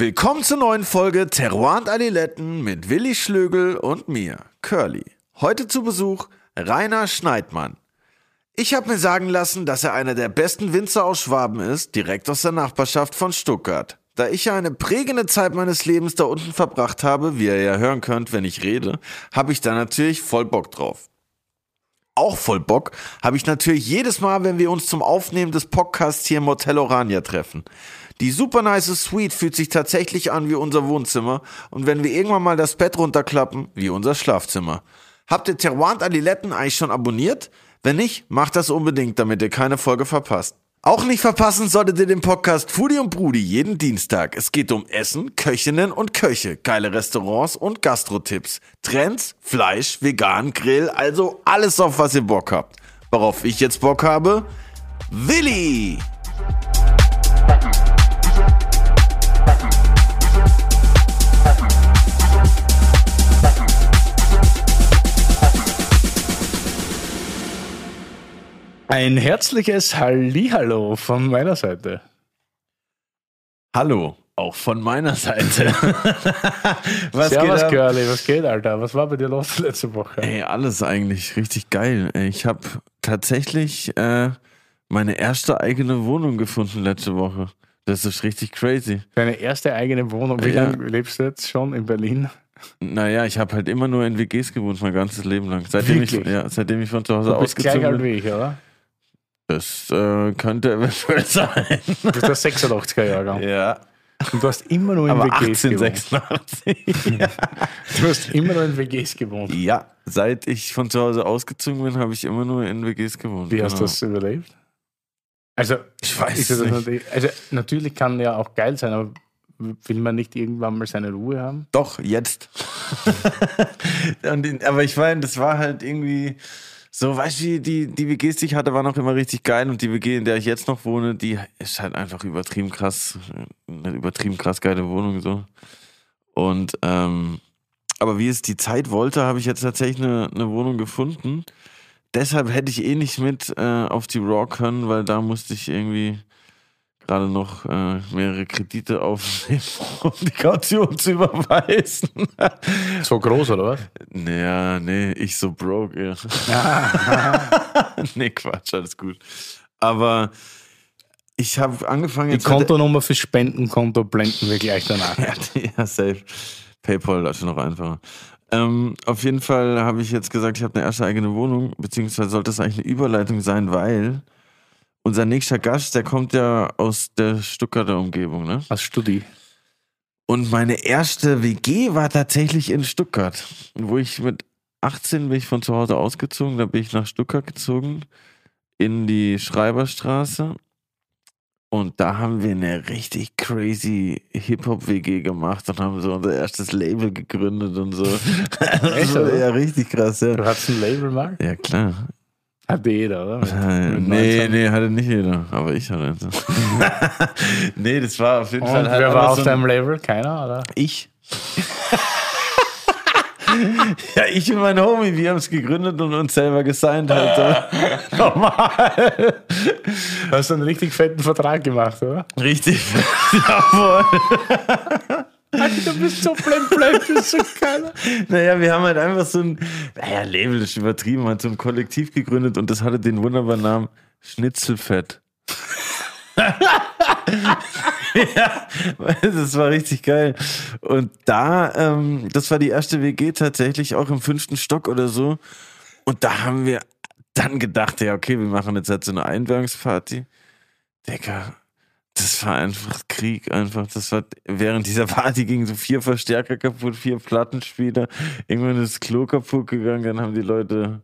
Willkommen zur neuen Folge Terroir und Adiletten mit Willi Schlögel und mir, Curly. Heute zu Besuch Rainer Schneidmann. Ich habe mir sagen lassen, dass er einer der besten Winzer aus Schwaben ist, direkt aus der Nachbarschaft von Stuttgart. Da ich ja eine prägende Zeit meines Lebens da unten verbracht habe, wie ihr ja hören könnt, wenn ich rede, habe ich da natürlich voll Bock drauf. Auch voll Bock habe ich natürlich jedes Mal, wenn wir uns zum Aufnehmen des Podcasts hier im Hotel Orania treffen. Die super nice Suite fühlt sich tatsächlich an wie unser Wohnzimmer und wenn wir irgendwann mal das Bett runterklappen, wie unser Schlafzimmer. Habt ihr Terroir und Adiletten eigentlich schon abonniert? Wenn nicht, macht das unbedingt, damit ihr keine Folge verpasst. Auch nicht verpassen solltet ihr den Podcast Foodie und Brudi jeden Dienstag. Es geht um Essen, Köchinnen und Köche, geile Restaurants und Gastrotipps, Trends, Fleisch, Vegan, Grill, also alles auf was ihr Bock habt. Worauf ich jetzt Bock habe? Willi! Ein herzliches Hallihallo von meiner Seite. Hallo, auch von meiner Seite. was Servus, geht Girlie, was geht, Alter? Was war bei dir los letzte Woche? Ey, alles eigentlich richtig geil. Ich habe tatsächlich äh, meine erste eigene Wohnung gefunden letzte Woche. Das ist richtig crazy. Deine erste eigene Wohnung. Wie ja. lange lebst du jetzt schon in Berlin? Naja, ich habe halt immer nur in WGs gewohnt, mein ganzes Leben lang. Seitdem, ich, ja, seitdem ich von zu Hause ausgezogen bin. Gleich alt wie ich, oder? Das äh, könnte eventuell sein. Du bist der 86er Jahrgang. Ja. Und du hast immer nur in Aber WGs 1886. gewohnt. Du hast immer nur in WGs gewohnt. Ja, seit ich von zu Hause ausgezogen bin, habe ich immer nur in WGs gewohnt. Wie genau. hast du das überlebt? Also, ich weiß es nicht. Also, natürlich kann ja auch geil sein, aber will man nicht irgendwann mal seine Ruhe haben? Doch, jetzt. aber ich meine, das war halt irgendwie so, weißt du, die, die WGs, die ich hatte, waren auch immer richtig geil und die WG, in der ich jetzt noch wohne, die ist halt einfach übertrieben krass, eine übertrieben krass geile Wohnung so. Und, ähm, aber wie es die Zeit wollte, habe ich jetzt tatsächlich eine, eine Wohnung gefunden. Deshalb hätte ich eh nicht mit äh, auf die Raw können, weil da musste ich irgendwie gerade noch äh, mehrere Kredite aufnehmen, um die Kaution zu überweisen. so groß, oder was? Naja, nee, ich so broke, ja. nee, Quatsch, alles gut. Aber ich habe angefangen. Die Kontonummer für Spendenkonto blenden wir gleich danach. ja, safe. PayPal, das ist noch einfacher. Ähm, auf jeden Fall habe ich jetzt gesagt, ich habe eine erste eigene Wohnung, beziehungsweise sollte das eigentlich eine Überleitung sein, weil unser nächster Gast, der kommt ja aus der Stuttgarter Umgebung, ne? Aus Studi. Und meine erste WG war tatsächlich in Stuttgart, wo ich mit 18 bin ich von zu Hause ausgezogen, da bin ich nach Stuttgart gezogen, in die Schreiberstraße. Und da haben wir eine richtig crazy Hip-Hop-WG gemacht und haben so unser erstes Label gegründet und so. Echt, ja, richtig krass, ja. Du hattest ein Label mal? Ja, klar. Hatte jeder, oder? Äh, nee, nee, hatte nicht jeder. Aber ich hatte eins. nee, das war auf jeden Und Fall. Halt wer war auf so deinem Label? Keiner, oder? Ich. ja, ich und mein Homie, wir haben es gegründet und uns selber gesigned halt. Normal. Du hast einen richtig fetten Vertrag gemacht, oder? Richtig. Jawohl. Du bist so blemblem, du bist so keiner. Naja, wir haben halt einfach so ein, naja, Label ist übertrieben, halt so ein Kollektiv gegründet und das hatte den wunderbaren Namen Schnitzelfett. ja, das war richtig geil. Und da, ähm, das war die erste WG tatsächlich, auch im fünften Stock oder so. Und da haben wir dann gedacht, ja, okay, wir machen jetzt halt so eine Einweihungsparty. Digga, das war einfach Krieg, einfach. Das war während dieser Party gingen so vier Verstärker kaputt, vier Plattenspieler. Irgendwann ist das Klo kaputt gegangen, dann haben die Leute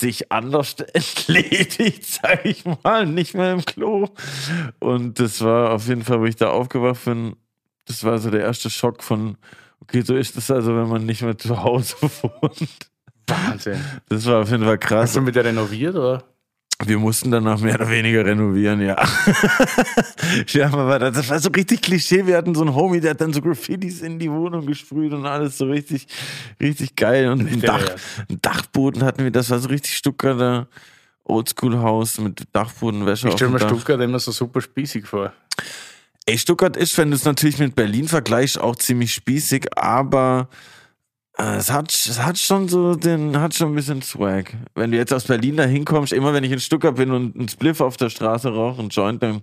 sich anders entledigt, sag ich mal, nicht mehr im Klo. Und das war auf jeden Fall, wo ich da aufgewacht bin, das war so der erste Schock von, okay, so ist es also, wenn man nicht mehr zu Hause wohnt. Wahnsinn. Das war auf jeden Fall krass. Hast du mit der renoviert, oder? Wir mussten danach mehr oder weniger renovieren, ja. ja, aber das war so richtig Klischee. Wir hatten so einen Homie, der hat dann so Graffitis in die Wohnung gesprüht und alles so richtig, richtig geil. Und ein, Dach, ein Dachboden hatten wir, das war so richtig Stuttgarter Oldschool-Haus mit Dachbodenwäsche. Ich stelle mir Stuttgart immer so super spießig vor. Ey, Stuttgart ist, wenn du es natürlich mit Berlin vergleichst, auch ziemlich spießig, aber es hat, es hat schon so den, hat schon ein bisschen Swag. Wenn du jetzt aus Berlin da hinkommst, immer wenn ich in Stuttgart bin und einen Spliff auf der Straße rauche und Joint, dann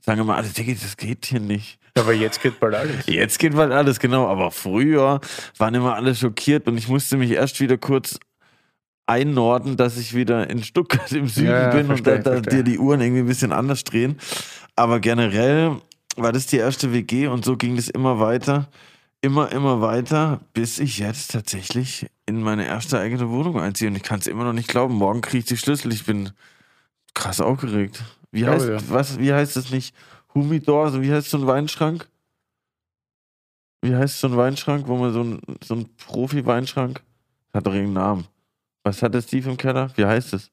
sagen immer alle, Digga, das geht hier nicht. Aber jetzt geht bald alles. Jetzt geht bald alles, genau. Aber früher waren immer alle schockiert und ich musste mich erst wieder kurz einnorden, dass ich wieder in Stuttgart im Süden Ja, bin verstehe, und da, da dir die Uhren irgendwie ein bisschen anders drehen. Aber generell war das die erste WG und so ging das immer weiter, immer, immer weiter, bis ich jetzt tatsächlich in meine erste eigene Wohnung einziehe. Und ich kann es immer noch nicht glauben. Morgen kriege ich die Schlüssel. Ich bin krass aufgeregt. Wie heißt, ja. was, wie heißt das nicht? Humidor, also wie heißt so ein Weinschrank? Wie heißt so ein Weinschrank, wo man so ein, so ein Profi-Weinschrank? Hat doch irgendeinen Namen. Was hat der Steve im Keller? Wie heißt es?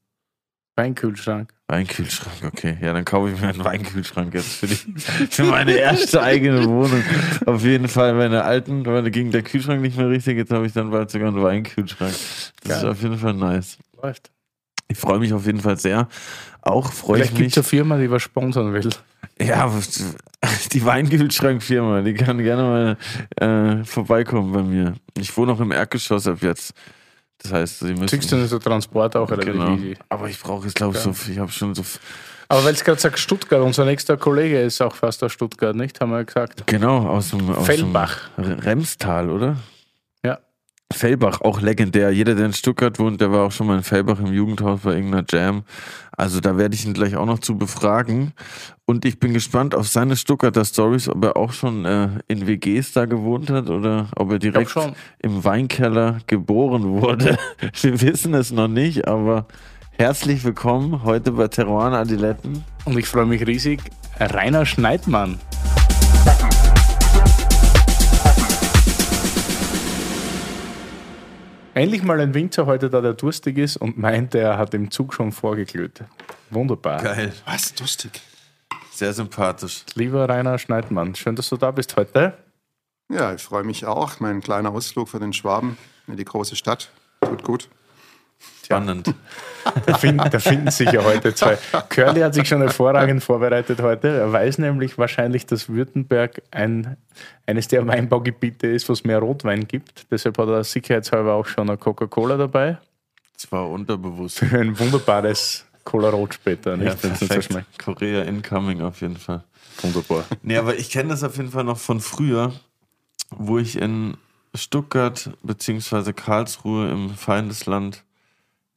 Weinkühlschrank. Weinkühlschrank, okay. Ja, dann kaufe ich mir einen Weinkühlschrank jetzt für, die, für meine erste eigene Wohnung. Auf jeden Fall meine alten, weil da ging der Kühlschrank nicht mehr richtig. Jetzt habe ich dann bald sogar einen Weinkühlschrank. Das ist Geil. auf jeden Fall nice. Läuft. Ich freue mich auf jeden Fall sehr. Auch freue ich Vielleicht gibt mich. es eine Firma, die was sponsern will. Ja, die Weinkühlschrankfirma, die kann gerne mal äh, vorbeikommen bei mir. Ich wohne auch im Erdgeschoss ab jetzt. Das heißt, sie müssen. Kriegst du so Transport auch relativ genau. easy. Aber ich brauche jetzt, glaube ich, so viel. Ich habe schon so. Aber weil es gerade sagt Stuttgart, unser nächster Kollege ist auch fast aus Stuttgart, nicht? Haben wir gesagt. Genau, aus dem. Aus Fellbach. Dem Remstal, oder? Fellbach, auch legendär. Jeder, der in Stuttgart wohnt, der war auch schon mal in Fellbach im Jugendhaus bei irgendeiner Jam. Also da werde ich ihn gleich auch noch zu befragen. Und ich bin gespannt auf seine Stuttgarter Stories, ob er auch schon äh, in WGs da gewohnt hat oder ob er direkt im Weinkeller geboren wurde. Wir wissen es noch nicht, aber herzlich willkommen heute bei Teruan Adiletten. Und ich freue mich riesig. Rainer Schneidmann. Endlich mal ein Winzer heute da, der durstig ist und meint, er hat im Zug schon vorgeglüht. Wunderbar. Geil. Was? Durstig? Sehr sympathisch. Lieber Rainer Schneidmann, schön, dass du da bist heute. Ja, ich freue mich auch. Mein kleiner Ausflug für den Schwaben in die große Stadt. Tut gut. Spannend. Da finden, da finden sich ja heute zwei. Curly hat sich schon hervorragend vorbereitet heute. Er weiß nämlich wahrscheinlich, dass Württemberg ein, eines der Weinbaugebiete ist, wo es mehr Rotwein gibt. Deshalb hat er sicherheitshalber auch schon eine Coca-Cola dabei. Zwar unterbewusst. Für ein wunderbares Cola Rot später, Ja, nicht? So perfekt. schmeckt. Korea incoming auf jeden Fall. Wunderbar. Nee, aber ich kenne das auf jeden Fall noch von früher, wo ich in Stuttgart beziehungsweise Karlsruhe im Feindesland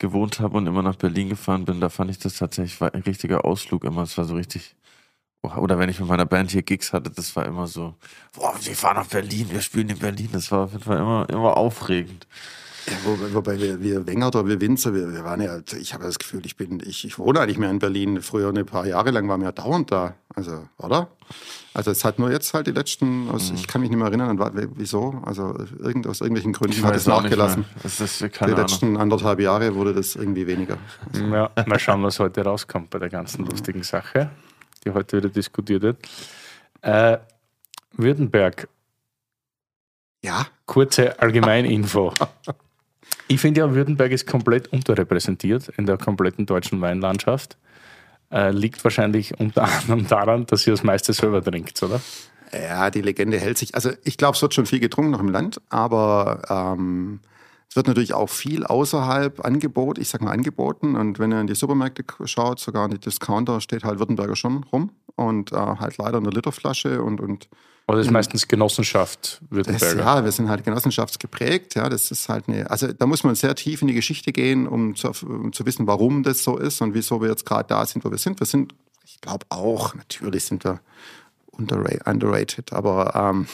gewohnt habe und immer nach Berlin gefahren bin. Da fand ich das tatsächlich war ein richtiger Ausflug immer. Es war so richtig. Oder wenn ich mit meiner Band hier Gigs hatte, das war immer so, boah, wir fahren nach Berlin, wir spielen in Berlin. Das war auf jeden Fall immer, immer aufregend. Ja, wo, wobei wir, wir Wenger oder wir Winzer, wir, wir waren ja, ich habe das Gefühl, ich bin, ich, ich wohne eigentlich mehr in Berlin. Früher ein paar Jahre lang waren wir ja dauernd da. Also, oder? Also es hat nur jetzt halt die letzten, aus, ich kann mich nicht mehr erinnern, wieso. Also irgend, aus irgendwelchen Gründen hat es nachgelassen. Das ist Die Ahnung. letzten anderthalb Jahre wurde das irgendwie weniger. Ja, mal schauen, was heute rauskommt bei der ganzen lustigen Sache, die heute wieder diskutiert wird. Äh, Württemberg, Ja, kurze Allgemeininfo. Ich finde ja, Württemberg ist komplett unterrepräsentiert in der kompletten deutschen Weinlandschaft. Äh, liegt wahrscheinlich unter anderem daran, dass ihr das meiste selber trinkt, oder? Ja, die Legende hält sich. Also ich glaube, es wird schon viel getrunken noch im Land, aber ähm, es wird natürlich auch viel außerhalb Angebot, ich sag mal angeboten. Und wenn ihr in die Supermärkte schaut, sogar in die Discounter, steht halt Württemberger schon rum. Und äh, halt leider in der Literflasche und, und Oder ist meistens Genossenschaft das, Württemberger? ja, wir sind halt genossenschaftsgeprägt. Ja, das ist halt eine, also da muss man sehr tief in die Geschichte gehen, um zu, um zu wissen, warum das so ist und wieso wir jetzt gerade da sind, wo wir sind. Wir sind, ich glaube auch, natürlich sind wir underra- underrated, aber ähm,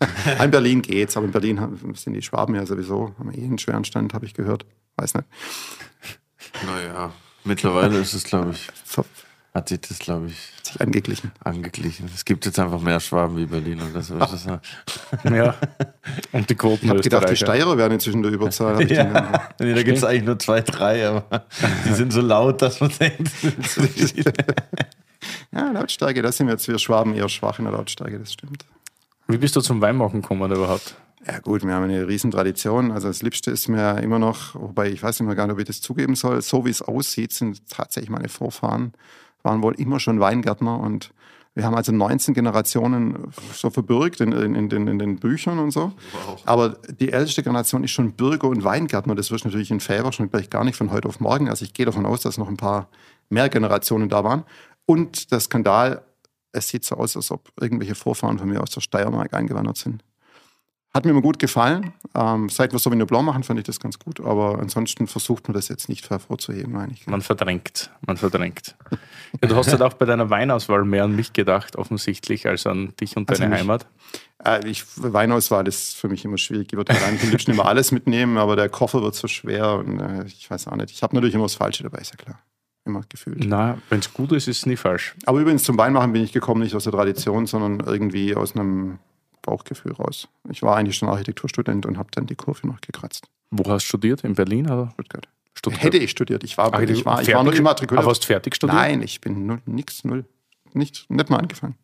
in Berlin geht's. Aber in Berlin haben- sind die Schwaben ja sowieso, haben eh einen schweren Stand, habe ich gehört. Weiß nicht. Naja, mittlerweile ist es, glaube ich, So, hat sich das, glaube ich, sich angeglichen. angeglichen. Es gibt jetzt einfach mehr Schwaben wie Berlin und das ist das. Ja. Und die Quoten Ich habe gedacht, die. Steirer wären jetzt in der Überzahl. Ja. Nee, da gibt es eigentlich nur zwei, drei, aber die sind so laut, dass man denkt, das so ja, Lautstärke, da sind wir jetzt wir Schwaben eher schwach in der Lautstärke, das stimmt. Wie bist du zum Weinmachen gekommen überhaupt? Ja gut, wir haben eine riesen Tradition. Also das Liebste ist mir immer noch, wobei ich weiß nicht mehr gar nicht, ob ich das zugeben soll, so wie es aussieht, sind tatsächlich meine Vorfahren, waren wohl immer schon Weingärtner und Wir haben also 19 Generationen so verbürgt in, in, in, den, in den Büchern und so. Aber die älteste Generation ist schon Bürger und Weingärtner. Das wirst du natürlich in Fäver schon gleich gar nicht von heute auf morgen. Also ich gehe davon aus, dass noch ein paar mehr Generationen da waren. Und der Skandal, es sieht so aus, als ob irgendwelche Vorfahren von mir aus der Steiermark eingewandert sind. Hat mir immer gut gefallen. Ähm, seit wir Sauvignon Blanc machen, fand ich das ganz gut. Aber ansonsten versucht man das jetzt nicht hervorzuheben, meine ich. Man verdrängt, man verdrängt. Ja, du hast halt auch bei deiner Weinauswahl mehr an mich gedacht, offensichtlich, als an dich und deine also Heimat. Äh, ich, Weinauswahl ist für mich immer schwierig. Ich würde am liebsten immer alles mitnehmen, aber der Koffer wird so schwer und äh, ich weiß auch nicht. Ich habe natürlich immer das Falsche dabei, ist ja klar. Immer gefühlt. Na, wenn es gut ist, ist es nie falsch. Aber übrigens zum Weinmachen bin ich gekommen, nicht aus der Tradition, sondern irgendwie aus einem Bauchgefühl raus. Ich war eigentlich schon Architekturstudent und habe dann die Kurve noch gekratzt. Wo hast du studiert? In Berlin oder? Stuttgart. Stuttgart. Hätte ich studiert. Ich war, Ach, ich war, ich war nur immatrikuliert. Aber hast du fertig studiert? Nein, ich bin null, nix, null. Nicht, nicht mal angefangen.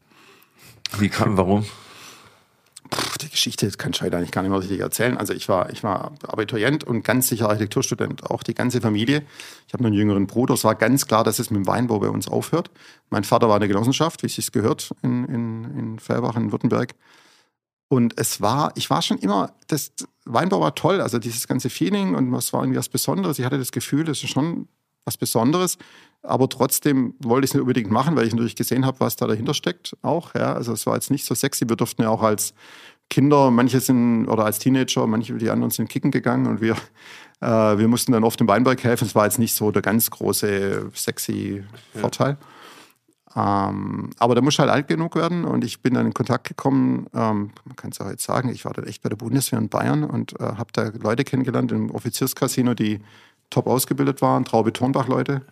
Wie kam, warum? Puh, die Geschichte kann ich heute eigentlich gar nicht mehr richtig erzählen. Also ich war, ich war Abiturient und ganz sicher Architekturstudent, auch die ganze Familie. Ich habe noch einen jüngeren Bruder. Es war ganz klar, dass es mit dem Weinbau bei uns aufhört. Mein Vater war eine Genossenschaft, wie es sich gehört, in, in, in Fellbach in Württemberg. Und es war, ich war schon immer, das Weinbau war toll, also dieses ganze Feeling und es war irgendwie was Besonderes. Ich hatte das Gefühl, das ist schon was Besonderes, aber trotzdem wollte ich es nicht unbedingt machen, weil ich natürlich gesehen habe, was da dahinter steckt auch. Ja, also es war jetzt nicht so sexy. Wir durften ja auch als Kinder, manche sind oder als Teenager, manche die anderen sind kicken gegangen und wir, äh, wir mussten dann oft im Weinberg helfen. Es war jetzt nicht so der ganz große sexy Vorteil. Ja. Ähm, aber da muss halt alt genug werden und ich bin dann in Kontakt gekommen, ähm, man kann es ja heute sagen, ich war dann echt bei der Bundeswehr in Bayern und äh, habe da Leute kennengelernt im Offizierscasino, die top ausgebildet waren, Traube Tonbach-Leute.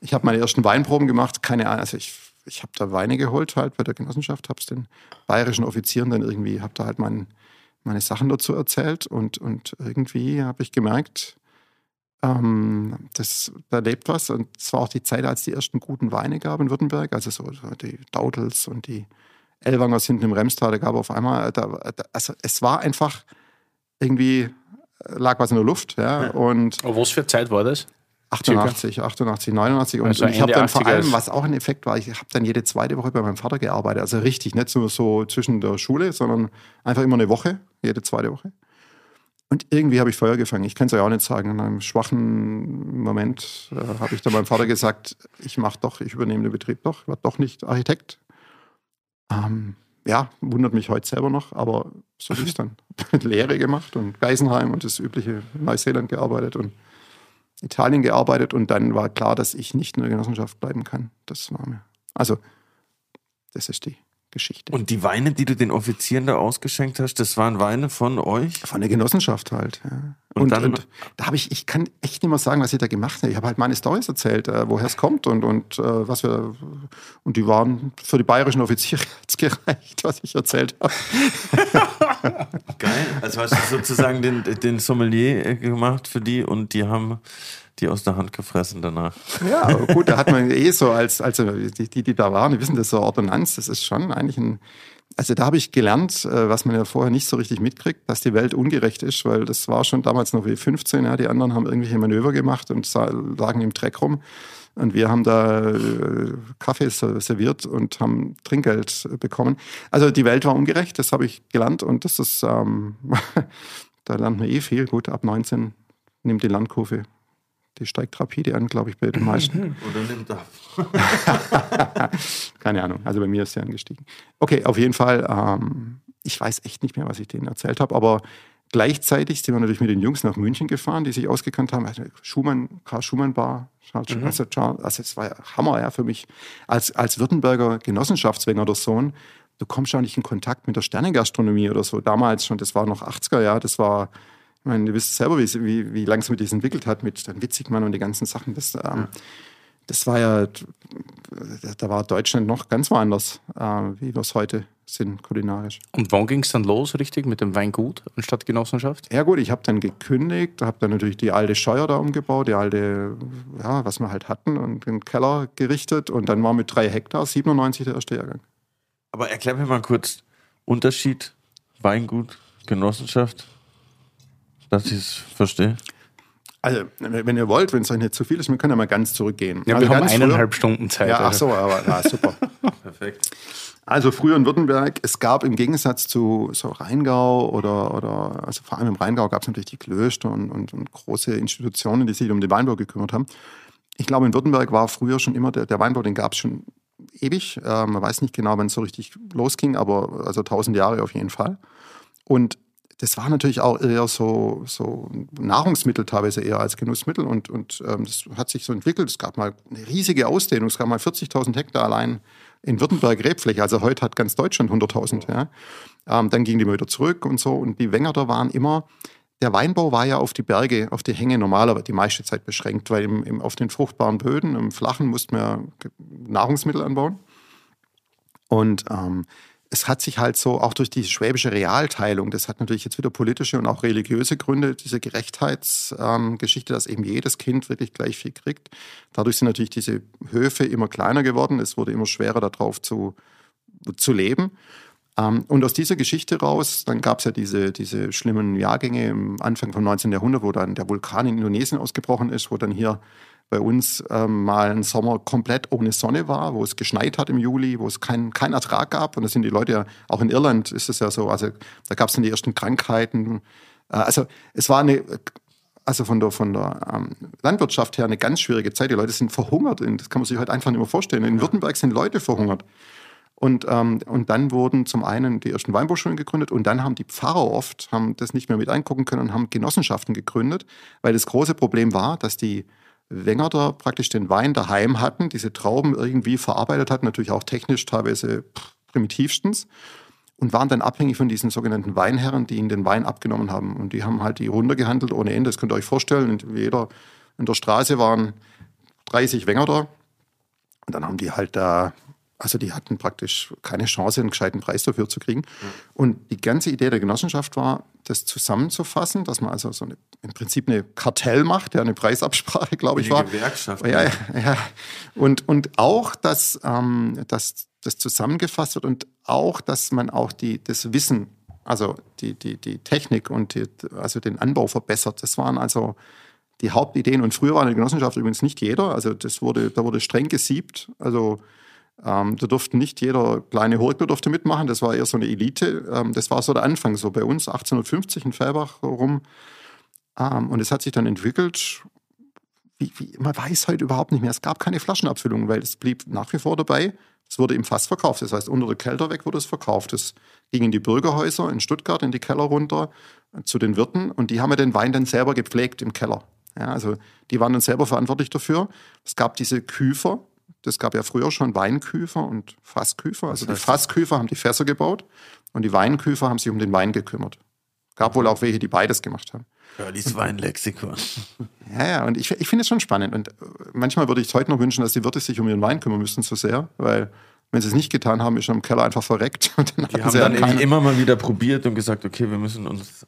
Ich habe meine ersten Weinproben gemacht, keine Ahnung, also ich, ich habe da Weine geholt halt bei der Genossenschaft, habe es den bayerischen Offizieren dann irgendwie, habe da halt mein, meine Sachen dazu erzählt und, und irgendwie habe ich gemerkt, ähm, das, da lebt was. Und es war auch die Zeit, als die ersten guten Weine gab in Württemberg. Also so die Daudels und die Elwangers hinten im Remstal. Da gab auf einmal, da, also es war einfach irgendwie, lag was in der Luft. Ja. Und Aber was für Zeit war das? 88, 88, 89. Und, also und ich habe dann vor allem, was auch ein Effekt war, ich habe dann jede zweite Woche bei meinem Vater gearbeitet. Also richtig, nicht nur so zwischen der Schule, sondern einfach immer eine Woche, jede zweite Woche. Und irgendwie habe ich Feuer gefangen. Ich kann es ja auch nicht sagen. In einem schwachen Moment äh, habe ich dann meinem Vater gesagt, ich mache doch, ich übernehme den Betrieb doch, ich werde doch nicht Architekt. Ähm, ja, wundert mich heute selber noch, aber so ist es dann. Lehre gemacht und Geisenheim und das übliche Neuseeland gearbeitet und Italien gearbeitet und dann war klar, dass ich nicht in der Genossenschaft bleiben kann. Das war mir. Also, das ist die Geschichte. Und die Weine, die du den Offizieren da ausgeschenkt hast, das waren Weine von euch? Von der Genossenschaft halt. Ja. Und, und, dann, und da habe ich, ich kann echt nicht mehr sagen, was ich da gemacht habe. Ich habe halt meine Storys erzählt, äh, woher es kommt und, und äh, was wir. Und die waren für die bayerischen Offiziere jetzt gereicht, was ich erzählt habe. Geil. Also hast du sozusagen den, den Sommelier äh, gemacht für die und die haben die aus der Hand gefressen danach. Ja, gut, da hat man eh so als, also die, die, da waren, die wissen das so Ordonnanz, das ist schon eigentlich ein, also da habe ich gelernt, äh, was man ja vorher nicht so richtig mitkriegt, dass die Welt ungerecht ist, weil das war schon damals noch wie 15, ja, die anderen haben irgendwelche Manöver gemacht und lagen im Dreck rum. Und wir haben da äh, Kaffee serviert und haben Trinkgeld bekommen. Also die Welt war ungerecht, das habe ich gelernt und das ist, ähm, da lernt man eh viel. Gut, ab 19 nimmt die Landkurve die steigt rapide an, glaube ich, bei den meisten. Oder nimmt ab. Keine Ahnung. Also bei mir ist sie angestiegen. Okay, auf jeden Fall. Ähm, ich weiß echt nicht mehr, was ich denen erzählt habe, aber gleichzeitig sind wir natürlich mit den Jungs nach München gefahren, die sich ausgekannt haben. Also Schumann, Karl Schumann Bar. Mhm. Also, also es war Hammer ja, für mich. Als, als Württemberger Genossenschaftswenger oder Sohn, du kommst ja nicht in Kontakt mit der Sternengastronomie oder so. Damals schon, das war noch 80er, ja, das war ich meine, ihr wisst selber, wie, wie, wie langsam das entwickelt hat mit dann Witzigmann und die ganzen Sachen. Das, ähm, das war ja, da war Deutschland noch ganz woanders, äh, wie wir es heute sind, kulinarisch. Und wann ging es dann los, richtig, mit dem Weingut anstatt Genossenschaft? Ja gut, ich habe dann gekündigt, habe dann natürlich die alte Scheuer da umgebaut, die alte, ja, was wir halt hatten und den Keller gerichtet und dann war mit drei Hektar 97 der erste Jahrgang. Aber erklär mir mal kurz, Unterschied Weingut, Genossenschaft? Dass ich es verstehe? Also, wenn ihr wollt, wenn es euch nicht zu viel ist, wir können ja mal ganz zurückgehen. Ja, also wir haben eineinhalb früher, Stunden Zeit. Ja, ach also. so, aber ja, super. Perfekt. Also früher in Württemberg, es gab im Gegensatz zu so Rheingau oder, oder also vor allem im Rheingau gab es natürlich die Klöster und, und, und große Institutionen, die sich um den Weinbau gekümmert haben. Ich glaube, in Württemberg war früher schon immer der, der Weinbau, den gab es schon ewig. Äh, man weiß nicht genau, wann es so richtig losging, aber also tausend Jahre auf jeden Fall. Und das war natürlich auch eher so, so Nahrungsmittel teilweise eher als Genussmittel und, und ähm, das hat sich so entwickelt. Es gab mal eine riesige Ausdehnung, es gab mal 40.000 Hektar allein in Württemberg Rebfläche, also heute hat ganz Deutschland 100.000. Ja. Ähm, dann ging die wieder zurück und so und die Wengerter waren immer, der Weinbau war ja auf die Berge, auf die Hänge normalerweise die meiste Zeit beschränkt, weil im, im, auf den fruchtbaren Böden, im Flachen mussten wir Nahrungsmittel anbauen. Und ähm, es hat sich halt so, auch durch diese schwäbische Realteilung, das hat natürlich jetzt wieder politische und auch religiöse Gründe, diese Gerechtheitsgeschichte, ähm, dass eben jedes Kind wirklich gleich viel kriegt. Dadurch sind natürlich diese Höfe immer kleiner geworden. Es wurde immer schwerer, darauf zu, zu leben. Ähm, und aus dieser Geschichte raus, dann gab es ja diese, diese schlimmen Jahrgänge im Anfang vom 19. Jahrhundert, wo dann der Vulkan in Indonesien ausgebrochen ist, wo dann hier bei uns ähm, mal ein Sommer komplett ohne Sonne war, wo es geschneit hat im Juli, wo es keinen kein Ertrag gab. Und da sind die Leute ja, auch in Irland ist es ja so, also da gab es dann die ersten Krankheiten. Äh, also es war eine, also von der, von der ähm, Landwirtschaft her eine ganz schwierige Zeit. Die Leute sind verhungert. Das kann man sich heute einfach nicht mehr vorstellen. In Württemberg sind Leute verhungert. Und, ähm, und dann wurden zum einen die ersten Weinbauschulen gegründet und dann haben die Pfarrer oft haben das nicht mehr mit eingucken können und haben Genossenschaften gegründet, weil das große Problem war, dass die Wengerter praktisch den Wein daheim hatten, diese Trauben irgendwie verarbeitet hatten, natürlich auch technisch teilweise primitivstens und waren dann abhängig von diesen sogenannten Weinherren, die ihnen den Wein abgenommen haben. Und die haben halt die runtergehandelt ohne Ende. Das könnt ihr euch vorstellen. In jeder, in der Straße waren 30 Wengerter. Und dann haben die halt da also die hatten praktisch keine Chance, einen gescheiten Preis dafür zu kriegen. Mhm. Und die ganze Idee der Genossenschaft war, das zusammenzufassen, dass man also so eine, im Prinzip eine Kartell macht, ja eine Preisabsprache, glaube ich, war. Gewerkschaft. Ja, ja, ja. Und, und auch, dass, ähm, dass das zusammengefasst wird und auch, dass man auch die, das Wissen, also die, die, die Technik und die, also den Anbau verbessert. Das waren also die Hauptideen. Und früher war in der Genossenschaft übrigens nicht jeder. Also das wurde, da wurde streng gesiebt. Also ähm, da durfte nicht jeder kleine Hurkler durfte mitmachen, das war eher so eine Elite. Ähm, das war so der Anfang, so bei uns 1850 in Fellbach rum. Ähm, und es hat sich dann entwickelt, wie, wie, man weiß heute überhaupt nicht mehr. Es gab keine Flaschenabfüllung, weil es blieb nach wie vor dabei. Es wurde im Fass verkauft. Das heißt, unter der Kälte weg wurde es verkauft. Es ging in die Bürgerhäuser in Stuttgart, in die Keller runter, äh, zu den Wirten. Und die haben ja den Wein dann selber gepflegt im Keller. Ja, also die waren dann selber verantwortlich dafür. Es gab diese Küfer, es gab ja früher schon Weinküfer und Fassküfer. Also die Fassküfer haben die Fässer gebaut und die Weinküfer haben sich um den Wein gekümmert. Gab wohl auch welche, die beides gemacht haben. Curlys Weinlexikon. Ja, ja, und ich, ich finde es schon spannend. Und äh, manchmal würde ich es heute noch wünschen, dass die Wirte sich um ihren Wein kümmern müssten so sehr, weil wenn sie es nicht getan haben, ist er im Keller einfach verreckt. Und dann die haben dann keine... immer mal wieder probiert und gesagt, okay, wir müssen uns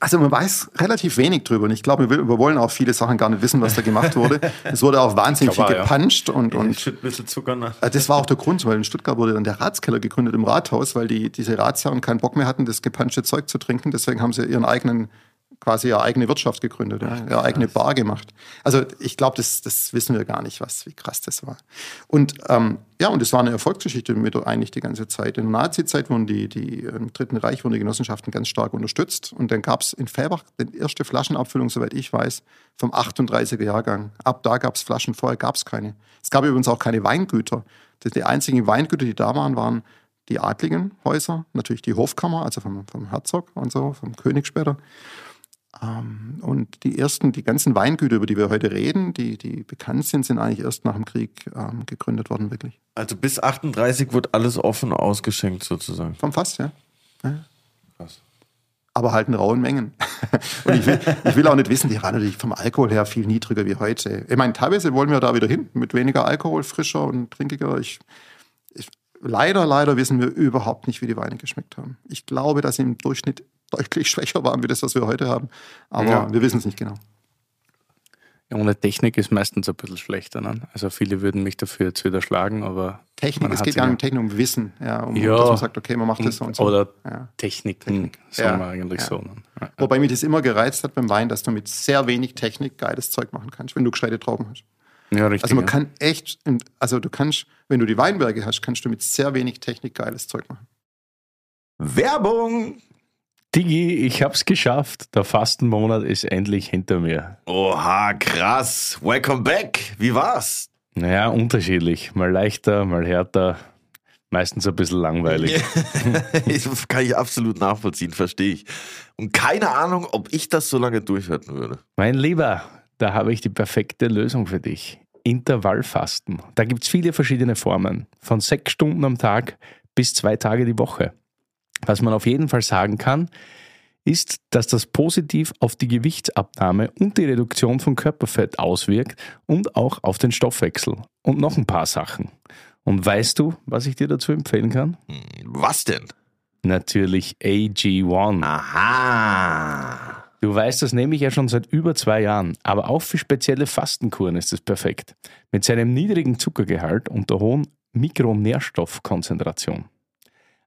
also man weiß relativ wenig drüber und ich glaube, wir, wir, wollen auch viele Sachen gar nicht wissen, was da gemacht wurde. Es wurde auch wahnsinnig viel gepanscht ja. und, und ein bisschen Zucker nach. Äh, das war auch der Grund, weil in Stuttgart wurde dann der Ratskeller gegründet im Rathaus, weil die, diese Ratsherren keinen Bock mehr hatten, das gepanschte Zeug zu trinken. Deswegen haben sie ihren eigenen quasi ihre eigene Wirtschaft gegründet, ja, ihre eigene Bar gemacht. Also ich glaube, das, das wissen wir gar nicht, was, wie krass das war. Und ähm, ja, und es war eine Erfolgsgeschichte mit eigentlich die ganze Zeit. In der Nazi-Zeit wurden die, die im Dritten Reich wurden die Genossenschaften ganz stark unterstützt. Und dann gab es in Fellbach die erste Flaschenabfüllung, soweit ich weiß, vom 38er Jahrgang. Ab da gab es Flaschen, vorher gab es keine. Es gab übrigens auch keine Weingüter. Die einzigen Weingüter, die da waren, waren die adligen Häuser, natürlich die Hofkammer, also vom, vom Herzog und so, vom König später. Ähm, und die ersten, die ganzen Weingüter, über die wir heute reden, die, die bekannt sind, sind eigentlich erst nach dem Krieg ähm, gegründet worden, wirklich. Also bis 38 wird alles offen ausgeschenkt sozusagen. Vom Fass, ja. ja. Krass. Aber halt in rauen Mengen. und ich will, ich will auch nicht wissen, die waren natürlich vom Alkohol her viel niedriger wie heute. Ich meine, teilweise wollen wir da wieder hin, mit weniger Alkohol, frischer und trinkiger. Ich, ich, leider, leider wissen wir überhaupt nicht, wie die Weine geschmeckt haben. Ich glaube, dass sie im Durchschnitt deutlich schwächer waren wie das, was wir heute haben. Aber ja. wir wissen es nicht genau. ohne Technik ist meistens ein bisschen schlechter. Ne? Also viele würden mich dafür jetzt wieder schlagen, aber. Technik, es geht gar nicht um Technik, um Wissen, ja, um Ja. dass man sagt, okay, man macht das so und so. Oder Ja. Techniken, sagen Ja, wir eigentlich ja. so. Ne? Ja. Wobei mich das immer gereizt hat beim Wein, dass du mit sehr wenig Technik geiles Zeug machen kannst, wenn du gescheite Trauben hast. ja, richtig. Also man ja. kann echt, also du kannst, wenn du die Weinberge hast, kannst du mit sehr wenig Technik geiles Zeug machen. Werbung! Digi, ich hab's geschafft. Der Fastenmonat ist endlich hinter mir. Oha, krass. Welcome back. Wie war's? Naja, unterschiedlich. Mal leichter, mal härter. Meistens ein bisschen langweilig. das kann ich absolut nachvollziehen, verstehe ich. Und keine Ahnung, ob ich das so lange durchhalten würde. Mein Lieber, da habe ich die perfekte Lösung für dich. Intervallfasten. Da gibt's viele verschiedene Formen. Von sechs Stunden am Tag bis zwei Tage die Woche. Was man auf jeden Fall sagen kann, ist, dass das positiv auf die Gewichtsabnahme und die Reduktion von Körperfett auswirkt und auch auf den Stoffwechsel. Und noch ein paar Sachen. Und weißt du, was ich dir dazu empfehlen kann? Hm, Was denn? Natürlich AG1. Aha. Du weißt, das nehme ich ja schon seit über zwei Jahren, aber auch für spezielle Fastenkuren ist es perfekt. Mit seinem niedrigen Zuckergehalt und der hohen Mikronährstoffkonzentration.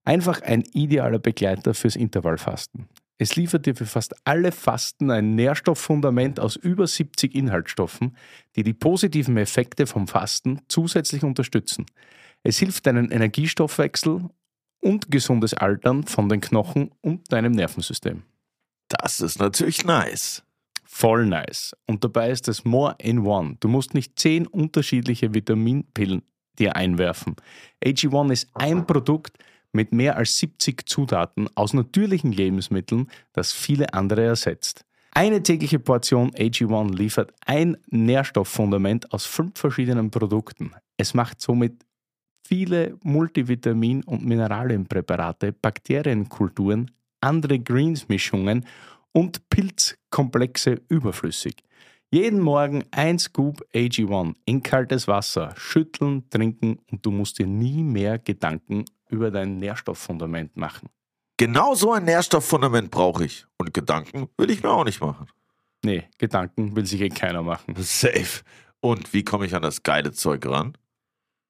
Einfach ein idealer Begleiter fürs Intervallfasten. Es liefert dir für fast alle Fasten ein Nährstofffundament aus über 70 Inhaltsstoffen, die die positiven Effekte vom Fasten zusätzlich unterstützen. Es hilft deinen Energiestoffwechsel und gesundes Altern von den Knochen und deinem Nervensystem. Das ist natürlich nice. Voll nice. Und dabei ist es more in one. Du musst nicht zehn unterschiedliche Vitaminpillen dir einwerfen. AG1 ist ein Produkt mit mehr als 70 Zutaten aus natürlichen Lebensmitteln, das viele andere ersetzt. Eine tägliche Portion AG1 liefert ein Nährstofffundament aus fünf verschiedenen Produkten. Es macht somit viele Multivitamin- und Mineralienpräparate, Bakterienkulturen, andere Greens-Mischungen und Pilzkomplexe überflüssig. Jeden Morgen ein Scoop AG1 in kaltes Wasser, schütteln, trinken und du musst dir nie mehr Gedanken über dein Nährstofffundament machen. Genau so ein Nährstofffundament brauche ich. Und Gedanken will ich mir auch nicht machen. Nee, Gedanken will sich eh keiner machen. Safe. Und wie komme ich an das geile Zeug ran?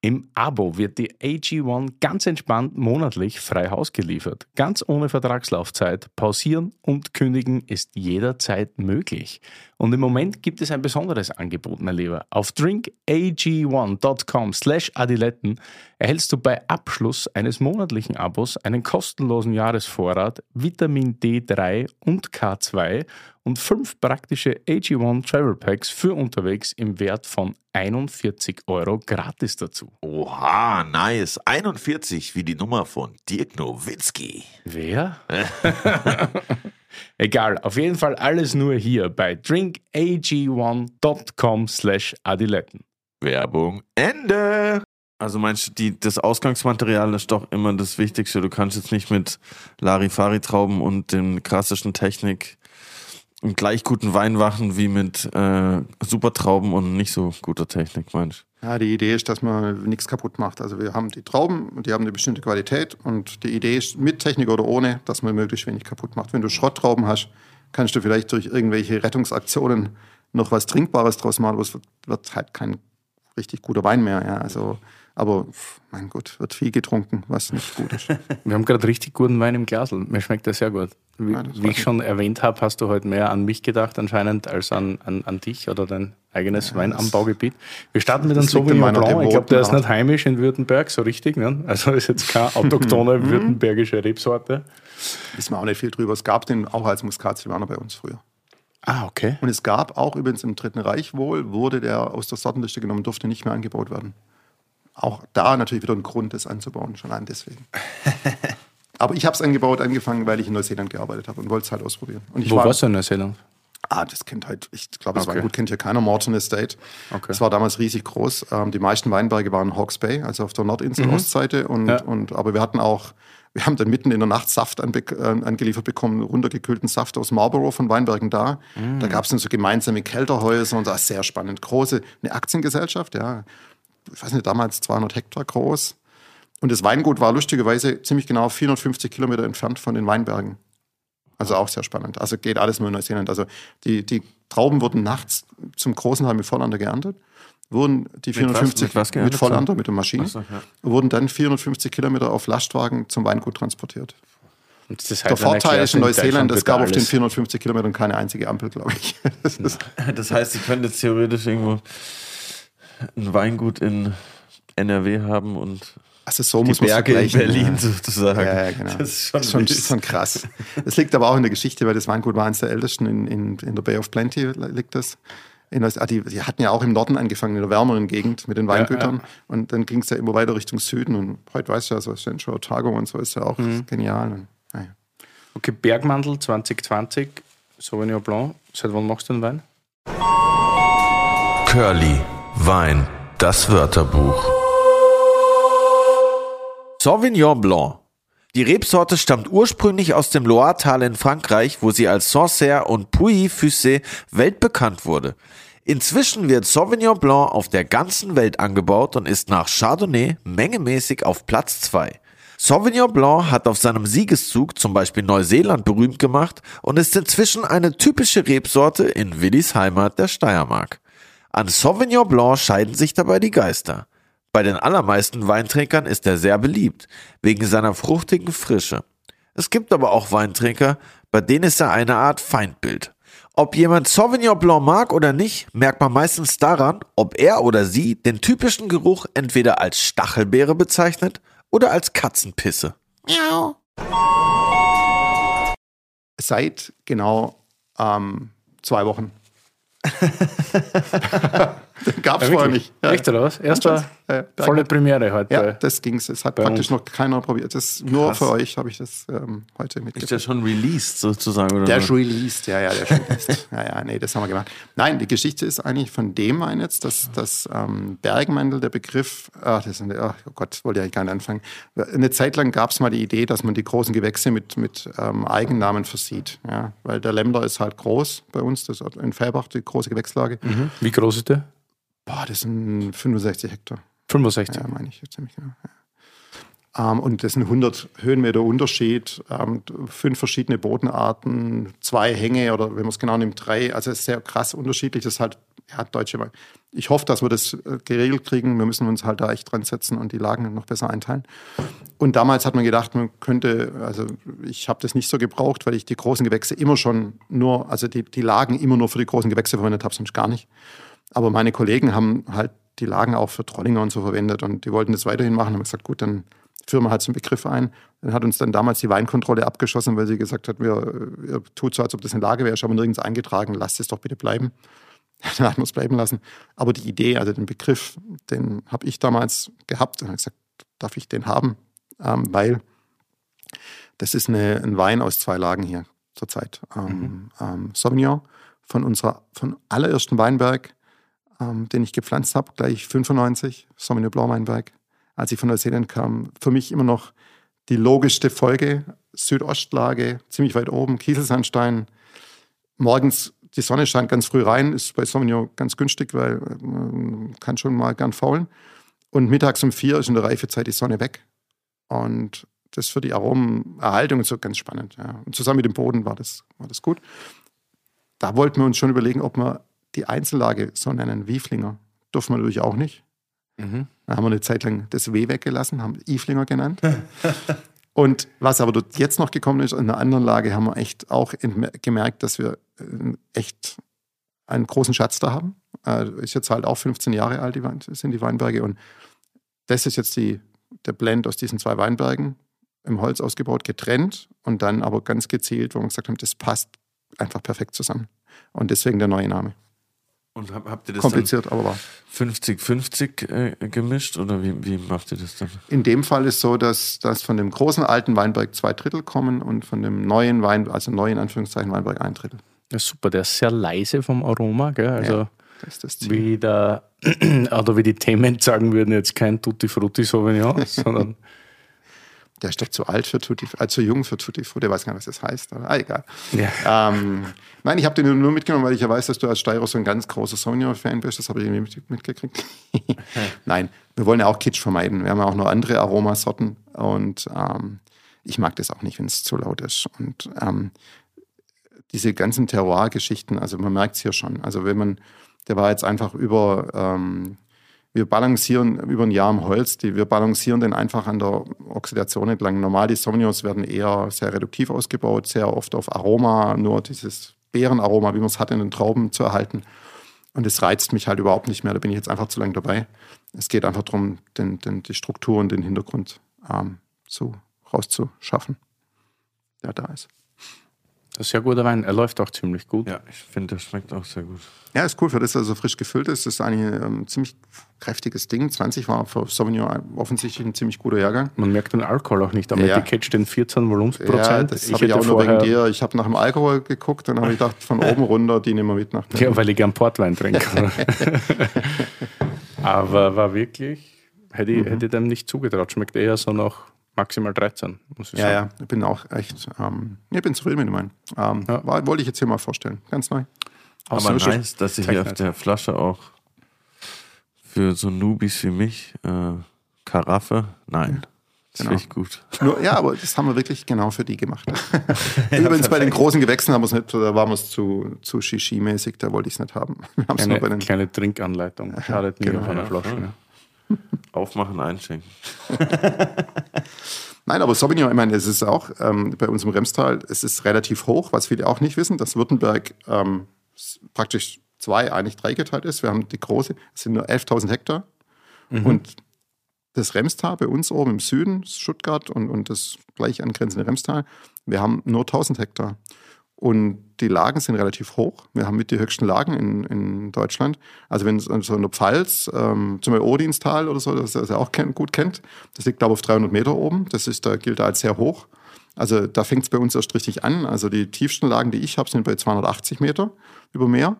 Im Abo wird die AG1 ganz entspannt monatlich frei Haus geliefert. Ganz ohne Vertragslaufzeit. Pausieren und kündigen ist jederzeit möglich. Und im Moment gibt es ein besonderes Angebot, mein Lieber. Auf drinkag1.com slash adiletten erhältst du bei Abschluss eines monatlichen Abos einen kostenlosen Jahresvorrat Vitamin D3 und K2 und fünf praktische AG1 Travel Packs für unterwegs im Wert von 41 Euro gratis dazu. Oha, nice. 41 wie die Nummer von Dirk Nowitzki. Wer? Egal, auf jeden Fall alles nur hier bei drinkag1.com slash adiletten. Werbung Ende. Also meinst du, die, das Ausgangsmaterial ist doch immer das Wichtigste. Du kannst jetzt nicht mit Larifari-Trauben und den klassischen Technik und gleich guten Wein machen wie mit äh, Supertrauben und nicht so guter Technik, meinst Ja, die Idee ist, dass man nichts kaputt macht. Also wir haben die Trauben und die haben eine bestimmte Qualität und die Idee ist, mit Technik oder ohne, dass man möglichst wenig kaputt macht. Wenn du Schrotttrauben hast, kannst du vielleicht durch irgendwelche Rettungsaktionen noch was Trinkbares draus machen, aber es wird, wird halt kein richtig guter Wein mehr. Ja. Also, aber mein Gott, wird viel getrunken, was nicht gut ist. Wir haben gerade richtig guten Wein im Glasl. Mir schmeckt der sehr gut. Wie, Ja, das wie ich schon erwähnt habe, hast du heute mehr an mich gedacht anscheinend als an, an, an dich oder dein eigenes Weinanbaugebiet. Wir starten mit einem Sauvignon Blanc. Ich glaube, der ist nicht heimisch in Württemberg, so richtig. Ne? Also ist jetzt keine autochtone württembergische Rebsorte. Wissen wir auch nicht viel drüber. Es gab den auch als Muskat-Silvaner bei uns früher. Ah, okay. Und es gab auch übrigens im Dritten Reich wohl, wurde der aus der Sortenliste genommen, durfte nicht mehr angebaut werden. Auch da natürlich wieder ein Grund, das anzubauen, schon allein deswegen. Aber ich habe es angebaut, angefangen, weil ich in Neuseeland gearbeitet habe und wollte es halt ausprobieren. Wo war, warst du in Neuseeland? Ah, das kennt halt, ich glaube, das Okay. Weingut kennt hier keiner, Morton Estate. Okay. Das war damals riesig groß. Ähm, die meisten Weinberge waren Hawke's Bay, also auf der Nordinsel, Ostseite. Und, Ja. und, aber wir hatten auch, wir haben dann mitten in der Nacht Saft anbe äh, angeliefert bekommen, runtergekühlten Saft aus Marlborough von Weinbergen da. Da gab es dann so gemeinsame Kälterhäuser und das sehr spannend. Große, eine Aktiengesellschaft, ja. Ich weiß nicht, damals 200 Hektar groß. Und das Weingut war lustigerweise ziemlich genau 450 Kilometer entfernt von den Weinbergen. Also auch sehr spannend. Also geht alles nur in Neuseeland. Also die, die Trauben wurden nachts zum großen Teil mit Vollander geerntet, wurden die 450 mit was geerntet? mit Vollander, mit der Maschine, so, ja. wurden dann 450 Kilometer auf Lastwagen zum Weingut transportiert. Und das Der Vorteil ist in Neuseeland, es gab auf den alles. 450 Kilometern keine einzige Ampel, glaube ich. Das Das heißt, sie können jetzt theoretisch irgendwo ein Weingut in NRW haben und also so die muss man Berge in Berlin ja. sozusagen. Ja, ja, genau. Das ist schon, schon, schon krass. Das liegt aber auch in der Geschichte, weil das Weingut war eines der ältesten in, in, in der Bay of Plenty, liegt das. In, Neus- ah, die, die hatten ja auch im Norden angefangen, in der wärmeren Gegend mit den Weingütern. Und dann ging es ja immer weiter Richtung Süden. Und heute weißt du ja, so Central Otago und so ist ja auch Mhm. genial. Und, naja. Okay, Bergmandel 2020, Sauvignon Blanc. Seit wann machst du den Wein? Curly, Wein, das Wörterbuch. Sauvignon Blanc. Die Rebsorte stammt ursprünglich aus dem Loiretal in Frankreich, wo sie als Sancerre und Puy-Fussé weltbekannt wurde. Inzwischen wird Sauvignon Blanc auf der ganzen Welt angebaut und ist nach Chardonnay mengemäßig auf Platz 2. Sauvignon Blanc hat auf seinem Siegeszug zum Beispiel Neuseeland berühmt gemacht und ist inzwischen eine typische Rebsorte in Willis Heimat der Steiermark. An Sauvignon Blanc scheiden sich dabei die Geister. Bei den allermeisten Weintrinkern ist er sehr beliebt, wegen seiner fruchtigen Frische. Es gibt aber auch Weintrinker, bei denen ist er eine Art Feindbild. Ob jemand Sauvignon Blanc mag oder nicht, merkt man meistens daran, ob er oder sie den typischen Geruch entweder als Stachelbeere bezeichnet oder als Katzenpisse. Seit genau ähm, zwei Wochen. Gab es Ja, vorher nicht. Ja. Echt oder was? Erster Ja, volle Premiere heute. Ja, das ging's. Es hat praktisch noch keiner probiert. Das nur Krass. für euch habe ich das ähm, heute Ist mitgebracht. der schon released sozusagen? Oder Der ist released, ja, ja, der ist released. ja, ja, nee, das haben wir gemacht. Nein, die Geschichte ist eigentlich von dem ein jetzt, dass das ähm, Bergmandel, der Begriff, ach, das ist eine, ach, oh Gott, wollte ich eigentlich gar nicht anfangen. Eine Zeit lang gab es mal die Idee, dass man die großen Gewächse mit, mit ähm, Eigennamen versieht. Ja, weil der Lämmer ist halt groß bei uns, das ist in Färbach, die große Gewächslage. Mhm. Wie groß ist der? Boah, das sind 65 Hektar. 65. Ja, meine ich ziemlich genau. Ja. Ähm, und das sind 100 Höhenmeter Unterschied, ähm, fünf verschiedene Bodenarten, zwei Hänge oder wenn man es genau nimmt, drei. Also es ist sehr krass unterschiedlich. Das ist halt ja, deutsche. Ich hoffe, dass wir das äh, geregelt kriegen. Wir müssen uns halt da echt dran setzen und die Lagen noch besser einteilen. Und damals hat man gedacht, man könnte, also ich habe das nicht so gebraucht, weil ich die großen Gewächse immer schon nur, also die, die Lagen immer nur für die großen Gewächse verwendet habe, sonst gar nicht. Aber meine Kollegen haben halt die Lagen auch für Trollinger und so verwendet und die wollten das weiterhin machen. Haben gesagt, gut, dann führen wir halt so einen Begriff ein. Dann hat uns dann damals die Weinkontrolle abgeschossen, weil sie gesagt hat, wir, ihr tut so, als ob das eine Lage wäre, ist aber nirgends eingetragen, lasst es doch bitte bleiben. Dann hat man es bleiben lassen. Aber die Idee, also den Begriff, den habe ich damals gehabt und habe gesagt, darf ich den haben? Ähm, weil das ist eine, ein Wein aus zwei Lagen hier zurzeit. Ähm, ähm, Sauvignon von unserer, von allerersten Weinberg, ähm, den ich gepflanzt habe, gleich 95, Sauvignon Blanc Weinberg, als ich von Neuseeland kam. Für mich immer noch die logischste Folge, Südostlage, ziemlich weit oben, Kieselsandstein. Morgens, die Sonne scheint ganz früh rein, ist bei Sauvignon ganz günstig, weil man kann schon mal gern faulen. Und mittags um vier ist in der Reifezeit die Sonne weg. Und das für die Aromenerhaltung so ganz spannend. Ja. Und zusammen mit dem Boden war das, war das gut. Da wollten wir uns schon überlegen, ob wir die Einzellage so nennen, Wieflinger. Durften wir natürlich auch nicht. Mhm. Da haben wir eine Zeit lang das W weggelassen, haben Iflinger genannt. Und was aber dort jetzt noch gekommen ist, in einer anderen Lage haben wir echt auch gemerkt, dass wir äh, echt einen großen Schatz da haben. Äh, ist jetzt halt auch 15 Jahre alt, die Wein, sind die Weinberge. Und das ist jetzt die, der Blend aus diesen zwei Weinbergen, im Holz ausgebaut, getrennt und dann aber ganz gezielt, wo wir gesagt haben, das passt einfach perfekt zusammen. Und deswegen der neue Name. Und hab, habt ihr das dann Kompliziert, aber wahr. 50-50 äh, gemischt oder wie, wie macht ihr das dann? In dem Fall ist so, dass, dass von dem großen alten Weinberg zwei Drittel kommen und von dem neuen Wein, also neuen Anführungszeichen Weinberg ein Drittel. Ja, super, der ist sehr leise vom Aroma, gell? Also Ja, Das ist das Ziel. wie der oder wie die Themen sagen würden, jetzt kein Tutti Frutti Sauvignon, sondern Der ist doch zu alt für Tutti, äh, zu jung für Tutti Frutti, der weiß gar nicht, was das heißt, aber ah, egal. ja. Ähm, nein, ich habe den nur mitgenommen, weil ich ja weiß, dass du als Steirer so ein ganz großer Sauvignon-Fan bist. Das habe ich irgendwie mit, mitgekriegt. nein, wir wollen ja auch Kitsch vermeiden. Wir haben ja auch noch andere Aromasorten und ähm, ich mag das auch nicht, wenn es zu laut ist. Und ähm, diese ganzen Terroir-Geschichten, also man merkt es hier schon. Also wenn man, der war jetzt einfach über, ähm, wir balancieren über ein Jahr im Holz, die, wir balancieren den einfach an der Oxidation entlang. Normal die Sauvignons werden eher sehr reduktiv ausgebaut, sehr oft auf Aroma, nur dieses Beerenaroma, wie man es hat in den Trauben zu erhalten. Und es reizt mich halt überhaupt nicht mehr, da bin ich jetzt einfach zu lange dabei. Es geht einfach darum, den, den, die Struktur und den Hintergrund ähm, so rauszuschaffen, der da ist. Das ist ja guter Wein. Er läuft auch ziemlich gut. Ja, ich finde, der schmeckt auch sehr gut. Ja, ist cool, für das, dass er so frisch gefüllt ist. Das ist eigentlich ein ähm, ziemlich kräftiges Ding. 20 war für Sauvignon offensichtlich ein ziemlich guter Jahrgang. Man merkt den Alkohol auch nicht. Am Ja. Etikett stehen 14 Volumensprozent. Ja, das habe ich auch nur wegen dir. Ich habe nach dem Alkohol geguckt und habe gedacht, von oben runter, die nehmen wir mit nach Ja, weil ich gern Portwein trinke. Aber war wirklich, hätte ich, hätte ich dem nicht zugetraut. Schmeckt eher so nach maximal 13, muss ich Ja, sagen. ja, ich bin auch echt, ähm, ich bin zufrieden mit dem Wein. Ähm, Ja. war, wollte ich jetzt hier mal vorstellen. Ganz neu. Aber so schon nice, dass sie hier auf der Flasche auch für so Newbies wie mich äh, Karaffe, nein. Das genau. finde ich gut. Nur, ja, aber das haben wir wirklich genau für die gemacht. Übrigens bei den großen Gewächsen haben wir es nicht, da waren wir es zu, zu Shishi-mäßig, da wollte ich es nicht haben. Wir haben es nur Eine bei den kleine Trinkanleitung. Schadet nie Genau, auf einer ja. Flasche. ne? Aufmachen, einschenken. Nein, aber Sauvignon, ich meine, es ist auch ähm, bei uns im Remstal, es ist relativ hoch, was viele auch nicht wissen, dass Württemberg ähm, praktisch zwei, eigentlich drei geteilt ist. Wir haben die große, es sind nur 11.000 Hektar. Und das Remstal bei uns oben im Süden, Stuttgart und, und das gleich angrenzende Remstal, wir haben nur 1000 Hektar. Und die Lagen sind relativ hoch. Wir haben mit die höchsten Lagen in, in Deutschland. Also wenn es so in der Pfalz, ähm, zum Beispiel Odinstal oder so, das ihr auch kennt, gut kennt, das liegt glaube ich auf 300 Meter oben. Das ist, da gilt als sehr hoch. Also da fängt es bei uns erst richtig an. Also die tiefsten Lagen, die ich habe, sind bei 280 Meter über Meer.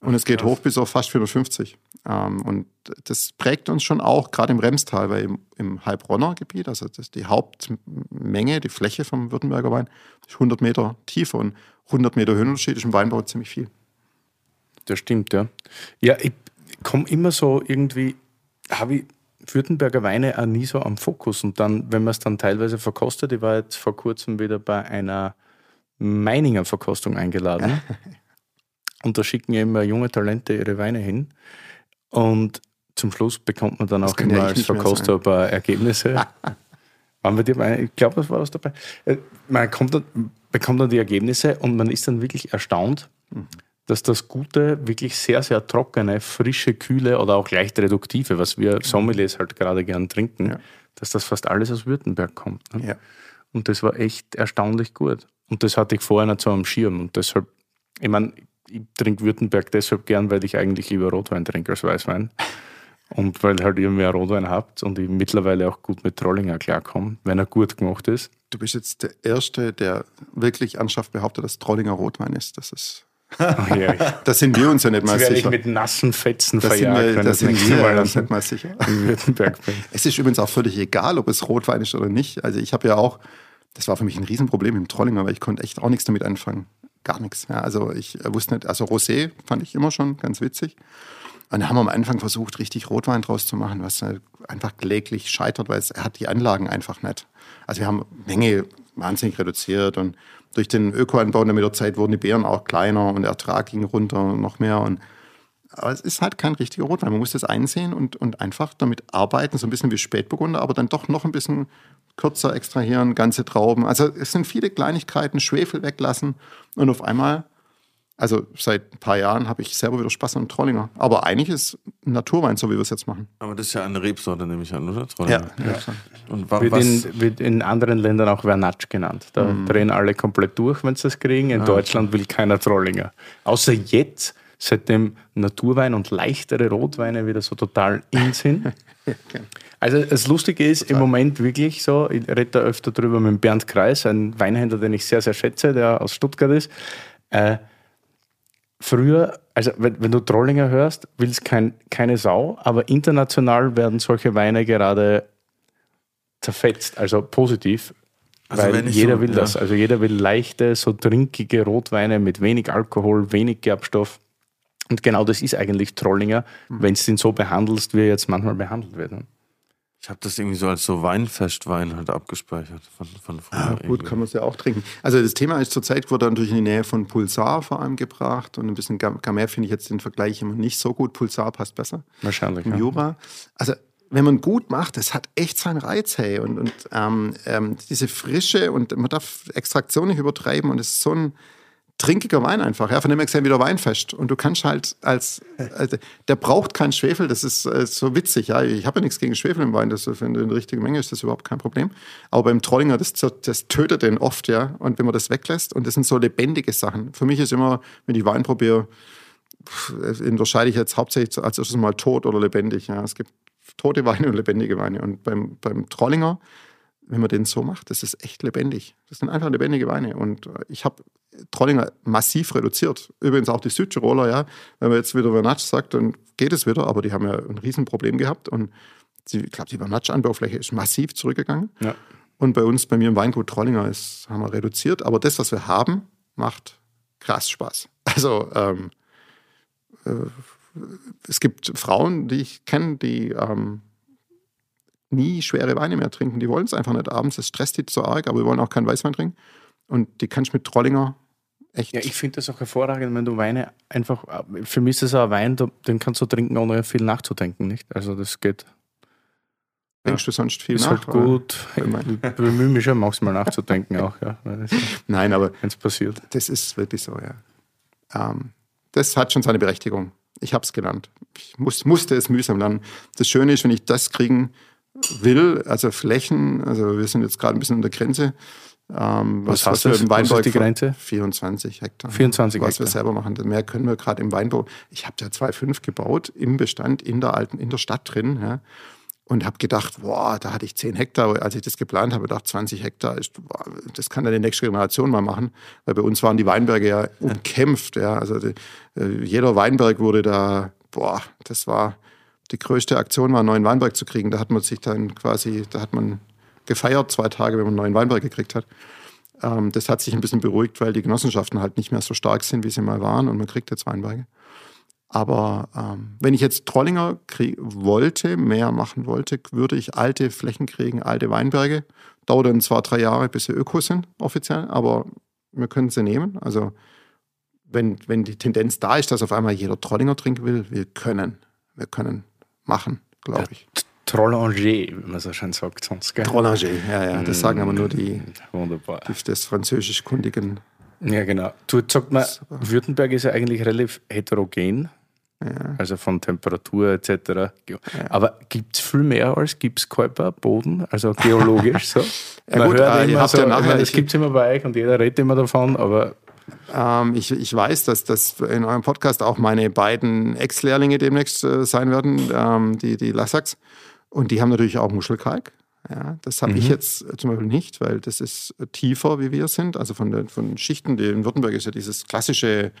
Und es geht hoch bis auf fast 450. Ähm, und das prägt uns schon auch, gerade im Remstal, weil im, im Heilbronner Gebiet, also das die Hauptmenge, die Fläche vom Württemberger Wein, ist 100 Meter tiefer und 100 Meter Höhenunterschied ist im Weinbau ziemlich viel. Das stimmt, ja. Ja, ich komme immer so irgendwie, habe ich Württemberger Weine auch nie so am Fokus. Und dann, wenn man es dann teilweise verkostet, ich war jetzt vor kurzem wieder bei einer Meininger Verkostung eingeladen. und da schicken immer junge Talente ihre Weine hin. Und zum Schluss bekommt man dann auch kann immer als Verkoster ein paar Ergebnisse. Waren wir dir bei, ich glaube, das war was dabei. Äh, Man dann, bekommt dann die Ergebnisse und man ist dann wirklich erstaunt, dass das gute, wirklich sehr, sehr trockene, frische, kühle oder auch leicht reduktive, was wir Sommeliers halt gerade gern trinken, Ja. dass das fast alles aus Württemberg kommt. Ne? Ja. Und das war echt erstaunlich gut. Und das hatte ich vorher nicht so am Schirm. Und deshalb, ich meine, ich trinke Württemberg deshalb gern, weil ich eigentlich lieber Rotwein trinke als Weißwein. Und weil halt ihr mehr Rotwein habt und ich mittlerweile auch gut mit Trollinger klarkomme, wenn er gut gemacht ist. Du bist jetzt der Erste, der wirklich ernsthaft behauptet, dass Trollinger Rotwein ist. Das ist, da sind wir uns ja nicht mal werde ich sicher. mit nassen Fetzen Da sind verjagt, wir, wenn da das sind wir Mal uns nicht mal sicher. Württemberg bin. Es ist übrigens auch völlig egal, ob es Rotwein ist oder nicht. Also ich habe ja auch, das war für mich ein Riesenproblem im Trollinger, weil ich konnte echt auch nichts damit anfangen. Gar nichts. Ja, also ich äh, wusste nicht, also Rosé fand ich immer schon ganz witzig. Und da haben wir am Anfang versucht, richtig Rotwein draus zu machen, was halt einfach kläglich scheitert, weil es, er hat die Anlagen einfach nicht. Also wir haben Menge wahnsinnig reduziert und durch den Ökoanbau in der Zeit wurden die Beeren auch kleiner und der Ertrag ging runter und noch mehr. Und aber es ist halt kein richtiger Rotwein. Man muss das einsehen und, und einfach damit arbeiten, so ein bisschen wie Spätburgunder, aber dann doch noch ein bisschen kürzer extrahieren, ganze Trauben. Also es sind viele Kleinigkeiten, Schwefel weglassen und auf einmal, also seit ein paar Jahren habe ich selber wieder Spaß an Trollinger. Aber eigentlich ist Naturwein, so wie wir es jetzt machen. Aber das ist ja eine Rebsorte, nehme ich an, oder? Trollinger? ja. Und wa Wird in, wird in anderen Ländern auch Vernatsch genannt. Da Mhm. drehen alle komplett durch, wenn sie das kriegen. Ah, In Deutschland will keiner Trollinger. Außer jetzt, seitdem Naturwein und leichtere Rotweine wieder so total in sind. Also das Lustige ist im Moment wirklich so, ich rede da öfter drüber mit Bernd Kreis, ein Weinhändler, den ich sehr, sehr schätze, der aus Stuttgart ist. Äh, früher, also wenn, wenn du Trollinger hörst, will es kein, keine Sau, aber international werden solche Weine gerade zerfetzt, also positiv. Also weil jeder so- will ja. das. Also jeder will leichte, so trinkige Rotweine mit wenig Alkohol, wenig Gerbstoff. Und genau das ist eigentlich Trollinger, Mhm. wenn du ihn so behandelst, wie er jetzt manchmal behandelt wird. ne? Ich habe das irgendwie so als so Weinfestwein halt abgespeichert von, von früher. Ah, gut, kann man es ja auch trinken. Also das Thema ist zurzeit wurde natürlich in die Nähe von Pulsar vor allem gebracht und ein bisschen Gamay finde ich jetzt den Vergleich immer nicht so gut. Pulsar passt besser. Wahrscheinlich. Im Ja. Jura. Also wenn man gut macht, das hat echt seinen Reiz, hey. Und, und ähm, ähm, diese Frische und man darf Extraktion nicht übertreiben und es ist so ein trinkiger Wein einfach. Ja, von dem her gesehen wieder Weinfest. Und du kannst halt als, also, der braucht keinen Schwefel, das ist äh, so witzig. Ja, ich habe ja nichts gegen Schwefel im Wein, das, in der richtigen Menge ist, das überhaupt kein Problem. Aber beim Trollinger, das, das tötet den oft, ja. Und wenn man das weglässt, und das sind so lebendige Sachen. Für mich ist immer, wenn ich Wein probiere, unterscheide ich jetzt hauptsächlich als erstes mal tot oder lebendig. Ja. Es gibt tote Weine und lebendige Weine. Und beim, beim Trollinger, wenn man den so macht, das ist echt lebendig. Das sind einfach lebendige Weine. Und äh, ich habe Trollinger massiv reduziert. Übrigens auch die Südtiroler, ja. Wenn man jetzt wieder Vernatsch sagt, dann geht es wieder, aber die haben ja ein Riesenproblem gehabt. Und sie, ich glaube, die Vernatsch-Anbaufläche ist massiv zurückgegangen. Ja. Und bei uns, bei mir im Weingut Trollinger, ist, haben wir reduziert. Aber das, was wir haben, macht krass Spaß. Also ähm, äh, es gibt Frauen, die ich kenne, die ähm, nie schwere Weine mehr trinken. Die wollen es einfach nicht abends. Es stresst die so arg, aber wir wollen auch keinen Weißwein trinken. Und die kannst du mit Trollinger echt. Ja, ich finde das auch hervorragend, wenn du Weine einfach, für mich ist das auch ein Wein, den kannst du trinken, ohne viel nachzudenken, nicht? Also das geht. denkst du sonst viel ist nach? halt gut. Ich bemühe mich schon manchmal nachzudenken auch, ja. Wenn Nein, aber es passiert. das ist wirklich so, ja. Ähm, das hat schon seine Berechtigung. Ich habe es gelernt. Ich muss, musste es mühsam lernen. Das Schöne ist, wenn ich das kriegen will, also Flächen, also wir sind jetzt gerade ein bisschen an der Grenze. Ähm, Was heißt das? Was ist die Grenze? 24 Hektar. 24 Was wir Hektar. selber machen. Mehr können wir gerade im Weinbau. Ich habe da 2,5 gebaut im Bestand in der alten, in der Stadt drin. Ja. Und habe gedacht, boah, da hatte ich 10 Hektar. Als ich das geplant habe, dachte 20 Hektar, ist, boah, das kann dann die nächste Generation mal machen. Weil bei uns waren die Weinberge ja umkämpft. Ja. Also die, äh, jeder Weinberg wurde da, boah, das war die größte Aktion, war einen neuen Weinberg zu kriegen. Da hat man sich dann quasi, da hat man gefeiert, zwei Tage, wenn man einen neuen Weinberg gekriegt hat. Ähm, das hat sich ein bisschen beruhigt, weil die Genossenschaften halt nicht mehr so stark sind, wie sie mal waren und man kriegt jetzt Weinberge. Aber ähm, wenn ich jetzt Trollinger wollte, mehr machen wollte, würde ich alte Flächen kriegen, alte Weinberge. Dauert dann zwar drei Jahre, bis sie öko sind, offiziell, aber wir können sie nehmen. Also wenn, wenn die Tendenz da ist, dass auf einmal jeder Trollinger trinken will, wir können. Wir können machen, glaube ich. Trollanger, wie man so schön sagt sonst, gell? Trollanger, ja, ja, das sagen aber nur die, Wunderbar. die des französischkundigen. Ja, genau. Du sagt man, Württemberg ist ja eigentlich relativ heterogen. Also von Temperatur etc. Aber gibt es viel mehr als Gipskäuper, Boden, also geologisch so? Ja gut, äh, ihr habt ja nachher- das ich- gibt es immer bei euch und jeder redet immer davon, aber Ähm, ich, ich weiß, dass das in eurem Podcast auch meine beiden Ex-Lehrlinge demnächst äh, sein werden, ähm, die, die Lassacks. Und die haben natürlich auch Muschelkalk. Ja, das habe ich jetzt äh, zum Beispiel nicht, weil das ist äh, tiefer, wie wir sind. Also von den von Schichten, die in Württemberg ist ja dieses klassische,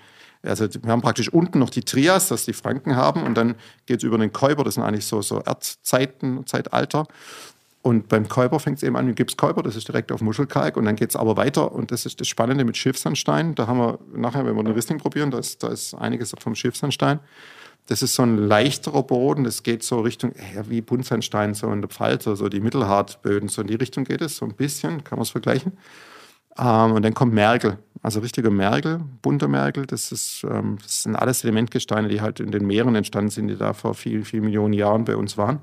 also wir haben praktisch unten noch die Trias, das die Franken haben, und dann geht es über den Käuber, das sind eigentlich so, so Erdzeiten, Zeitalter. Und beim Käuber fängt es eben an mit Gipskäuber, das ist direkt auf Muschelkalk. Und dann geht es aber weiter. Und das ist das Spannende mit Schiffsandstein. Da haben wir nachher, wenn wir den Riesling probieren, da ist, da ist einiges vom Schiffsandstein. Das ist so ein leichterer Boden, das geht so Richtung, ja, wie Buntsandstein, so in der Pfalz, so die Mittelhartböden, so in die Richtung geht es, so ein bisschen, kann man es vergleichen. Ähm, und dann kommt Mergel, also richtiger Mergel, bunter Mergel. Das, ist, ähm, das sind alles Elementgesteine, die halt in den Meeren entstanden sind, die da vor vielen, vielen Millionen Jahren bei uns waren.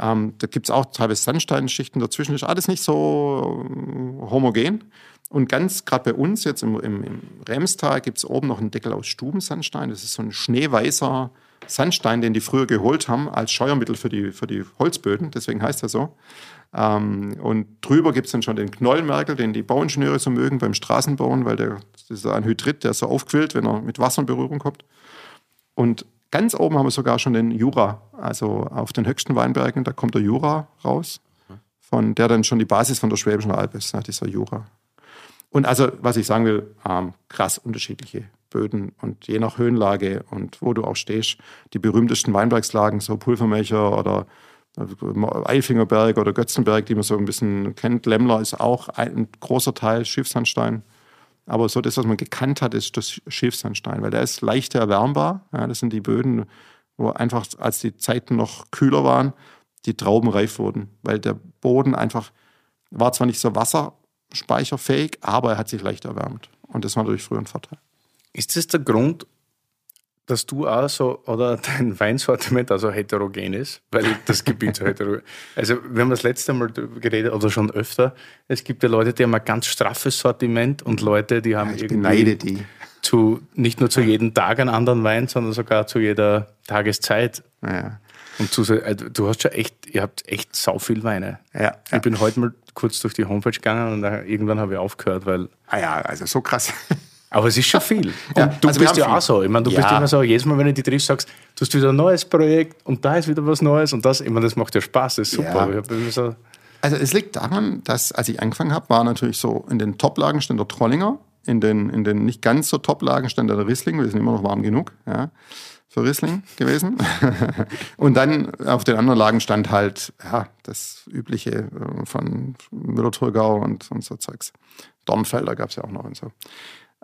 Ähm, da gibt es auch teilweise Sandsteinschichten dazwischen, ist alles nicht so äh, homogen. Und ganz gerade bei uns jetzt im, im, im Remstal gibt es oben noch einen Deckel aus Stubensandstein. Das ist so ein schneeweißer Sandstein, den die früher geholt haben als Scheuermittel für die, für die Holzböden. Deswegen heißt er so. Ähm, und drüber gibt es dann schon den Knollenmerkel, den die Bauingenieure so mögen beim Straßenbauen, weil der, das ist ein Hydrit, der so aufquillt, wenn er mit Wasser in Berührung kommt. Und ganz oben haben wir sogar schon den Jura, also auf den höchsten Weinbergen, da kommt der Jura raus, von der dann schon die Basis von der Schwäbischen Alb ist, ja, dieser Jura. Und also, was ich sagen will, ähm, krass unterschiedliche Böden und je nach Höhenlage und wo du auch stehst, die berühmtesten Weinbergslagen, so Pulvermecher oder äh, Eifingerberg oder Götzenberg, die man so ein bisschen kennt. Lemmler ist auch ein großer Teil Schiffsandstein. Aber so das, was man gekannt hat, ist das Schiffsandstein, weil der ist leicht erwärmbar. Ja, das sind die Böden, wo einfach, als die Zeiten noch kühler waren, die Trauben reif wurden, weil der Boden einfach war zwar nicht so wasserspeicherfähig, aber er hat sich leicht erwärmt. Und das war natürlich früher ein Vorteil. Ist das der Grund, dass du auch so oder dein Weinsortiment also heterogen ist, weil das Gebiet so heterogen Also, wir haben das letzte Mal geredet oder schon öfter. Es gibt ja Leute, die haben ein ganz straffes Sortiment und Leute, die haben ich irgendwie die. zu nicht nur zu jedem Tag einen anderen Wein, sondern sogar zu jeder Tageszeit. Ja. Und zu, also, du hast schon echt, ihr habt echt sau viel Weine. Ja, Ich bin heute mal kurz durch die Homepage gegangen und irgendwann habe ich aufgehört, weil Ah ja, also so krass. Aber es ist schon viel. Und Ja, du also bist ja haben auch viel. so. Ich meine, du bist Ja. immer so, jedes Mal, wenn du die triffst, sagst, du hast wieder ein neues Projekt und da ist wieder was Neues und das, ich meine, das macht ja Spaß, das ist super. Ja. So, Also es liegt daran, dass als ich angefangen habe, war natürlich so in den Top-Lagen stand der Trollinger, in den, in den nicht ganz so Top-Lagen stand der Riesling, wir sind immer noch warm genug, ja, für Riesling gewesen. und dann auf den anderen Lagen stand halt, ja, das Übliche äh, von Müller-Thurgau und, und so Zeugs. Dornfelder gab es ja auch noch und so.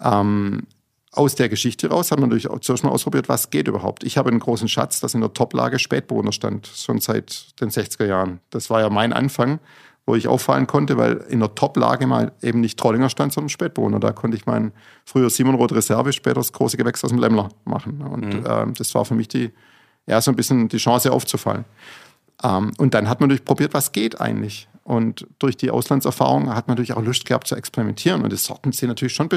Ähm, aus der Geschichte raus hat man natürlich auch zuerst mal ausprobiert, was geht überhaupt. Ich habe einen großen Schatz, das in der Top-Lage Spätbewohner stand, schon seit den 60er Jahren. Das war ja mein Anfang, wo ich auffallen konnte, weil in der Top-Lage mal eben nicht Trollinger stand, sondern Spätbewohner. Da konnte ich mein früher Simonrot Reserve, später das große Gewächs aus dem Lämmler machen. Und ähm, das war für mich die, ja, so ein bisschen die Chance aufzufallen. Ähm, und dann hat man natürlich probiert, was geht eigentlich. Und durch die Auslandserfahrung hat man natürlich auch Lust gehabt zu experimentieren. Und die Sorten sind natürlich schon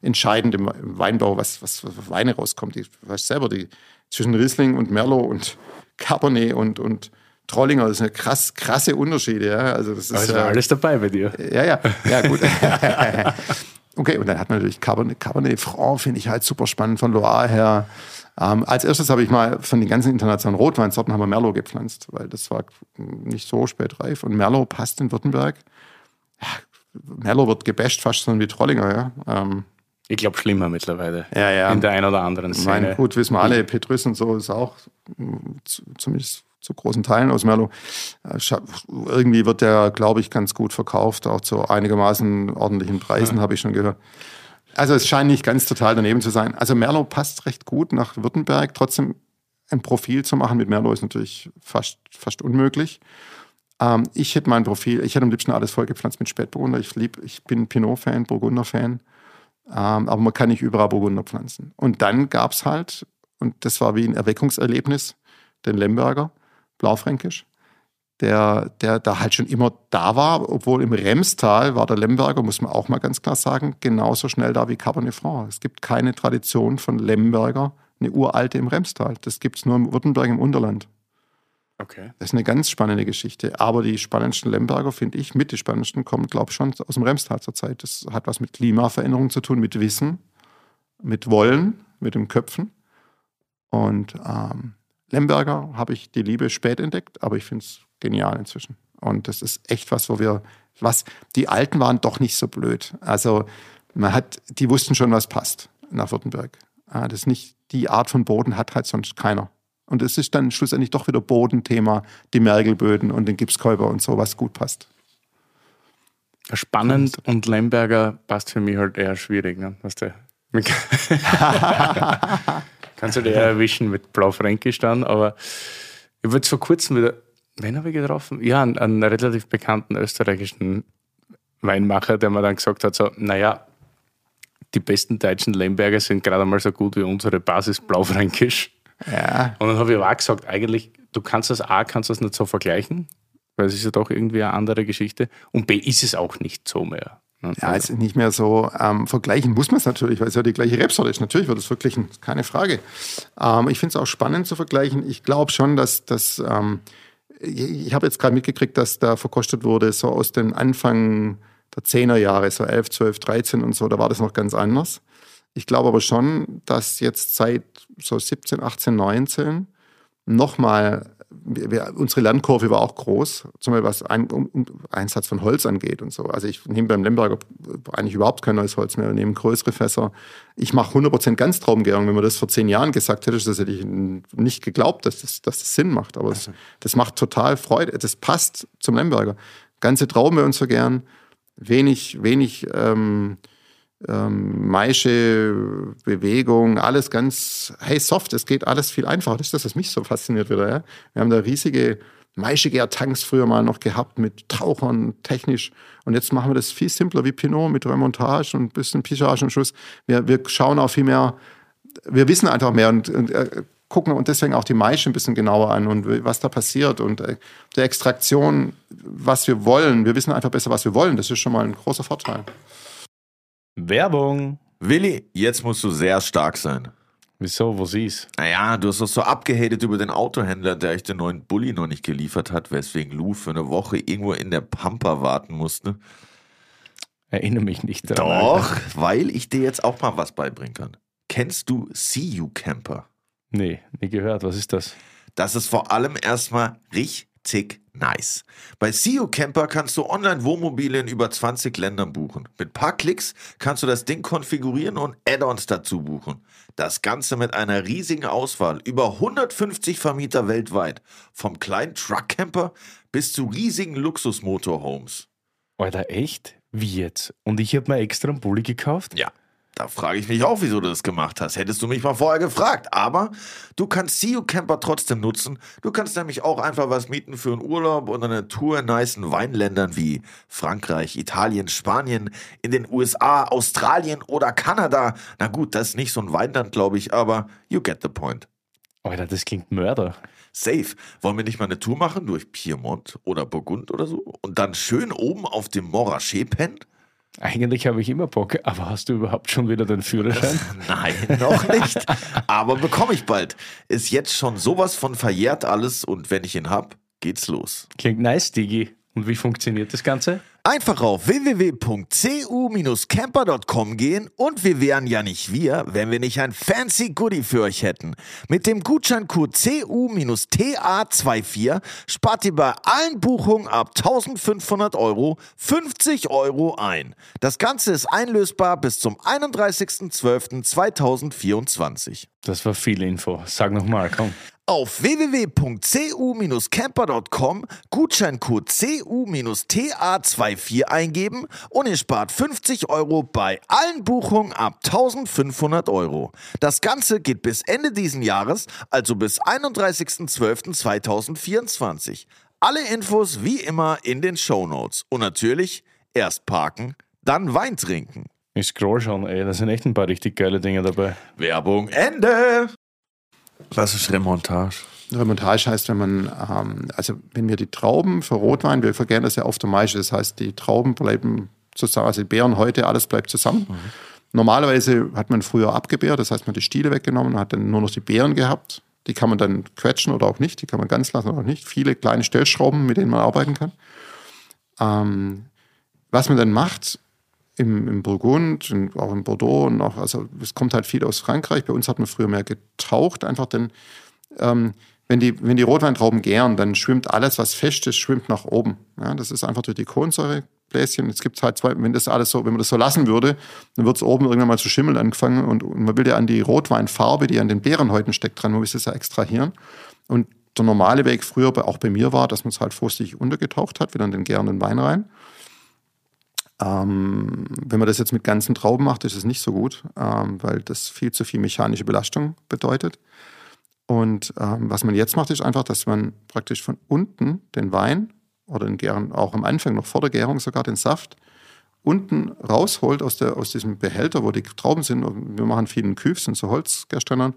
entscheidend im Weinbau, was, was, was für Weine rauskommt. Ich weiß selber, die, zwischen Riesling und Merlot und Cabernet und, und Trollinger, das sind krass, krasse Unterschiede. Ja. Also das ist, also äh, alles dabei bei dir. ja, ja, ja, gut. okay, und dann hat man natürlich Cabernet, Cabernet Franc, finde ich halt super spannend von Loire her. Ähm, als erstes habe ich mal von den ganzen internationalen Rotweinsorten haben wir Merlot gepflanzt, weil das war nicht so spät reif. Und Merlot passt in Württemberg. Ja, Merlot wird gebasht fast so wie Trollinger, ja. Ähm, Ich glaube, schlimmer mittlerweile. Ja, ja. In der einen oder anderen Szene. gut, wissen wir alle, Petrus und so ist auch mm, zu, zumindest zu großen Teilen aus Merlot. Äh, Irgendwie wird der, glaube ich, ganz gut verkauft, auch zu einigermaßen ordentlichen Preisen, habe ich schon gehört. Also es scheint nicht ganz total daneben zu sein. Also Merlot passt recht gut nach Württemberg. Trotzdem ein Profil zu machen mit Merlot ist natürlich fast, fast unmöglich. Ähm, ich hätte mein Profil, ich hätte am liebsten alles vollgepflanzt mit Spätburgunder. Ich, lieb, ich bin Pinot-Fan, Burgunder-Fan. Ähm, aber man kann nicht überall Burgunder pflanzen. Und dann gab es halt, und das war wie ein Erweckungserlebnis, den Lemberger, Blaufränkisch, der, der da halt schon immer da war, obwohl im Remstal war der Lemberger, muss man auch mal ganz klar sagen, genauso schnell da wie Cabernet Franc. Es gibt keine Tradition von Lemberger, eine uralte im Remstal. Das gibt es nur im Württemberg im Unterland. Okay. Das ist eine ganz spannende Geschichte. Aber die spannendsten Lemberger, finde ich, mit die spannendsten, kommen, glaube ich, schon aus dem Remstal zurzeit. Das hat was mit Klimaveränderung zu tun, mit Wissen, mit Wollen, mit dem Köpfen. Und ähm, Lemberger habe ich die Liebe spät entdeckt, aber ich finde es genial inzwischen. Und das ist echt was, wo wir, was, die Alten waren doch nicht so blöd. Also man hat, die wussten schon, was passt nach Württemberg. Ah, Das ist nicht, die Art von Boden hat halt sonst keiner. Und es ist dann schlussendlich doch wieder Bodenthema, die Mergelböden und den Gipskäuber und so, was gut passt. Spannend und Lemberger passt für mich halt eher schwierig. Ne? Weißt du? Kannst du dir erwischen mit Blaufränkisch dann, aber ich habe jetzt vor kurzem wieder, wen habe ich getroffen? Ja, einen, einen relativ bekannten österreichischen Weinmacher, der mir dann gesagt hat: so, naja, die besten deutschen Lemberger sind gerade einmal so gut wie unsere Basis Blaufränkisch. Ja, Und dann habe ich aber auch gesagt, eigentlich, du kannst das A, kannst das nicht so vergleichen, weil es ist ja doch irgendwie eine andere Geschichte. Und B ist es auch nicht so mehr. ne? ja es ist nicht mehr so. Ähm, vergleichen muss man es natürlich, weil es ja die gleiche Rebsorte ist. Natürlich wird es verglichen, keine Frage. Ähm, ich finde es auch spannend zu vergleichen. Ich glaube schon, dass das. Ähm, ich habe jetzt gerade mitgekriegt, dass da verkostet wurde, so aus den Anfang der 10er Jahre, so 11, 12, 13 und so, da war das noch ganz anders. Ich glaube aber schon, dass jetzt seit so 17, 18, 19 nochmal, wir, unsere Lernkurve war auch groß, zum Beispiel was ein, um, Einsatz von Holz angeht und so. Also ich nehme beim Lemberger eigentlich überhaupt kein neues Holz mehr, wir nehmen größere Fässer. Ich mache 100% Ganztraumgärung. Wenn man das vor zehn Jahren gesagt hätte, das hätte ich nicht geglaubt, dass das, dass das Sinn macht. Aber das, das macht total Freude, das passt zum Lemberger. Ganze Trauben wir uns so gern, wenig, wenig... Ähm, ähm, Maische, Bewegung, alles ganz, hey, soft, es geht alles viel einfacher. Das ist das, was mich so fasziniert wieder. Ja? Wir haben da riesige Maischegär-Tanks früher mal noch gehabt mit Tauchern, technisch. Und jetzt machen wir das viel simpler wie Pinot mit Remontage und ein bisschen Pichage am Schluss. Wir, wir schauen auch viel mehr, wir wissen einfach mehr und, und äh, gucken und deswegen auch die Maische ein bisschen genauer an und was da passiert und äh, der Extraktion, was wir wollen. Wir wissen einfach besser, was wir wollen. Das ist schon mal ein großer Vorteil. Werbung. Willi, jetzt musst du sehr stark sein. Wieso? Wo sieh's? Naja, du hast doch so abgehatet über den Autohändler, der euch den neuen Bulli noch nicht geliefert hat, weswegen Lou für eine Woche irgendwo in der Pampa warten musste. Erinnere mich nicht daran. Doch, Alter. weil ich dir jetzt auch mal was beibringen kann. Kennst du See You Camper? Nee, nie gehört. Was ist das? Das ist vor allem erstmal richtig nice. Bei You Camper kannst du online Wohnmobile in über 20 Ländern buchen. Mit ein paar Klicks kannst du das Ding konfigurieren und Add-ons dazu buchen. Das Ganze mit einer riesigen Auswahl, über 150 Vermieter weltweit. Vom kleinen Truckcamper bis zu riesigen Luxus-Motorhomes. Alter, echt? Wie jetzt? Und ich habe mir extra einen Bulli gekauft? Ja, da frage ich mich auch, wieso du das gemacht hast. Hättest du mich mal vorher gefragt. Aber du kannst You Camper trotzdem nutzen. Du kannst nämlich auch einfach was mieten für einen Urlaub oder eine Tour in nicen Weinländern wie Frankreich, Italien, Spanien, in den USA, Australien oder Kanada. Na gut, das ist nicht so ein Weinland, glaube ich, aber you get the point. Alter, das klingt Mörder. Safe. Wollen wir nicht mal eine Tour machen durch Piemont oder Burgund oder so? Und dann schön oben auf dem Morachet pennen? Eigentlich habe ich immer Bock, aber hast du überhaupt schon wieder den Führerschein? Nein, noch nicht. Aber bekomme ich bald. Ist jetzt schon sowas von verjährt alles und wenn ich ihn hab, geht's los. Klingt nice, Digi. Und wie funktioniert das Ganze? Einfach auf www.cu-camper.com gehen und wir wären ja nicht wir, wenn wir nicht ein fancy Goodie für euch hätten. Mit dem Gutscheincode CU-TA24 spart ihr bei allen Buchungen ab 1500 Euro 50 Euro ein. Das Ganze ist einlösbar bis zum 31.12.2024. Das war viel Info. Sag nochmal, komm. Auf www.cu-camper.com Gutscheincode CU-TA24 eingeben und ihr spart 50 Euro bei allen Buchungen ab 1500 Euro. Das Ganze geht bis Ende diesen Jahres, also bis 31.12.2024. Alle Infos wie immer in den Show Notes und natürlich erst parken, dann Wein trinken. Ich scroll schon, ey. Da sind echt ein paar richtig geile Dinge dabei. Werbung Ende! Was ist Remontage? Remontage heißt, wenn man, ähm, also wenn wir die Trauben für Rotwein, wir vergären das ja oft der Maische, das heißt, die Trauben bleiben zusammen, also die Beeren heute, alles bleibt zusammen. Mhm. Normalerweise hat man früher abgebärt, das heißt, man hat die Stiele weggenommen und hat dann nur noch die Beeren gehabt. Die kann man dann quetschen oder auch nicht, die kann man ganz lassen oder auch nicht. Viele kleine Stellschrauben, mit denen man arbeiten kann. Ähm, was man dann macht, im, im Burgund und auch in Bordeaux und auch, also es kommt halt viel aus Frankreich. Bei uns hat man früher mehr getaucht, einfach denn ähm, wenn die, wenn die Rotweintrauben gären, dann schwimmt alles, was fest ist, schwimmt nach oben. Ja, das ist einfach durch die Kohlensäurebläschen. Jetzt gibt halt zwei, wenn das alles so, wenn man das so lassen würde, dann wird es oben irgendwann mal zu schimmeln angefangen und, und man will ja an die Rotweinfarbe, die an den Beerenhäuten steckt, dran, man will es ja extrahieren. Und der normale Weg früher auch bei mir war, dass man es halt vorsichtig untergetaucht hat, wieder in den gärenden Wein rein. Ähm, wenn man das jetzt mit ganzen Trauben macht, ist es nicht so gut, ähm, weil das viel zu viel mechanische Belastung bedeutet. Und ähm, was man jetzt macht, ist einfach, dass man praktisch von unten den Wein oder den Gären, auch am Anfang noch vor der Gärung sogar den Saft, unten rausholt aus, der, aus diesem Behälter, wo die Trauben sind. Wir machen vielen Küfs und so Holzgerständern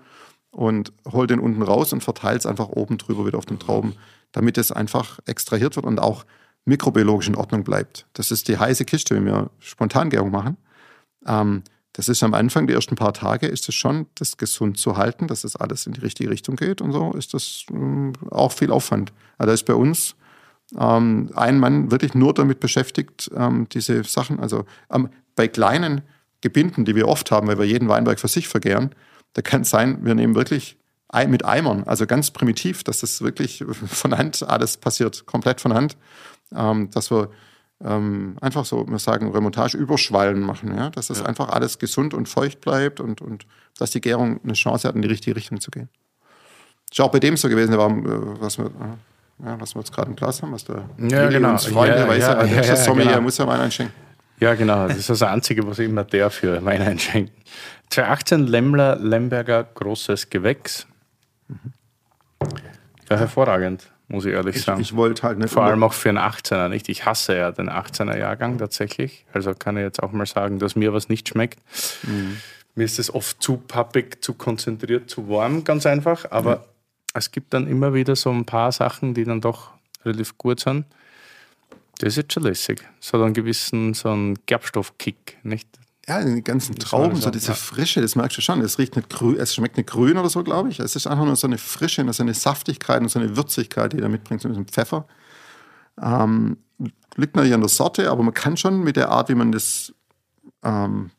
und holt den unten raus und verteilt es einfach oben drüber wieder auf den Trauben, damit es einfach extrahiert wird und auch mikrobiologisch in Ordnung bleibt. Das ist die heiße Kiste, wenn wir Spontangärung machen. Ähm, das ist am Anfang, die ersten paar Tage, ist es schon, das gesund zu halten, dass das alles in die richtige Richtung geht und so, ist das ähm, auch viel Aufwand. Also da ist bei uns ähm, ein Mann wirklich nur damit beschäftigt, ähm, diese Sachen, also ähm, bei kleinen Gebinden, die wir oft haben, weil wir jeden Weinberg für sich vergären, da kann es sein, wir nehmen wirklich mit Eimern, also ganz primitiv, dass das wirklich von Hand alles passiert, komplett von Hand, ähm, dass wir ähm, einfach so, wir sagen, Remontage überschwallen machen, ja? dass das einfach alles gesund und feucht bleibt und, und dass die Gärung eine Chance hat, in die richtige Richtung zu gehen. Ist auch bei dem so gewesen, war, äh, was wir, äh, ja, was wir jetzt gerade im Glas haben, was der Ja, genau. uns Freund, Ja, weiß ja, ja, ja, ja, Sommelier, genau. muss ja Wein einschenken. Ja, genau. Das ist das Einzige, was immer der für Wein einschenkt. 2018 Lemmler Lemberger großes Gewächs. Ja, hervorragend. Muss ich ehrlich Ich, sagen. ich wollte halt nicht. Vor allem auch für einen 18er, nicht? Ich hasse ja den 18er Jahrgang tatsächlich. Also kann ich jetzt auch mal sagen, dass mir was nicht schmeckt. Mir ist es oft zu pappig, zu konzentriert, zu warm, ganz einfach. Aber es gibt dann immer wieder so ein paar Sachen, die dann doch relativ gut sind. Das ist jetzt schon lässig. Es hat einen gewissen so einen Gerbstoffkick, nicht? Ja, die ganzen Trauben, so diese. Frische, das merkst du schon. Es riecht nicht grün, es schmeckt nicht grün oder so, glaube ich. Es ist einfach nur so eine Frische, so eine Saftigkeit und so eine Würzigkeit, die da mitbringt, so ein bisschen Pfeffer. Ähm, liegt natürlich an der Sorte, aber man kann schon mit der Art, wie man das ähm,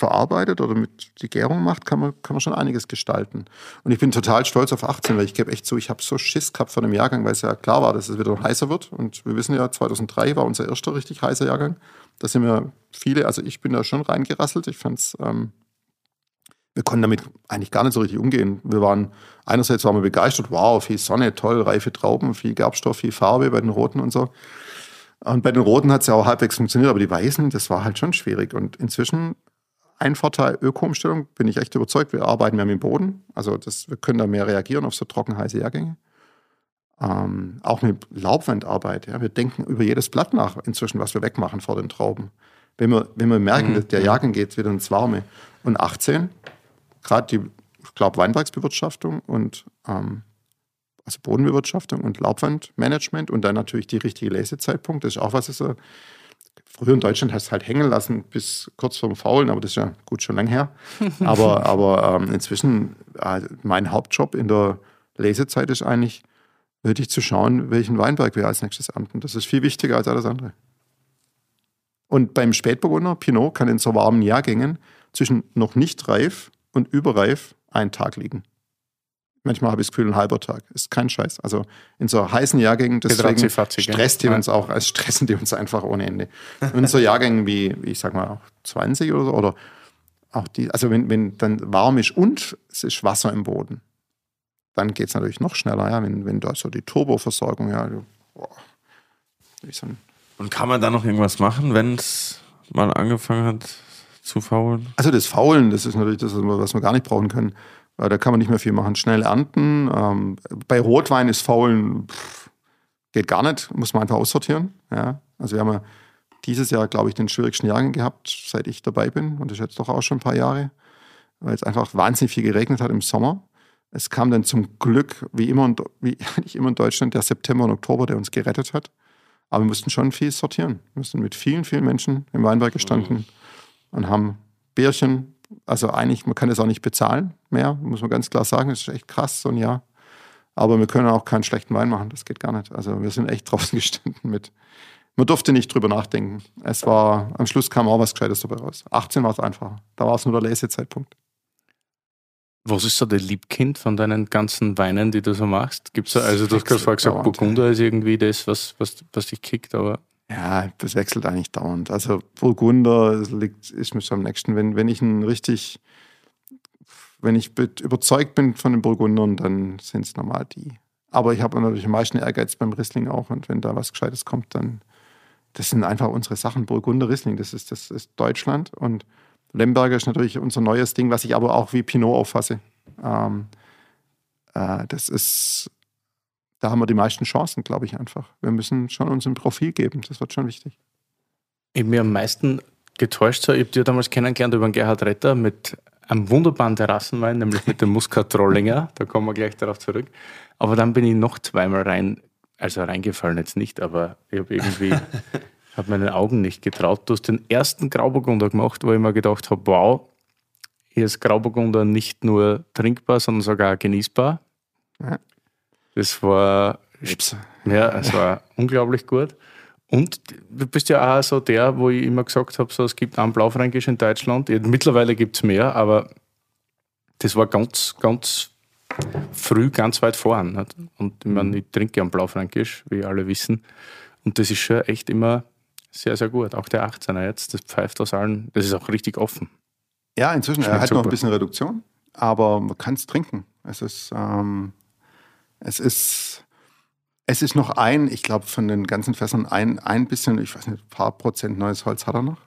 verarbeitet oder mit die Gärung macht, kann man, kann man schon einiges gestalten. Und ich bin total stolz auf 18, weil ich gebe echt zu, ich habe so Schiss gehabt vor dem Jahrgang, weil es ja klar war, dass es wieder heißer wird. Und wir wissen ja, 2003 war unser erster richtig heißer Jahrgang. Da sind wir viele, also ich bin da schon reingerasselt. Ich fand es, ähm, wir konnten damit eigentlich gar nicht so richtig umgehen. Wir waren, einerseits waren wir begeistert, wow, viel Sonne, toll, reife Trauben, viel Gerbstoff, viel Farbe bei den Roten und so. Und bei den Roten hat es ja auch halbwegs funktioniert, aber die Weißen, das war halt schon schwierig. Und inzwischen ein Vorteil Öko-Umstellung, bin ich echt überzeugt. Wir arbeiten mehr mit dem Boden. Also das, wir können da mehr reagieren auf so trocken heiße Jahrgänge. Ähm, auch mit Laubwandarbeit. Ja. Wir denken über jedes Blatt nach inzwischen, was wir wegmachen vor den Trauben. Wenn wir, wenn wir merken, dass der Jahrgang geht wieder ins Warme. Und 18, gerade die, ich glaube, Weinbergsbewirtschaftung und ähm, also Bodenbewirtschaftung und Laubwandmanagement und dann natürlich die richtige Lesezeitpunkt. Das ist auch was, das so Früher in Deutschland hast du halt hängen lassen bis kurz vorm Faulen, aber das ist ja gut schon lang her. Aber, aber ähm, inzwischen, äh, mein Hauptjob in der Lesezeit ist eigentlich, wirklich zu schauen, welchen Weinberg wir als nächstes ernten. Das ist viel wichtiger als alles andere. Und beim Spätburgunder, Pinot, kann in so warmen Jahrgängen zwischen noch nicht reif und überreif einen Tag liegen. Manchmal habe ich das Gefühl, ein halber Tag. Ist kein Scheiß. Also in so heißen Jahrgängen, deswegen stresst die Ja. uns auch, also stressen die uns einfach ohne Ende. Und in so Jahrgängen wie, ich sag mal, auch 20 oder so, oder auch die, also wenn, wenn dann warm ist und es ist Wasser im Boden, dann geht es natürlich noch schneller, ja, wenn, wenn da so die Turboversorgung, ja, boah, so Und kann man da noch irgendwas machen, wenn es mal angefangen hat zu faulen? Also das Faulen, das ist natürlich das, was wir gar nicht brauchen können. Weil Da kann man nicht mehr viel machen. Schnell ernten. Ähm, bei Rotwein ist Faulen pff, geht gar nicht, muss man einfach aussortieren. Ja. Also wir haben ja dieses Jahr, glaube ich, den schwierigsten Jahrgang gehabt, seit ich dabei bin. Und das ist jetzt doch auch schon ein paar Jahre, weil es einfach wahnsinnig viel geregnet hat im Sommer. Es kam dann zum Glück, wie immer, in, wie nicht immer in Deutschland, der September und Oktober, der uns gerettet hat. Aber wir mussten schon viel sortieren. Wir mussten mit vielen, vielen Menschen im Weinberg gestanden und haben Bärchen, also eigentlich, man kann das auch nicht bezahlen mehr, muss man ganz klar sagen. Das ist echt krass, so ein Jahr. Aber wir können auch keinen schlechten Wein machen, das geht gar nicht. Also wir sind echt draußen gestanden mit. Man durfte nicht drüber nachdenken. Es war, am Schluss kam auch was Gescheites dabei raus. 18 war es einfacher. Da war es nur der Lesezeitpunkt. Was ist so der Liebkind von deinen ganzen Weinen, die du so machst? Gibt's da, also du hast gerade vorher gesagt. Burgunder ist irgendwie das, was, was, was dich kickt, aber Ja, das wechselt eigentlich dauernd. Also Burgunder liegt, ist mir schon am nächsten. Wenn, wenn ich ein richtig, wenn ich be- überzeugt bin von den Burgundern, dann sind es normal die. Aber ich habe natürlich am meisten Ehrgeiz beim Riesling auch. Und wenn da was Gescheites kommt, dann, das sind einfach unsere Sachen. Burgunder, Riesling, das ist, das ist Deutschland. Und Lemberger ist natürlich unser neues Ding, was ich aber auch wie Pinot auffasse. Ähm, äh, das ist, da haben wir die meisten Chancen, glaube ich einfach. Wir müssen schon uns ein Profil geben. Das wird schon wichtig. ich bin mir am meisten getäuscht. So, ich habe dir damals kennengelernt über den Gerhard Retter mit einem wunderbaren Terrassenwein, nämlich mit dem Muscat Trollinger. Da kommen wir gleich darauf zurück. Aber dann bin ich noch zweimal rein, also reingefallen jetzt nicht, aber ich habe irgendwie, habe meinen Augen nicht getraut. Du hast den ersten Grauburgunder gemacht, wo ich mir gedacht habe, wow, hier ist Grauburgunder nicht nur trinkbar, sondern sogar genießbar. Ja. Das war Ups. ja, es war unglaublich gut. Und du bist ja auch so der, wo ich immer gesagt habe, so, es gibt einen Blaufränkisch in Deutschland. Mittlerweile gibt es mehr, aber das war ganz, ganz früh, ganz weit vorn. Nicht? Und ich, meine, ich trinke am Blaufränkisch, wie alle wissen. Und das ist schon echt immer sehr, sehr gut. Auch der 18er jetzt, das pfeift aus allen. Das ist auch richtig offen. Ja, inzwischen. Er hat noch super. ein bisschen Reduktion, aber man kann es trinken. Es ist, ähm, es ist, es ist noch ein, ich glaube, von den ganzen Fässern ein, ein bisschen, ich weiß nicht, ein paar Prozent neues Holz hat er noch.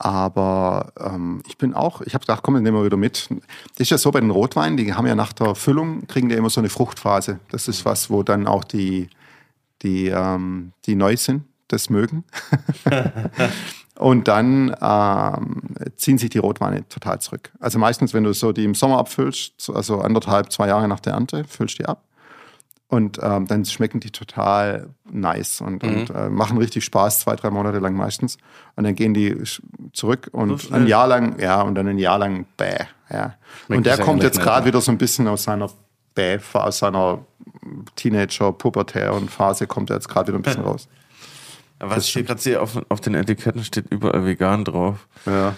Aber ähm, ich bin auch, ich habe gedacht, komm, nehmen wir wieder mit. Das ist ja so bei den Rotweinen, die haben ja nach der Füllung, kriegen die immer so eine Fruchtphase. Das ist was, wo dann auch die, die, ähm, die neu sind, das mögen. Und dann ähm, ziehen sich die Rotweine total zurück. Also meistens, wenn du so die im Sommer abfüllst, also anderthalb, zwei Jahre nach der Ernte, füllst die ab. Und ähm, dann schmecken die total nice und, mhm. und äh, machen richtig Spaß, zwei, drei Monate lang meistens. Und dann gehen die zurück und ein Jahr lang, ja, und dann ein Jahr lang bäh. Ja. und der kommt jetzt gerade wieder so ein bisschen aus seiner bäh, aus seiner Teenager, pubertären Phase, kommt er jetzt gerade wieder ein bisschen raus. Was hier gerade sehe, auf, auf den Etiketten steht überall vegan drauf. Ja.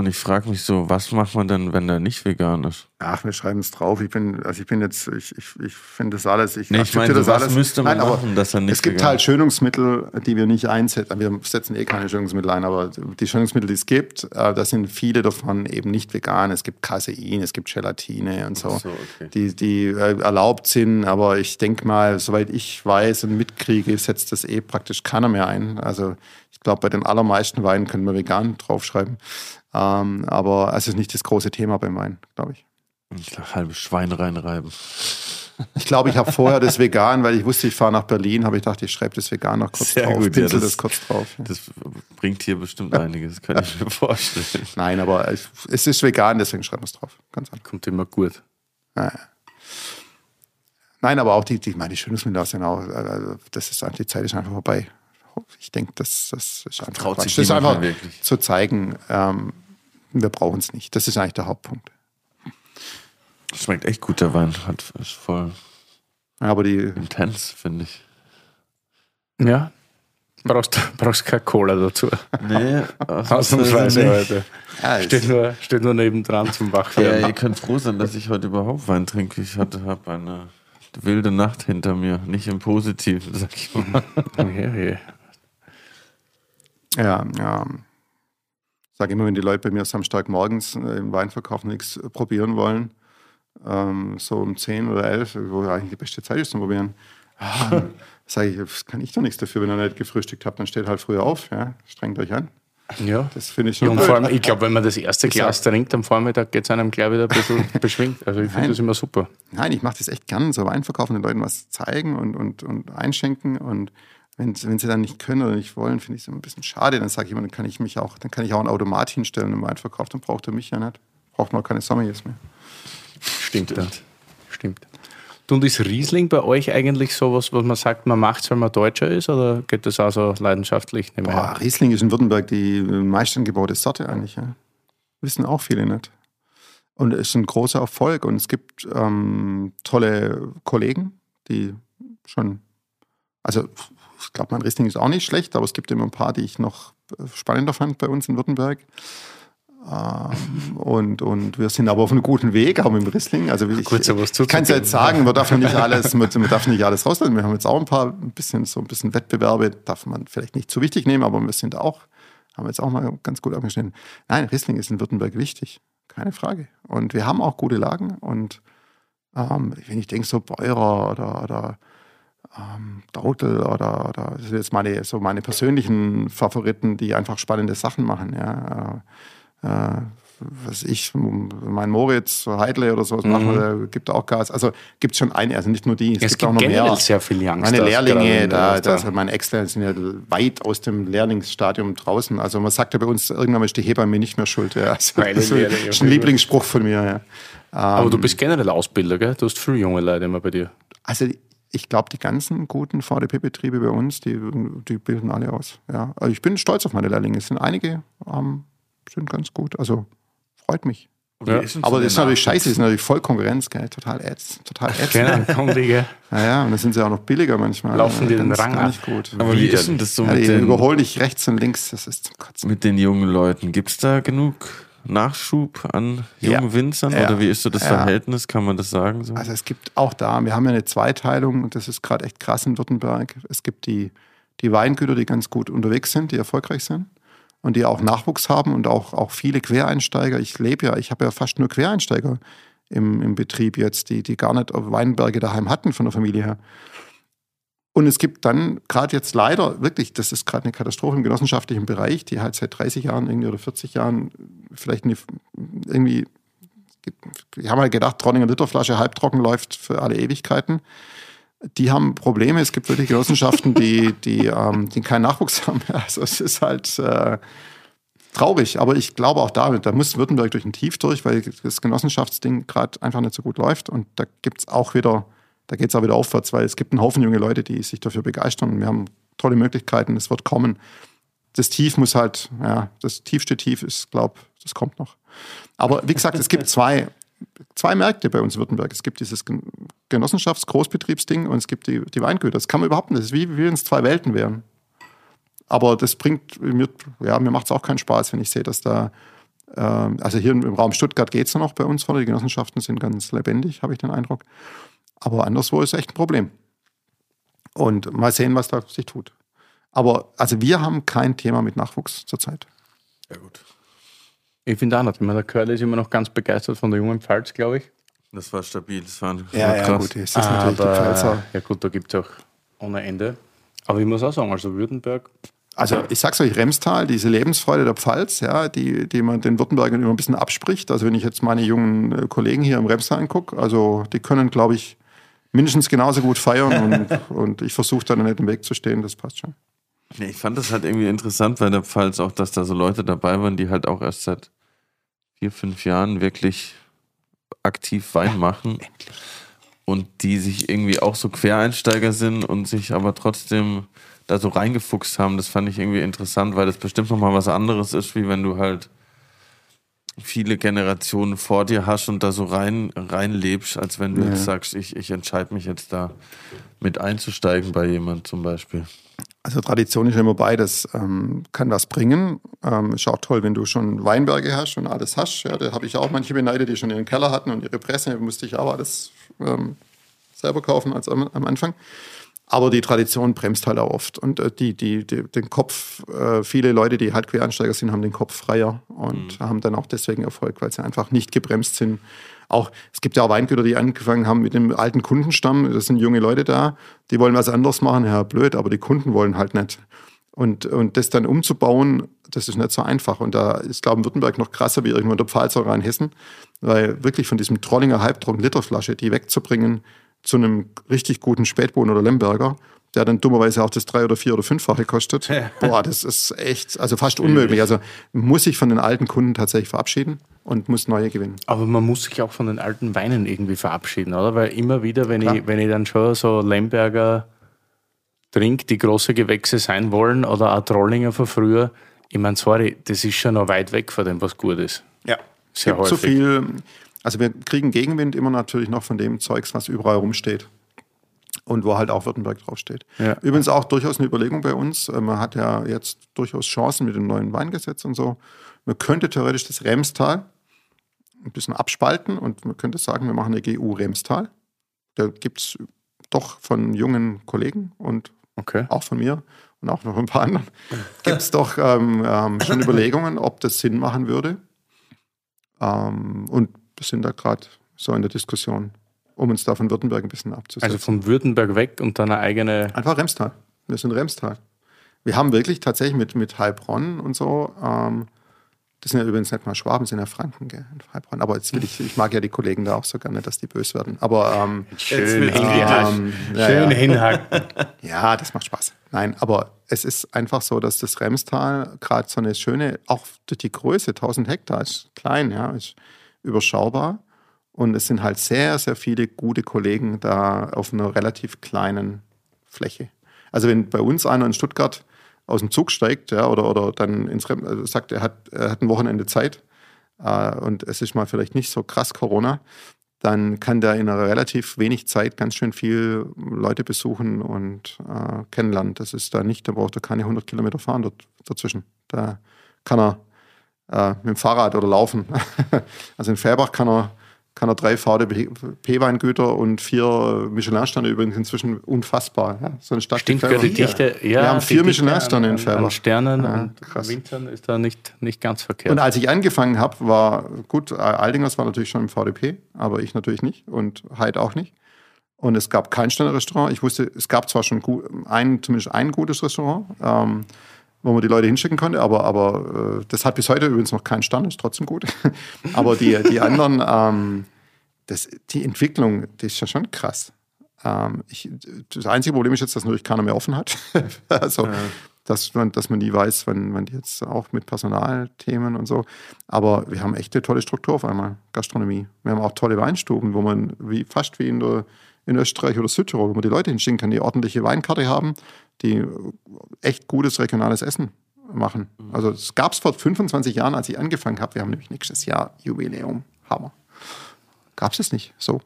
Und ich frage mich so, was macht man denn, wenn der nicht vegan ist? Ach, wir schreiben es drauf. Ich bin, also ich bin jetzt, ich, ich, ich finde das alles, ich nee, ich meine, das alles. müsste man Nein, machen, dass er nicht Es gibt vegan halt Schönungsmittel, die wir nicht einsetzen. Wir setzen eh keine Schönungsmittel ein, aber die Schönungsmittel, die es gibt, äh, da sind viele davon eben nicht vegan. Es gibt Casein, es gibt Gelatine und so, so okay. die, die äh, erlaubt sind. Aber ich denke mal, soweit ich weiß und mitkriege, setzt das eh praktisch keiner mehr ein. Also ich glaube, bei den allermeisten Weinen können wir vegan draufschreiben. Ähm, aber es ist nicht das große Thema beim Wein, glaube ich. Ich halbe Schwein reinreiben. Ich glaube, ich habe vorher das vegan, weil ich wusste, ich fahre nach Berlin, habe ich gedacht, ich schreibe das vegan noch kurz Sehr drauf, gut, ja, das, kurz drauf. Ja. Das bringt hier bestimmt einiges, kann ich mir vorstellen. Nein, aber es, ist vegan, deswegen schreiben wir es drauf. Ganz einfach. Kommt immer gut. Ja. Nein, aber auch die, die meine Schönungsmittel sind auch, äh, das ist die Zeit ist einfach vorbei. Ich denke, das, das ist einfach Traut sich Das ist einfach wirklich. zu zeigen, ähm, wir brauchen es nicht. Das ist eigentlich der Hauptpunkt. Schmeckt echt gut, der Wein. Hat, ist voll Aber die, intens, finde ich. Ja. Brauchst, brauchst keine Cola dazu. Nee, Ausnahmsweise heute. ja, Steht nur, steht nur nebendran zum Ja, Wachwerden. ihr könnt froh sein, dass ich heute überhaupt Wein trinke. Ich hatte hab eine wilde Nacht hinter mir. Nicht im Positiven, sag ich mal. Okay, okay. Ja, ja. Sage immer, wenn die Leute bei mir Samstagmorgens äh, im Weinverkauf nichts probieren wollen, ähm, so um 10 oder 11, wo eigentlich die beste Zeit ist zum Probieren, ah, sage ich, das kann ich doch nichts dafür, wenn ihr nicht gefrühstückt habt, dann steht halt früher auf, ja, strengt euch an. Ja. Das finde ich Ja, schon und vor allem, ich glaube, wenn man das erste Ich Glas trinkt am Vormittag, geht es einem gleich wieder ein bisschen beschwingt. Also ich finde das immer super. Nein, ich mache das echt gern, so Weinverkaufen, den Leuten was zeigen und, und, und einschenken und wenn, wenn sie dann nicht können oder nicht wollen, finde ich es immer ein bisschen schade. Dann sage ich immer, dann kann ich mich auch, dann kann ich auch ein Automat hinstellen im Weinverkauf, dann braucht er mich ja nicht. Braucht man auch keine Sommeliers mehr. Stimmt. Stimmt. Du, Und ist Riesling bei euch eigentlich sowas, was man sagt, man macht es, weil man Deutscher ist, oder geht das auch so leidenschaftlich nicht mehr? Boah, Riesling ist in Württemberg die meistangebaute Sorte eigentlich. Ja. Wissen auch viele nicht. Und es ist ein großer Erfolg und es gibt ähm, tolle Kollegen, die schon, also ich glaube, mein Riesling ist auch nicht schlecht, aber es gibt immer ein paar, die ich noch äh, spannender fand bei uns in Württemberg. Ähm, und, und wir sind aber auf einem guten Weg, auch mit dem Riesling. Also ich, sowas ich kann es ja jetzt sagen, man darf nicht alles, man darf nicht alles rauslassen. Wir haben jetzt auch ein paar, ein bisschen so ein bisschen Wettbewerbe, darf man vielleicht nicht zu wichtig nehmen, aber wir sind auch, haben jetzt auch mal ganz gut abgeschnitten. Nein, Riesling ist in Württemberg wichtig, keine Frage. Und wir haben auch gute Lagen und ähm, wenn ich denke, so Beurer oder, oder ähm, Dautel oder, oder das sind jetzt meine, so meine persönlichen Favoriten, die einfach spannende Sachen machen. Ja. Äh, äh, was ich, mein Moritz, Heidle oder sowas machen, der gibt auch Gas. Also gibt es schon eine, also nicht nur die, es, es gibt auch gibt noch generell mehr. sehr viele Youngsters. Meine Lehrlinge, in da, da, also meine Ex-Lehrlinge sind ja weit aus dem Lehrlingsstadium draußen. Also man sagt ja bei uns, irgendwann ist die Hebamme nicht mehr schuld. Ja. Also, das ist ein Lieblingsspruch von mir. Ja. Aber du bist generell Ausbilder, gell? Du hast viele junge Leute immer bei dir. Also ich glaube, die ganzen guten VDP-Betriebe bei uns, die, die bilden alle aus. Ja. Also ich bin stolz auf meine Lehrlinge. Es sind einige, ähm, sind ganz gut. Also freut mich. Wie Ja. Aber das ist natürlich scheiße, das ist natürlich voll Konkurrenz, gell? total ätz, total ätzend. Keine Kundige. Ja, ja, und dann sind sie auch noch billiger manchmal. Laufen die den Rang gar ab? nicht gut. Aber wie ist denn das so Ja, mit die den, überholen dich rechts und links, das ist zum Kotzen. mit den jungen Leuten? Gibt es da genug Nachschub an jungen Ja. Winzern? Ja. Oder wie ist so das Ja. Verhältnis? Kann man das sagen? So? Also es gibt auch da, wir haben ja eine Zweiteilung und das ist gerade echt krass in Württemberg. Es gibt die, die Weingüter, die ganz gut unterwegs sind, die erfolgreich sind und die auch Nachwuchs haben und auch, auch viele Quereinsteiger. Ich lebe ja, ich habe ja fast nur Quereinsteiger im, im Betrieb jetzt, die, die gar nicht Weinberge daheim hatten von der Familie her. Und es gibt dann gerade jetzt leider wirklich, das ist gerade eine Katastrophe im genossenschaftlichen Bereich, die halt seit 30 Jahren irgendwie oder 40 Jahren vielleicht eine, irgendwie, ich habe mal gedacht, Trollinger Literflasche halbtrocken läuft für alle Ewigkeiten. Die haben Probleme. Es gibt wirklich Genossenschaften, die, die, ähm, die keinen Nachwuchs haben. Also es ist halt äh, traurig. Aber ich glaube auch damit, da muss Württemberg durch ein Tief durch, weil das Genossenschaftsding gerade einfach nicht so gut läuft. Und da gibt es auch wieder da geht es auch wieder aufwärts, weil es gibt einen Haufen junge Leute, die sich dafür begeistern. Und wir haben tolle Möglichkeiten, es wird kommen. Das Tief muss halt, ja, das tiefste Tief ist, glaube das kommt noch. Aber wie gesagt, es gibt zwei, zwei Märkte bei uns in Württemberg. Es gibt dieses Genossenschafts-Großbetriebsding und es gibt die, die Weingüter. Das kann man überhaupt nicht. Das ist wie, wie wenn es zwei Welten wären. Aber das bringt mir, ja, mir macht es auch keinen Spaß, wenn ich sehe, dass da, äh, also hier im Raum Stuttgart geht es noch bei uns vorne. Die Genossenschaften sind ganz lebendig, habe ich den Eindruck. Aber anderswo ist echt ein Problem. Und mal sehen, was da sich tut. Aber also wir haben kein Thema mit Nachwuchs zurzeit. Ja, gut. Ich finde auch nicht. Ich meine, der Curly ist immer noch ganz begeistert von der jungen Pfalz, glaube ich. Das war stabil. Das war, ja, ja, gut. Es ist Aber, natürlich die Pfalzer. Ja, gut, da gibt es auch ohne Ende. Aber ich muss auch sagen, also Württemberg. Also ich sag's euch, Remstal, diese Lebensfreude der Pfalz, ja, die, die man den Württembergern immer ein bisschen abspricht. Also wenn ich jetzt meine jungen äh, Kollegen hier im Remstal angucke, also die können, glaube ich, mindestens genauso gut feiern und, und ich versuche da nicht im Weg zu stehen, das passt schon. Nee, ich fand das halt irgendwie interessant bei der Pfalz auch, dass da so Leute dabei waren, die halt auch erst seit vier, fünf Jahren wirklich aktiv Wein machen. Und die sich irgendwie auch so Quereinsteiger sind und sich aber trotzdem da so reingefuchst haben. Das fand ich irgendwie interessant, weil das bestimmt nochmal was anderes ist, wie wenn du halt viele Generationen vor dir hast und da so rein, rein lebst, als wenn du ja. jetzt sagst, ich, ich entscheide mich jetzt da mit einzusteigen bei jemand zum Beispiel. Also Tradition ist immer beides. Ähm, kann was bringen. Ähm, ist auch toll, wenn du schon Weinberge hast und alles hast. Ja, da habe ich auch manche beneidet, die schon ihren Keller hatten und ihre Presse. musste ich auch alles ähm, selber kaufen als am, am Anfang. Aber die Tradition bremst halt auch oft. Und äh, die, die, die, den Kopf, äh, viele Leute, die halt Quereinsteiger sind, haben den Kopf freier und mhm. haben dann auch deswegen Erfolg, weil sie einfach nicht gebremst sind. Auch, es gibt ja auch Weingüter, die angefangen haben mit dem alten Kundenstamm. Das sind junge Leute da, die wollen was anderes machen. Ja, blöd, aber die Kunden wollen halt nicht. Und, und das dann umzubauen, das ist nicht so einfach. Und da ist, glaube ich, Württemberg noch krasser wie irgendwo in der Pfalz oder in Hessen, weil wirklich von diesem Trollinger Halbtrocken Literflasche, die wegzubringen, zu einem richtig guten Spätbohnen oder Lemberger, der dann dummerweise auch das drei- oder vier- oder fünffache kostet. Boah, das ist echt, also fast unmöglich. Also muss ich von den alten Kunden tatsächlich verabschieden und muss neue gewinnen. Aber man muss sich auch von den alten Weinen irgendwie verabschieden, oder? Weil immer wieder, wenn, ich, wenn ich dann schon so Lemberger trinke, die große Gewächse sein wollen oder auch Trollinger von früher, ich meine, sorry, das ist schon noch weit weg von dem, was gut ist. Ja. Sehr häufig. Zu viel, also wir kriegen Gegenwind immer natürlich noch von dem Zeugs, was überall rumsteht. Und wo halt auch Württemberg draufsteht. Ja. Übrigens auch durchaus eine Überlegung bei uns. Äh, man hat ja jetzt durchaus Chancen mit dem neuen Weingesetz und so. Man könnte theoretisch das Remstal ein bisschen abspalten und man könnte sagen, wir machen eine GU Remstal. Da gibt es doch von jungen Kollegen und okay. auch von mir und auch noch ein paar anderen, gibt es doch ähm, ähm, schon Überlegungen, ob das Sinn machen würde. Ähm, und wir sind da gerade so in der Diskussion, um uns da von Württemberg ein bisschen abzusetzen. Also von Württemberg weg und dann eine eigene. Einfach Remstal. Wir sind Remstal. Wir haben wirklich tatsächlich mit, mit Heilbronn und so, ähm, das sind ja übrigens nicht mal Schwaben, sind ja Franken, gell, Heilbronn. Aber jetzt will ich, ich mag ja die Kollegen da auch so gerne, dass die böse werden. Aber ähm, schön, ähm, ja, schön ja. hinhaken. Ja, das macht Spaß. Nein, aber es ist einfach so, dass das Remstal gerade so eine schöne, auch durch die Größe, 1000 Hektar, ist klein, ja, ist überschaubar. Und es sind halt sehr, sehr viele gute Kollegen da auf einer relativ kleinen Fläche. Also wenn bei uns einer in Stuttgart aus dem Zug steigt ja, oder, oder dann ins Rem also sagt, er hat, er hat ein Wochenende Zeit äh, und es ist mal vielleicht nicht so krass Corona, dann kann der in einer relativ wenig Zeit ganz schön viel Leute besuchen und äh, kennenlernen. Das ist da nicht, da braucht er keine 100 Kilometer fahren dort, dazwischen. Da kann er äh, mit dem Fahrrad oder laufen. also in Färbach kann er, kann er drei VDP-Weingüter und vier Michelin-Sterne übrigens inzwischen unfassbar. Ja, so eine Stadt Stimmt, die Dichte. Ja, Wir haben vier Michelin-Sterne in Färbach. An Sternen ja, und krass. Wintern ist da nicht, nicht ganz verkehrt. Und als ich angefangen habe, war gut, Aldingers war natürlich schon im VDP, aber ich natürlich nicht und Heid auch nicht. Und es gab kein Sterne-Restaurant. Ich wusste, es gab zwar schon gu- ein, zumindest ein gutes Restaurant, ähm, wo man die Leute hinschicken konnte, aber, aber äh, das hat bis heute übrigens noch keinen Stern, ist trotzdem gut. aber die, die anderen, ähm, das, die Entwicklung, die ist ja schon krass. Ähm, ich, das einzige Problem ist jetzt, dass natürlich keiner mehr offen hat. also, dass, man, dass man nie weiß, wann, wann die jetzt auch mit Personalthemen und so. Aber wir haben echt eine tolle Struktur auf einmal, Gastronomie. Wir haben auch tolle Weinstuben, wo man wie, fast wie in, der, in Österreich oder Südtirol, wo man die Leute hinschicken kann, die ordentliche Weinkarte haben, die echt gutes regionales Essen machen. Also es gab es vor 25 Jahren, als ich angefangen habe. Wir haben nämlich nächstes Jahr Jubiläum. Hammer. Gab es nicht. So.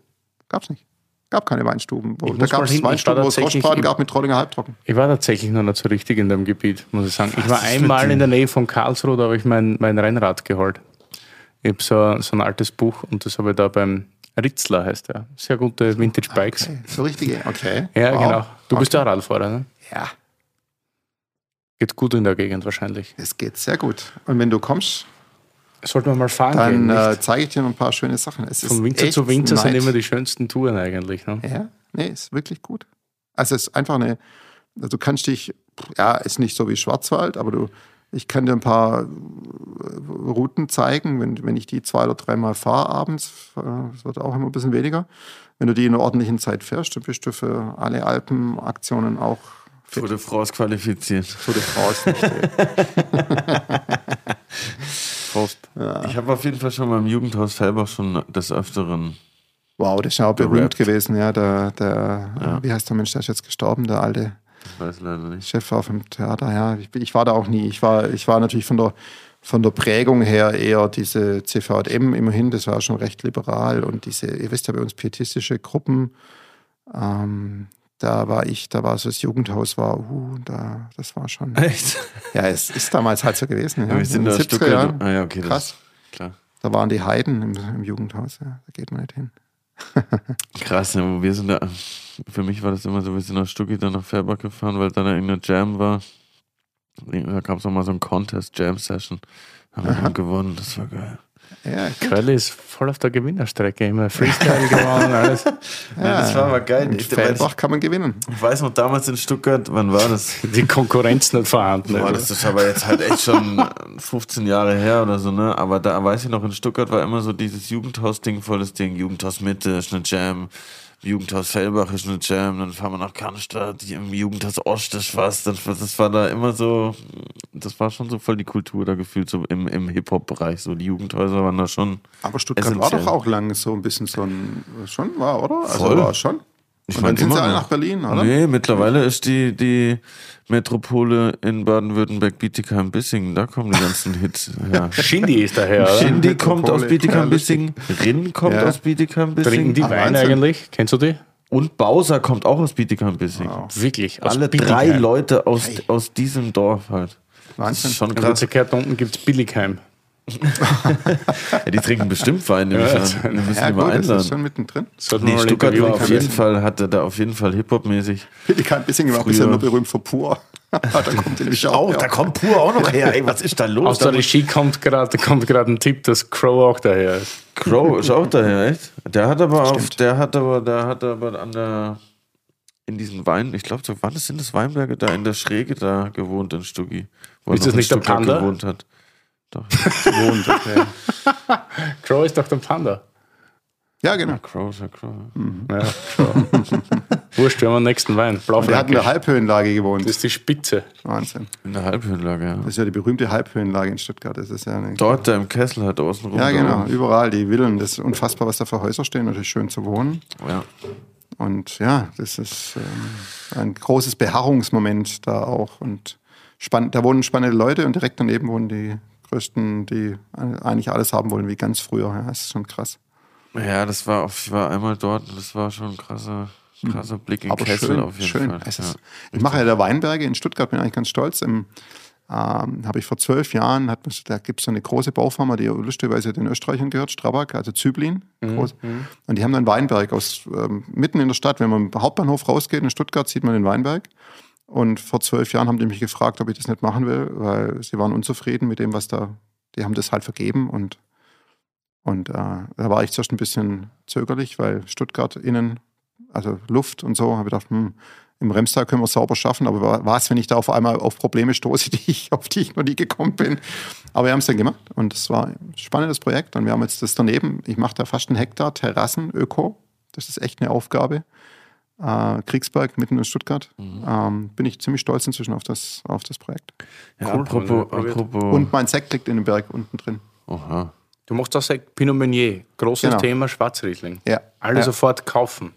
Gab es nicht. Gab keine Weinstuben. Wo, da gab es Weinstuben, wo es Rostbraten gab mit Trollinger Halbtrocken. Ich war tatsächlich noch nicht so richtig in dem Gebiet, muss ich sagen. Ich war einmal in der Nähe von Karlsruhe, da habe ich mein, mein Rennrad geholt. Ich habe so, so ein altes Buch und das habe ich da beim Ritzler, heißt der. Sehr gute Vintage Bikes. Okay. So richtige, okay. Ja, Wow. genau. Du bist okay. ja Radfahrer, ne? Ja, Geht gut in der Gegend wahrscheinlich. es geht sehr gut. Und wenn du kommst, Sollten wir mal fahren dann gehen. äh, zeige ich dir noch ein paar schöne Sachen. Es Von echt zu Winzer sind nice. immer die schönsten Touren eigentlich. Ne? Ja, nee, ist wirklich gut. Also es ist einfach eine, also du kannst dich, ja, ist nicht so wie Schwarzwald, aber du, ich kann dir ein paar äh, Routen zeigen, wenn, wenn ich die zwei oder dreimal fahre abends, äh, das wird auch immer ein bisschen weniger. Wenn du die in einer ordentlichen Zeit fährst, dann bist du für alle Alpenaktionen auch Tour de France qualifiziert. ist nicht. äh, Prost. Ich habe auf jeden Fall schon beim Jugendhaus Fellbach schon des Öfteren. Wow, das ist ja auch berühmt gewesen, ja. Der, der wie heißt der Mensch, der ist jetzt gestorben, der alte Ich weiß leider nicht. Chef auf dem Theater, ja. Ich, ich war da auch nie. Ich war, ich war natürlich von der, von der Prägung her eher diese CVM immerhin, das war schon recht liberal und diese, ihr wisst ja bei uns pietistische Gruppen, ähm, da war ich, da war so das Jugendhaus war, uh, da, das war schon, Echt? ja, es ist damals halt so gewesen. Ja, wir sind in da den 70er Stuttgart. Jahren. Ah ja, okay. Das, Krass. Klar. Da waren die Heiden im, im Jugendhaus, ja, da geht man nicht hin. Krass, ja, wo wir sind da. Für mich war das immer so, wir sind nach Stuttgart dann nach Fellbach gefahren, weil da da irgendeine Jam war. Da gab es auch mal so einen Contest, Jam-Session. Haben wir dann gewonnen, das war geil. Ja, Curly ist voll auf der Gewinnerstrecke, immer Freestyle gewonnen, alles. Ja, das war aber geil. weil Feldbach kann man gewinnen. ich, weiß noch, damals in Stuttgart, wann war das? Die Konkurrenz nicht vorhanden. Boah, also. das ist aber jetzt halt echt schon 15 Jahre her oder so, ne? Aber da weiß ich noch, in Stuttgart war immer so dieses Jugendhaus-Ding, volles Ding. Jugendhaus Mitte ist eine Jam. Jugendhaus Fellbach ist eine Jam. Dann fahren wir nach Cannstatt. Die Im Jugendhaus Ost ist was. Das, das war da immer so, das war schon so voll die Kultur da gefühlt, so im, im Hip-Hop-Bereich. So die Jugendhäuser waren da schon. Aber Stuttgart war Essentiell. doch auch lange so ein bisschen so ein, schon war, oder? Also Voll. war schon. Ich Und dann sind sie alle noch. nach Berlin, oder? Nee, mittlerweile ist die, die Metropole in Baden-Württemberg, Bietigheim-Bissingen. Da kommen die ganzen Hits her. Shindy ist daher, oder? Shindy kommt aus. Bietigheim-Bissingen, Rinn kommt Ja. aus Trinken Bietigheim-Bissingen die Ah, Weine Wahnsinn. eigentlich? Kennst du die? und Bowser kommt auch aus Bietigheim-Bissingen. Wirklich? Aus Alle Bietigheim. drei Leute aus, aus diesem Dorf halt. Das Wahnsinn. ist schon Und krass. umgekehrt unten gibt es Billigheim. Ja, die trinken bestimmt Wein, nehme ich Ja, an. das- Wir müssen Ja, die mal gut, ist einladen. schon mittendrin. Nee, Stuttgart war auf jeden Fall, hatte da auf jeden Fall Hip-Hop-mäßig. Ich kann ein bisschen war bisschen Früher- nur berühmt für pur. da kommt nämlich auch. ja. kommt pur auch noch her. Ey, was ist da los? Aus der Regie kommt gerade kommt gerade ein Tipp, dass Crow auch daher ist. Crow ist auch daher, echt? Der hat aber auf, der hat aber, der hat aber an der, in diesen Wein, ich glaube, so, wann ist denn das Weinberge da, in der Schräge da gewohnt in Stuggi? Wo er Ist noch das in nicht der Panda? gewohnt hat. Doch. Gewohnt, okay. Crow ist doch der Panda. Ja, genau. Crow ist ja Crow. Ja, Crow. Wurscht, wir haben den nächsten Wein. Wir hatten in der. Halbhöhenlage gewohnt. Das ist die Spitze. Wahnsinn. In der Halbhöhenlage, ja. Das ist ja die berühmte Halbhöhenlage in Stuttgart. Das ist ja eine Dort, da im Kessel hat außen rum. Ja, genau. Überall die Villen. Das ist unfassbar, was da für Häuser stehen. Natürlich schön zu wohnen. Ja. Und ja, das ist ähm, ein großes Beharrungsmoment da auch. Und spann da wohnen spannende Leute und direkt daneben wohnen die größten, die eigentlich alles haben wollen wie ganz früher. Ja, das ist schon krass. ja, das war, auf- ich war einmal dort und das war schon ein krasser, krasser Blick in Aber Kessel schön, auf jeden schön. Fall. Es Ja. ist, ich mache ja der Weinberge in Stuttgart, bin eigentlich ganz stolz. Im, ähm, habe ich vor zwölf Jahren, hat, da gibt es so eine große Baufirma, die lustigerweise den Österreichern gehört, Strabag, also Züblin. Groß. Und die haben einen Weinberg aus ähm, mitten in der Stadt. Wenn man am Hauptbahnhof rausgeht in Stuttgart, sieht man den Weinberg. Und vor zwölf Jahren haben die mich gefragt, ob ich das nicht machen will, weil sie waren unzufrieden mit dem, was da, die haben das halt vergeben und und äh, da war ich zuerst ein bisschen zögerlich, weil Stuttgart innen also Luft und so. Habe ich gedacht, hm, im Remstal können wir es sauber schaffen, aber was, wenn ich da auf einmal auf Probleme stoße, die ich, auf die ich noch nie gekommen bin. Aber wir haben es dann gemacht und es war ein spannendes Projekt und wir haben jetzt das daneben, ich mache da fast einen Hektar Terrassen-Öko. Das ist echt eine Aufgabe. Äh, Kriegsberg mitten in Stuttgart. Ähm, bin ich ziemlich stolz inzwischen auf das, auf das Projekt. Ja, Cool, apropos, apropos. Und mein Sekt liegt in dem Berg unten drin. Oha. Du machst auch Sekt Pinot Meunier. Großes Genau. Thema Schwarzriesling. Ja. Alle ja. sofort kaufen.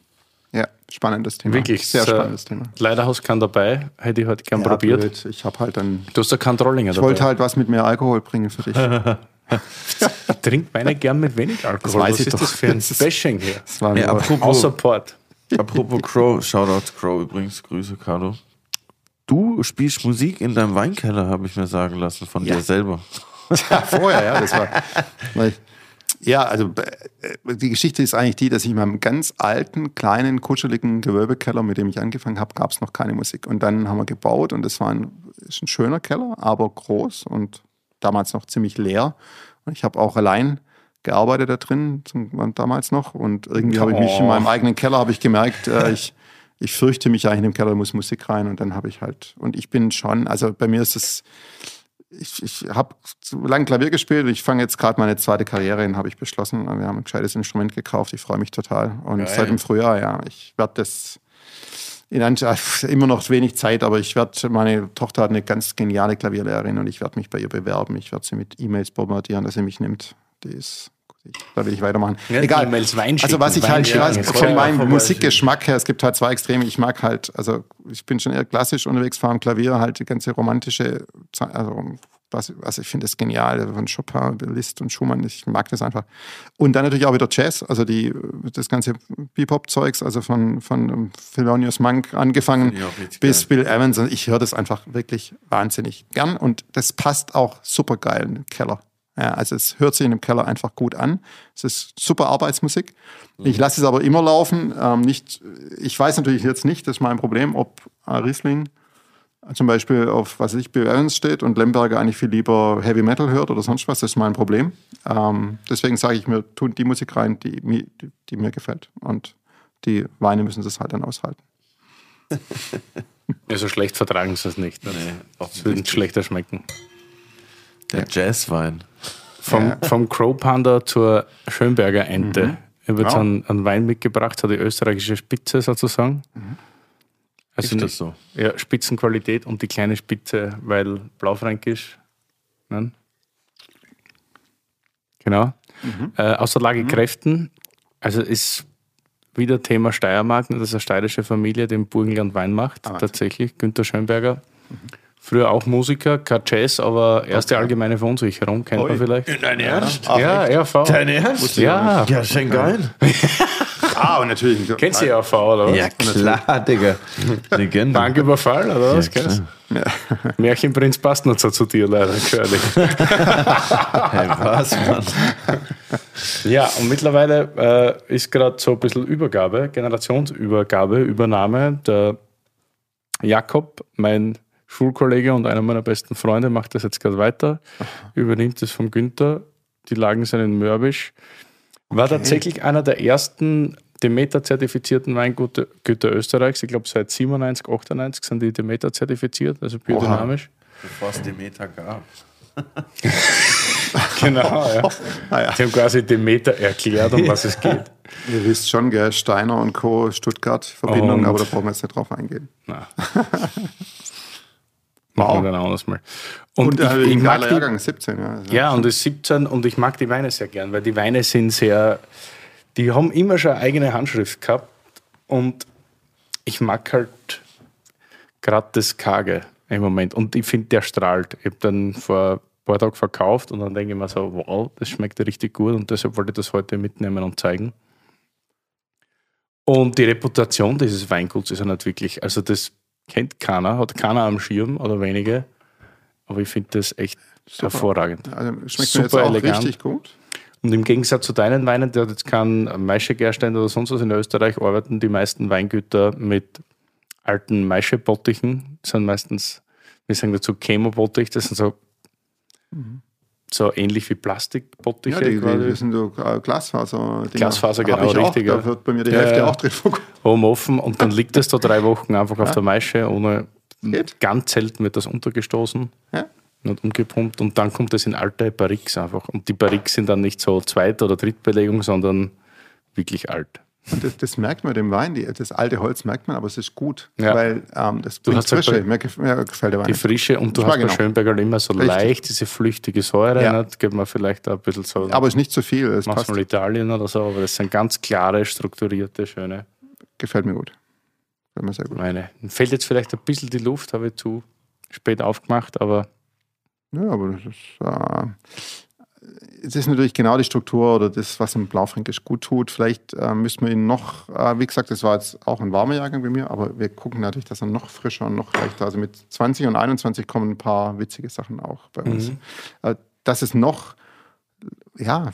Ja, spannendes Thema. Wirklich. Sehr so- spannendes Thema. Leider hast du keinen dabei. Hätte ich heute gern Ja, probiert. blöd. Ich habe halt dann. Du hast da keinen Trollinger Ich wollte halt was mit mehr Alkohol bringen für dich. Ich trinke meine gern mit wenig Alkohol. weiß Was ich ist doch. das für ein Das Bashing hier? Das war Ja, apropos, Außer Port. Apropos Crow, Shoutout Crow übrigens, Grüße Carlo. Du spielst Musik in deinem Weinkeller, habe ich mir sagen lassen, von dir selber. Ja, vorher, ja, das war. Ja, also äh, die Geschichte ist eigentlich die, dass ich in meinem ganz alten, kleinen, kuscheligen Gewölbekeller, mit dem ich angefangen habe, gab es noch keine Musik. Und dann haben wir gebaut und das war ein, ist ein schöner Keller, aber groß und damals noch ziemlich leer. Und ich habe auch allein gearbeitet da drin, zum, damals noch. Und irgendwie habe ich mich in Oh. meinem eigenen Keller habe ich gemerkt, äh, ich, ich fürchte mich eigentlich in dem Keller, muss Musik rein. Und dann habe ich halt, und ich bin schon, also bei mir ist es ich, ich habe zu lange Klavier gespielt. Ich fange jetzt gerade meine zweite Karriere hin, habe ich beschlossen. Wir haben ein gescheites Instrument gekauft. Ich freue mich total. Und Geil. seit dem Frühjahr, ja, ich werde das in ein, immer noch wenig Zeit, aber ich werde, meine Tochter hat eine ganz geniale Klavierlehrerin und ich werde mich bei ihr bewerben. Ich werde sie mit E-Mails bombardieren, dass sie mich nimmt. Die ist, da will ich weitermachen. Ja, Egal. Wein Also was ich halt, Wein ja, das von meinem Musikgeschmack her, es gibt halt zwei Extreme. Ich mag halt, also ich bin schon eher klassisch unterwegs, fahre am Klavier, halt die ganze romantische, also, was, also ich finde das genial, von Chopin, Liszt und Schumann, ich mag das einfach. Und dann natürlich auch wieder Jazz, also die, das ganze Bebop-Zeugs, also von, von ähm, Thelonious Monk angefangen ich bis Bill Evans. Und ich höre das einfach wirklich wahnsinnig gern und das passt auch super geil in den Keller. Ja, also es hört sich in dem Keller einfach gut an. Es ist super Arbeitsmusik. Ich lasse es aber immer laufen. Ähm, nicht, ich weiß natürlich jetzt nicht, das ist mein Problem, ob Riesling zum Beispiel auf, was weiß ich, Bill Evans steht und Lemberger eigentlich viel lieber Heavy Metal hört oder sonst was. Das ist mein Problem. Ähm, deswegen sage ich mir, tun die Musik rein, die, mir- die, die mir gefällt. Und die Weine müssen das halt dann aushalten. Ja, so schlecht vertragen sie es nicht. Ne? Nee, Es würde schlechter schmecken. Der Jazzwein. Vom, vom Crow Panda zur Schönberger Ente. Ich habe jetzt Ja. einen, einen Wein mitgebracht, hat die österreichische Spitze sozusagen. Also Ist das so? Ja, Spitzenqualität und die kleine Spitze, weil blaufränkisch. Nein? Genau. Äh, außer Lage Kräften, also ist wieder Thema Steiermark, das ist eine steirische Familie, die im Burgenland Wein macht, tatsächlich, Günter Schönberger. Früher auch Musiker, kein Jazz, aber erste allgemeine Verunsicherung, kennt man vielleicht. Dein Ernst? ja, RV. Dein Ernst? Ja, Ja, schon geil. Ah, und natürlich. kennt sie RV, oder was? Ja, klar, Digga. Legende. Banküberfall, oder was? Ja, klar. Märchenprinz passt nicht so zu dir, leider, Curly. Hey, was, Mann? Ja, und mittlerweile äh, ist gerade so ein bisschen Übergabe, Generationsübergabe, Übernahme. Der Jakob, mein Schulkollege und einer meiner besten Freunde, macht das jetzt gerade weiter, übernimmt es vom Günther. Die Lagen sind in Mörbisch. War tatsächlich einer der ersten Demeter-zertifizierten Weingüter Güter Österreichs. Ich glaube, seit 97, 98 sind die Demeter zertifiziert, also biodynamisch. Bevor es Demeter gab. Genau, ja. Ah, ja. Die haben quasi Demeter erklärt, um was es geht. Ihr wisst schon, gell, Steiner und Co. Stuttgart-Verbindung, aber da brauchen wir jetzt nicht drauf eingehen. Wir dann anders mal. Und, Und, ich, äh, ich ein mag die, Jahrgang, 17, ja. Also, ja, und es ist 17 und ich mag die Weine sehr gern, weil die Weine sind sehr, die haben immer schon eine eigene Handschrift gehabt und ich mag halt gerade das Karge im Moment und ich finde, der strahlt. Ich habe dann vor ein paar Tagen verkauft und dann denke ich mir so, wow, das schmeckt richtig gut und deshalb wollte ich das heute mitnehmen und zeigen. Und die Reputation dieses Weinguts ist ja nicht wirklich, also das kennt keiner, hat keiner am Schirm oder wenige, aber ich finde das echt hervorragend. Also schmeckt mir jetzt Super auch elegant. richtig gut. Und im Gegensatz zu deinen Weinen, der hat jetzt kein Maischegerstein oder sonst was in Österreich, arbeiten die meisten Weingüter mit alten Maischebottichen. Das sind meistens, wir sagen dazu Chemobottich, das sind so so ähnlich wie Plastikbottiche. Ja, die, quasi. das sind äh, Glasfaser. Glasfaser, Hab genau, ich auch. richtig, ja. Da wird bei mir die Ja, Hälfte ja. auch drin oben offen und dann liegt es da drei Wochen einfach auf der Maische, ohne Geht. ganz selten wird das untergestoßen Ja. und umgepumpt und dann kommt das in alte Barriques einfach. Und die Barriques sind dann nicht so Zweit- oder Drittbelegung, sondern wirklich alt. Und das, das merkt man dem Wein, die, das alte Holz merkt man, aber es ist gut, Ja. weil ähm, das Du hast halt Frische. Mir, gef mir gefällt der Wein. Die Frische und du hast bei auch. Schönberger immer so Richtig. leicht diese flüchtige Säure, Ja. nicht? gibt man vielleicht auch ein bisschen so, aber es ist nicht zu viel, es passt. manchmal Italien oder so, aber das sind ganz klare, strukturierte, schöne Gefällt mir gut. Gefällt mir sehr gut. Weine. Fällt jetzt vielleicht ein bisschen die Luft, habe ich zu spät aufgemacht, aber Ja, aber das ist, äh, es ist natürlich genau die Struktur oder das, was im Blaufränkisch gut tut. Vielleicht äh, müssen wir ihn noch, äh, wie gesagt, das war jetzt auch ein warmer Jahrgang bei mir, aber wir gucken natürlich, dass er noch frischer und noch leichter, also mit 20 und 21 kommen ein paar witzige Sachen auch bei uns. Äh, dass es noch, ja,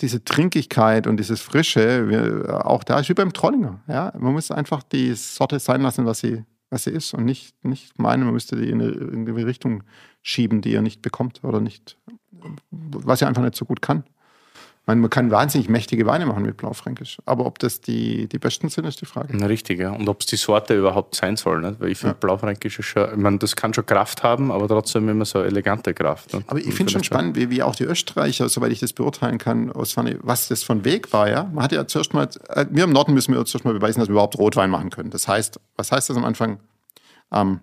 diese Trinkigkeit und dieses Frische, wir, auch da ist wie beim Trollinger. Ja? Man muss einfach die Sorte sein lassen, was sie, was sie ist und nicht, nicht meinen, man müsste die in eine, in eine Richtung schieben, die er nicht bekommt oder nicht, was er einfach nicht so gut kann. Ich meine, man kann wahnsinnig mächtige Weine machen mit Blaufränkisch, aber ob das die, die besten sind, ist die Frage. Na, richtig, ja. Und ob es die Sorte überhaupt sein soll, nicht? Weil ich finde, Blaufränkisch ist schon, ich meine, das kann schon Kraft haben, aber trotzdem immer so elegante Kraft. nicht? Aber ich finde schon spannend, wie, wie auch die Österreicher, soweit ich das beurteilen kann, was das von Weg war. Ja? Man hat ja zuerst mal, äh, wir im Norden müssen wir zuerst mal beweisen, dass wir überhaupt Rotwein machen können. Das heißt, was heißt das am Anfang? Ähm,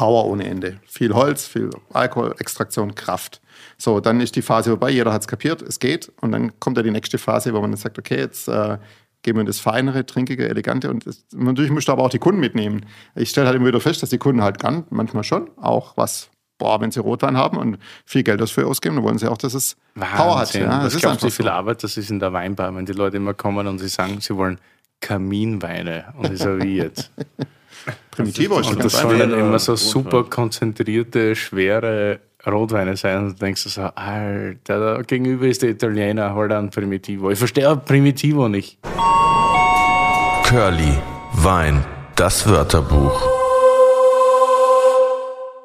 Power ohne Ende. Viel Holz, viel Alkohol, Extraktion, Kraft. So, dann ist die Phase vorbei, jeder hat es kapiert, es geht. Und dann kommt ja die nächste Phase, wo man dann sagt, okay, jetzt äh, gehen wir das Feinere, Trinkige, Elegante. Und das, natürlich musst du aber auch die Kunden mitnehmen. Ich stelle halt immer wieder fest, dass die Kunden halt kann, manchmal schon, auch was, boah, wenn sie Rotwein haben und viel Geld dafür ausgeben, dann wollen sie auch, dass es Power hat. Wahnsinn. Ja, Was das ist glaubst wie viel so. Arbeit das ist in der Weinbar, wenn die Leute immer kommen und sie sagen, sie wollen Kaminweine. Und ich so, wie jetzt? Primitivo ist Und das sollen dann immer so super konzentrierte, schwere Rotweine sein. Und du denkst du so, Alter, da gegenüber ist der Italiener, halt an Primitivo. Ich verstehe auch Primitivo nicht. Curly, Wein, das Wörterbuch.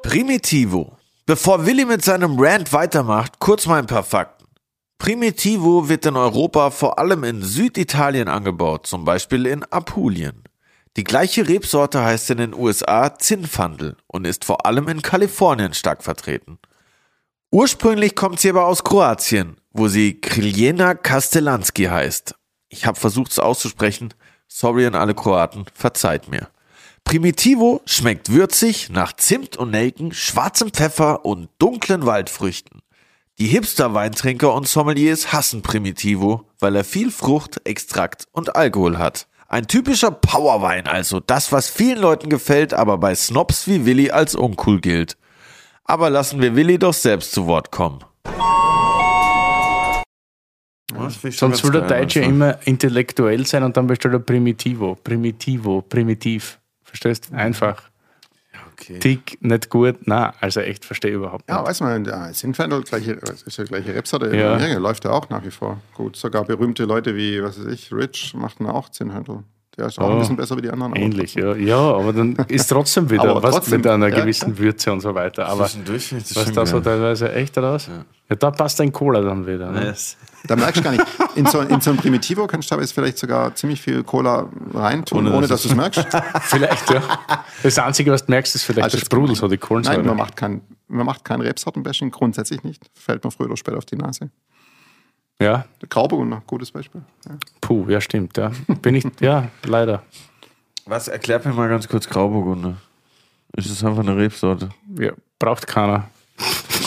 Primitivo. Bevor Willi mit seinem Rant weitermacht, kurz mal ein paar Fakten. Primitivo wird in Europa vor allem in Süditalien angebaut, zum Beispiel in Apulien. Die gleiche Rebsorte heißt in den USA Zinfandel und ist vor allem in Kalifornien stark vertreten. Ursprünglich kommt sie aber aus Kroatien, wo sie Kriljena Kastelanski heißt. Ich habe versucht es auszusprechen. Sorry an alle Kroaten, verzeiht mir. Primitivo schmeckt würzig nach Zimt und Nelken, schwarzem Pfeffer und dunklen Waldfrüchten. Die Hipster-Weintrinker und Sommeliers hassen Primitivo, weil er viel Frucht, Extrakt und Alkohol hat. Ein typischer Powerwein also, das was vielen Leuten gefällt, aber bei Snobs wie Willi als uncool gilt. Aber lassen wir Willi doch selbst zu Wort kommen. Sonst will der Deutsche immer intellektuell sein und dann bestellt er Primitivo. Primitivo, primitiv. Verstehst? Einfach. Okay. Tick, nicht gut. Na, also echt, verstehe überhaupt nicht. Ja, weiß man, der Sinfandel, gleiche, ist ja gleiche Rebsorte, Ja. Amerika läuft ja auch nach wie vor gut. Sogar berühmte Leute wie, was weiß ich, Rich machten auch Zinfandel. Der ist auch Oh, ein bisschen besser wie die anderen. aber Ähnlich, ja. Ja, aber dann ist trotzdem wieder Aber was trotzdem, mit einer ja, gewissen Würze und so weiter. Aber was da so teilweise echt raus? Ja. da passt ein Cola dann wieder. Ne? Yes. Da merkst du gar nicht. In so, in so einem Primitivo kannst du aber jetzt vielleicht sogar ziemlich viel Cola reintun, Ohne, ohne, dass dass du es merkst. Vielleicht, ja. Das Einzige, was du merkst, ist vielleicht Also das es- Sprudel, so die Kohlensäure. Nein, man macht kein, man macht kein Rebsortenbashing, grundsätzlich nicht. Fällt mir früher oder später auf die Nase. Ja, Der Grauburgunder, gutes Beispiel. Ja. puh, ja, stimmt. Ja. Bin ich, ja, leider. Was erklärt mir mal ganz kurz Grauburgunder? Ist es einfach eine Rebsorte? Ja, braucht keiner.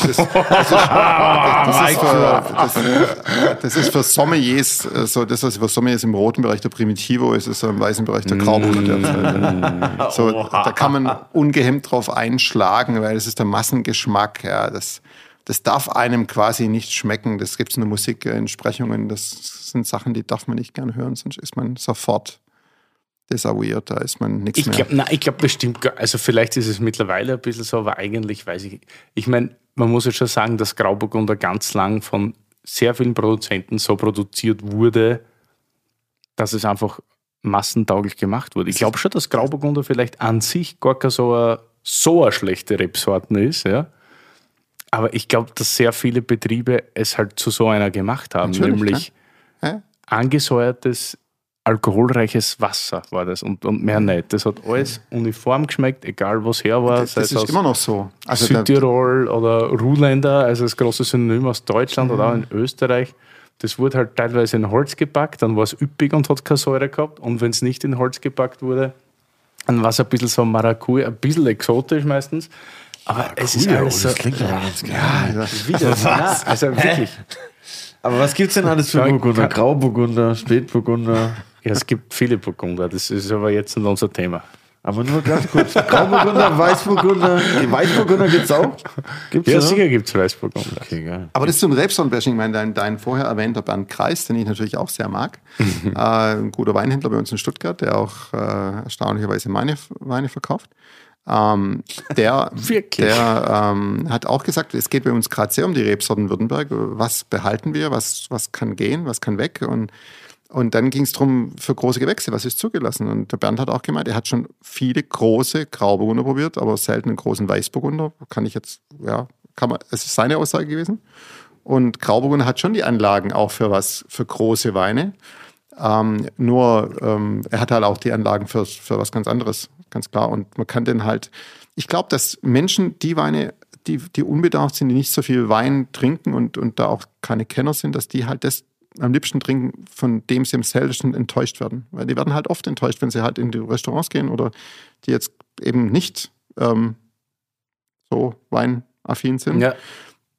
Das, das, ist, das, ist für, das, das ist für Sommeliers, so das, was für Sommeliers im roten Bereich der Primitivo ist, ist im weißen Bereich der Grauburgunder. Der so, da kann man ungehemmt drauf einschlagen, weil das ist der Massengeschmack. Ja, das, das darf einem quasi nicht schmecken. Das gibt es in der Musik, äh, in Sprechungen. Das sind Sachen, die darf man nicht gern hören, sonst ist man sofort desavouiert. Da ist man nichts Ich mehr. glaube, nein, ich glaube bestimmt, also vielleicht ist es mittlerweile ein bisschen so, aber eigentlich weiß ich, ich meine, man muss jetzt schon sagen, dass Grauburgunder ganz lang von sehr vielen Produzenten so produziert wurde, dass es einfach massentauglich gemacht wurde. Ich glaube schon, dass Grauburgunder vielleicht an sich gar keine so eine, so eine schlechte Rebsorten ist, ja. Aber ich glaube, dass sehr viele Betriebe es halt zu so einer gemacht haben, Natürlich, nämlich Ja? angesäuertes, alkoholreiches Wasser war das und, und mehr nicht. Das hat alles uniform geschmeckt, egal was her war. Das, das ist immer noch so. Also Südtirol oder Ruhländer, also das große Synonym aus Deutschland oder auch Mhm. in Österreich. Das wurde halt teilweise in Holz gepackt, dann war es üppig und hat keine Säure gehabt. Und wenn es nicht in Holz gepackt wurde, dann war es ein bisschen so Maracuja, ein bisschen exotisch meistens. Aber es ist alles so. das klingt aber ganz geil. Wieder, na, also wirklich. Aber was gibt's denn alles für Ja, Burgunder? Grauburgunder, Spätburgunder. Ja, es gibt viele Burgunder, das ist aber jetzt nicht unser Thema. Aber nur ganz kurz. Grauburgunder, Weißburgunder. Die Weißburgunder gibt's auch? Gibt's Ja, ja? sicher gibt es Weißburgunder. Okay, geil. aber das ist so ein Rebsortenbashing. Ich meine, dein, dein vorher erwähnter Bernd Kreis, den ich natürlich auch sehr mag, Mhm. äh, ein guter Weinhändler bei uns in Stuttgart, der auch äh, erstaunlicherweise meine Weine verkauft. Ähm, der der ähm, hat auch gesagt, es geht bei uns gerade sehr um die Rebsorten Württemberg. Was behalten wir? Was, was kann gehen? Was kann weg? Und, und dann ging es darum, für große Gewächse, was ist zugelassen? Und der Bernd hat auch gemeint, er hat schon viele große Grauburgunder probiert, aber selten einen großen Weißburgunder. Kann ich jetzt, ja, kann man, es ist seine Aussage gewesen. Und Grauburgunder hat schon die Anlagen auch für was, für große Weine. Ähm, nur ähm, er hat halt auch die Anlagen für, für was ganz anderes, ganz klar. Und man kann den halt, ich glaube, dass Menschen die Weine, die, die unbedarft sind, die nicht so viel Wein trinken und, und da auch keine Kenner sind, dass die halt das am liebsten trinken, von dem sie am seltensten enttäuscht werden. Weil die werden halt oft enttäuscht, wenn sie halt in die Restaurants gehen oder die jetzt eben nicht ähm, so weinaffin sind Ja,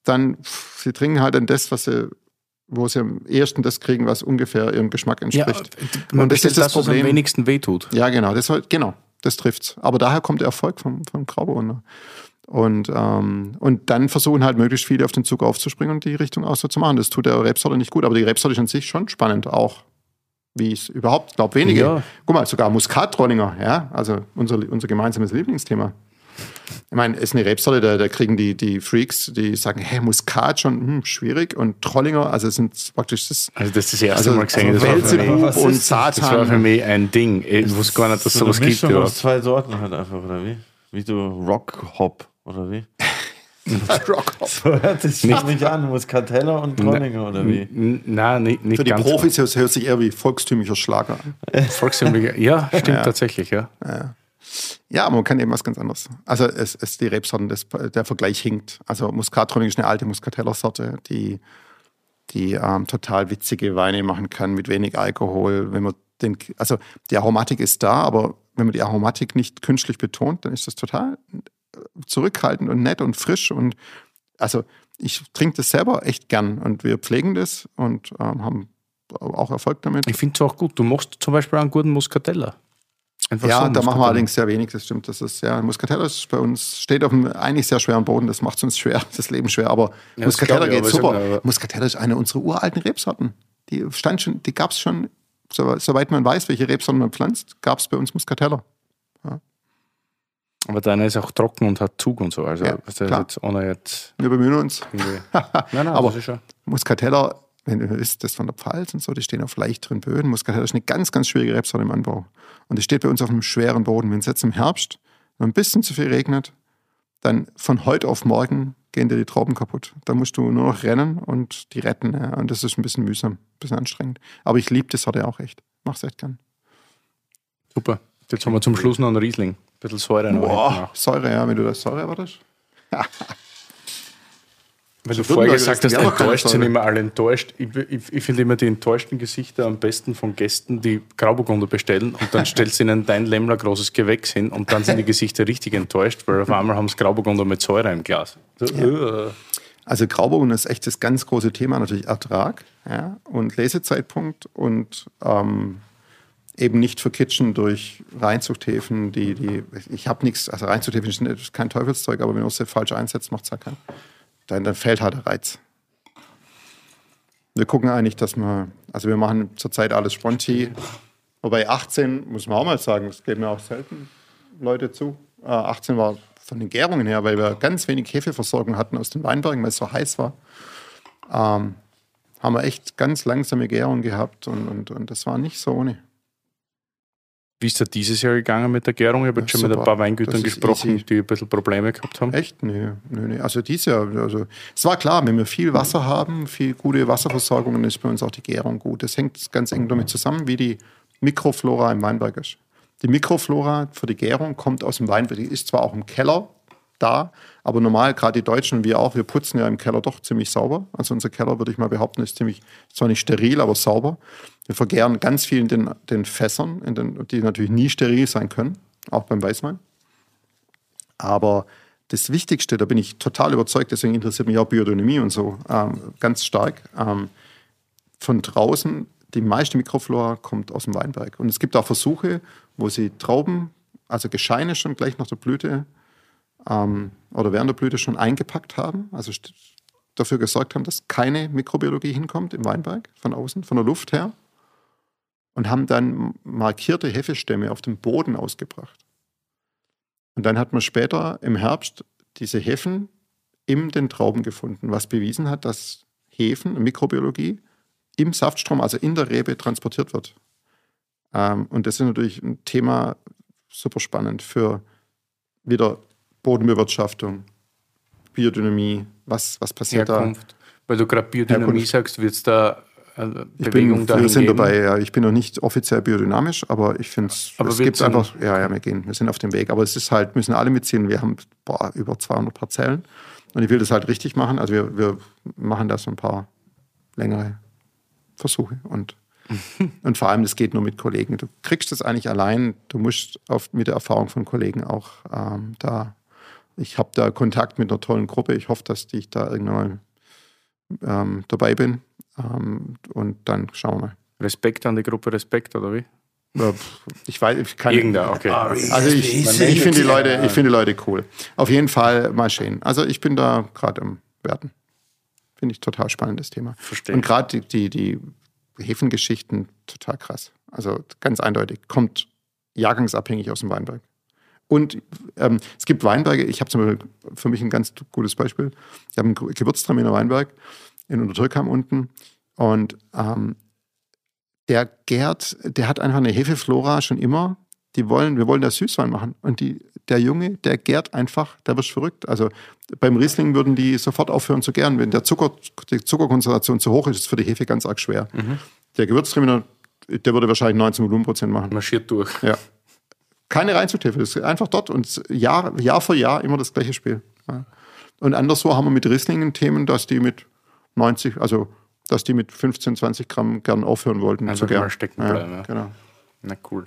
dann pff, sie trinken halt dann das, was sie, wo sie am ehesten das kriegen, was ungefähr ihrem Geschmack ja entspricht. man Und das ist das das, was am Problem. wenigsten wehtut. Ja, genau, das genau, das trifft's. Aber daher kommt der Erfolg vom, vom Grauburgunder. Und, ähm, und dann versuchen halt möglichst viele auf den Zug aufzuspringen und die Richtung auch so zu machen. Das tut der Rebsorte nicht gut, aber die Rebsorte ist an sich schon spannend, auch wie es überhaupt, glaube wenige. Ja. Guck mal, sogar Muskat-Trollinger, ja, also unser, unser gemeinsames Lieblingsthema. Ich meine, ist eine Rebsorte, da, da kriegen die, die Freaks, die sagen, hey, Muskat schon hm, schwierig und Trollinger, also es sind praktisch das, Also das ist das erste also, Mal gesehen. also das, war für mich, und das? das war für Satan. mich ein Ding. Ich wusste gar nicht, dass so eine sowas gibt. Mischung überhaupt. aus zwei Sorten halt einfach, oder wie? Wie so Rock-Hop, oder wie? Rockhop. So hört es sich nicht an. Muscatella und Trollinger, oder wie? Nein, nicht, nicht Für die ganz. Profis hört hört sich eher wie volkstümlicher Schlager an. Volkstümlicher. Ja, stimmt Ja. tatsächlich, ja. Ja, aber man kann eben was ganz anderes. Also es ist die Rebsorten, das, der Vergleich hinkt. Also Muscatronic ist eine alte Muscateller-Sorte, die, die ähm, total witzige Weine machen kann mit wenig Alkohol. Wenn man den, also die Aromatik ist da, aber wenn man die Aromatik nicht künstlich betont, dann ist das total zurückhaltend und nett und frisch. Und also ich trinke das selber echt gern und wir pflegen das und ähm, haben auch Erfolg damit. Ich finde es auch gut. Du machst zum Beispiel einen guten Muscatella. Einfach Ja, da machen wir allerdings sehr wenig, das stimmt. Das ist ja, Muscatella ist bei uns, steht auf einem eigentlich sehr schweren Boden, das macht uns schwer, das Leben schwer, aber Ja, das Muscatella geht super. Muscatella ist eine unserer uralten Rebsorten. Die stand schon, die gab es schon, so, soweit man weiß, welche Rebsorten man pflanzt, gab es bei uns Muscatella. Aber deiner ist auch trocken und hat Zug und so. Also, Ja, klar. jetzt ohne jetzt Wir bemühen uns. nein, nein, Aber- das. Muscatella, wenn du wisst, das von der Pfalz und so, die stehen auf leichteren Böden. Muscatella ist eine ganz, ganz schwierige Rebsorte im Anbau. Und die steht bei uns auf einem schweren Boden. Wenn es jetzt im Herbst noch ein bisschen zu viel regnet, dann von heute auf morgen gehen dir die Trauben kaputt. Da musst du nur noch rennen und die retten. Ja. Und das ist ein bisschen mühsam, ein bisschen anstrengend. Aber ich liebe die Sorte auch echt. Mach's echt gern. Super. Jetzt haben wir zum Schluss noch einen Riesling. Ein bisschen Säure noch Boah. Säure, ja, wenn du das Säure erwartest. Weil du vorher gesagt hast, ja enttäuscht sind immer alle enttäuscht. Ich, ich, ich finde immer die enttäuschten Gesichter am besten von Gästen, die Grauburgunder bestellen und dann stellst du ihnen dein Lämmler großes Gewächs hin und dann sind die Gesichter richtig enttäuscht, weil auf einmal haben sie Grauburgunder mit Säure im Glas. So, äh. Also Grauburgunder ist echt das ganz große Thema, natürlich Ertrag ja, und Lesezeitpunkt und ähm, eben nicht verkitschen durch Reinzuchthäfen, die, die ich habe nichts, also Reinzuchthäfen ist ist kein Teufelszeug, aber wenn du sie falsch einsetzt, macht es halt keinen. Dann, dann fällt halt der Reiz. Wir gucken eigentlich, dass wir, also wir machen zurzeit alles Sponti, wobei 18, muss man auch mal sagen, das geben mir auch selten Leute zu. Äh, 18 war von den Gärungen her, weil wir ganz wenig Hefeversorgung hatten aus den Weinbergen, weil es so heiß war. Ähm, haben wir echt ganz langsame Gärung gehabt und, und, und das war nicht so ohne. Wie ist da dieses Jahr gegangen mit der Gärung? Ich habe jetzt schon mit ein paar Weingütern gesprochen, easy. die ein bisschen Probleme gehabt haben. Echt? Nee, nee, nee. Also dieses Jahr, also es war klar, wenn wir viel Wasser haben, viel gute Wasserversorgung, dann ist bei uns auch die Gärung gut. Das hängt ganz eng damit zusammen, wie die Mikroflora im Weinberg ist. Die Mikroflora für die Gärung kommt aus dem Weinberg. Die ist zwar auch im Keller da, aber normal, gerade die Deutschen wir auch, wir putzen ja im Keller doch ziemlich sauber. Also unser Keller, würde ich mal behaupten, ist ziemlich, zwar nicht steril, aber sauber. Wir vergären ganz viel in den, den Fässern, in den, die natürlich nie steril sein können, auch beim Weißwein. Aber das Wichtigste, da bin ich total überzeugt, deswegen interessiert mich auch Biodynamie und so ähm, ganz stark. Ähm, von draußen, die meiste Mikroflora kommt aus dem Weinberg. Und es gibt auch Versuche, wo sie Trauben, also Gescheine schon gleich nach der Blüte ähm, oder während der Blüte schon eingepackt haben, also dafür gesorgt haben, dass keine Mikrobiologie hinkommt im Weinberg von außen, von der Luft her, und haben dann markierte Hefestämme auf dem Boden ausgebracht. Und dann hat man später im Herbst diese Hefen in den Trauben gefunden, was bewiesen hat, dass Hefen, Mikrobiologie, im Saftstrom, also in der Rebe, transportiert wird. Ähm, und das ist natürlich ein Thema super spannend für wieder Bodenbewirtschaftung, Biodynamie, was, was passiert Herkunft. da? Weil du gerade Biodynamie Herkunft. sagst, wird es da eine Bewegung ich bin, Wir sind geben? dabei, ja. Ich bin noch nicht offiziell biodynamisch, aber ich finde es, es gibt einfach, ja, ja, wir gehen, wir sind auf dem Weg. Aber es ist halt, müssen alle mitziehen. Wir haben boah, über 200 Parzellen und ich will das halt richtig machen. Also wir, wir machen da so ein paar längere Versuche und und vor allem, das geht nur mit Kollegen. Du kriegst das eigentlich allein. Du musst auf, mit der Erfahrung von Kollegen auch ähm, da ich habe da Kontakt mit einer tollen Gruppe. Ich hoffe, dass ich da irgendwann ähm, dabei bin. Ähm, und dann schauen wir mal. Respekt an die Gruppe, Respekt, oder wie? Ich weiß, ich kann. Irgendeiner, okay. Also ich, ich finde die Leute, ich finde die Leute cool. Auf jeden Fall mal schön. Also ich bin da gerade im Werten. Finde ich total spannendes Thema. Verstehe. Und gerade die, die, die Hefengeschichten total krass. Also ganz eindeutig. Kommt jahrgangsabhängig aus dem Weinberg. Und ähm, es gibt Weinberge, ich habe zum Beispiel für mich ein ganz gutes Beispiel. Ich habe einen Gewürztraminer Weinberg in Untertürkheim unten und ähm, der gärt, der hat einfach eine Hefeflora schon immer. Die wollen, wir wollen da Süßwein machen. Und die, der Junge, der gärt einfach, der wird verrückt. Also beim Riesling würden die sofort aufhören zu gären. Wenn der Zucker, die Zuckerkonzentration zu hoch ist, ist es für die Hefe ganz arg schwer. Mhm. Der Gewürztraminer, der würde wahrscheinlich 19 Volumenprozent machen. Marschiert durch. Ja. Keine Reinzughilfe, das ist einfach dort und Jahr, Jahr für Jahr immer das gleiche Spiel. Ja. Und anderswo haben wir mit Rieslingen Themen, dass die mit 90, also dass die mit 15, 20 Gramm gern aufhören wollten. Also gern stecken bleiben. Ja, genau. Na cool.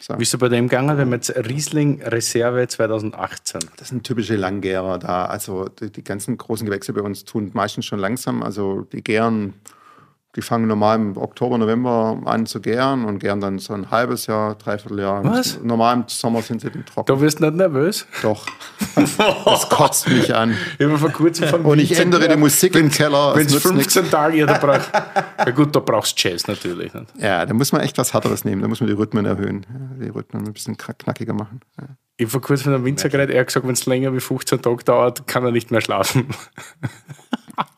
So. Wie ist du bei dem gegangen? Wir haben jetzt Riesling Reserve 2018. Das sind typische Langgärer da. Also die, die ganzen großen Gewächse bei uns tun meistens schon langsam. Also die gären die fangen normal im Oktober, November an zu gären und gären dann so ein halbes Jahr, dreiviertel Jahr. Was? Normal im Sommer sind sie dann trocken. Du bist nicht nervös? Doch. Das kotzt mich an. Ich vor kurzem von Und ich ändere die Musik im Keller. Wenn es 15 Tage hier, da braucht. Ja gut, da brauchst du Jazz natürlich. Nicht? Ja, da muss man echt was Härteres nehmen. Da muss man die Rhythmen erhöhen. Die Rhythmen ein bisschen knackiger machen. Ja. Ich habe vor kurzem von einem Winzer geredet, er hat gesagt, wenn es länger wie 15 Tage dauert, kann er nicht mehr schlafen.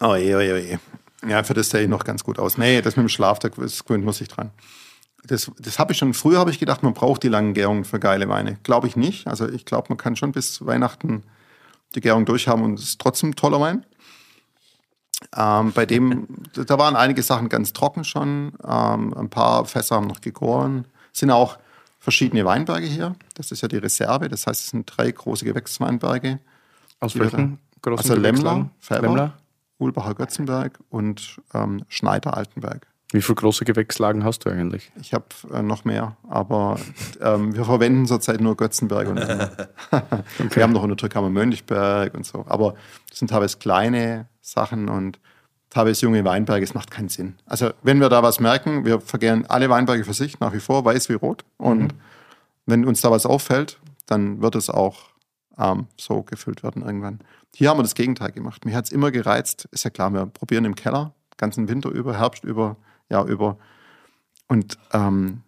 Oh je, oh je, oh je. Ja, für das sehe ich noch ganz gut aus. Nee, das mit dem Schlaf, da gewöhnt man sich dran. Das, das habe ich schon, früher habe ich gedacht, man braucht die langen Gärungen für geile Weine. Glaube ich nicht. Also ich glaube, man kann schon bis Weihnachten die Gärung durchhaben und es ist trotzdem ein toller Wein. Ähm, bei dem, da waren einige Sachen ganz trocken schon. Ähm, ein paar Fässer haben noch gegoren. Es sind auch verschiedene Weinberge hier. Das ist ja die Reserve. Das heißt, es sind drei große Gewächsweinberge. Aus welchen Also Lemmler, Färber, Lemmler? Ulbacher Götzenberg und ähm, Schneider Altenberg. Wie viele große Gewächslagen hast du eigentlich? Ich habe äh, noch mehr, aber ähm, wir verwenden zurzeit nur Götzenberg und okay. wir haben noch in der Türkei Mönchberg und so. Aber das sind teilweise kleine Sachen und teilweise junge Weinberge. Es macht keinen Sinn. Also wenn wir da was merken, wir vergären alle Weinberge für sich nach wie vor, weiß wie rot. Und mhm. wenn uns da was auffällt, dann wird es auch ähm, so gefüllt werden irgendwann. Hier haben wir das Gegenteil gemacht. Mir hat es immer gereizt, ist ja klar, wir probieren im Keller, ganzen Winter über, Herbst über, Jahr über. Und ähm,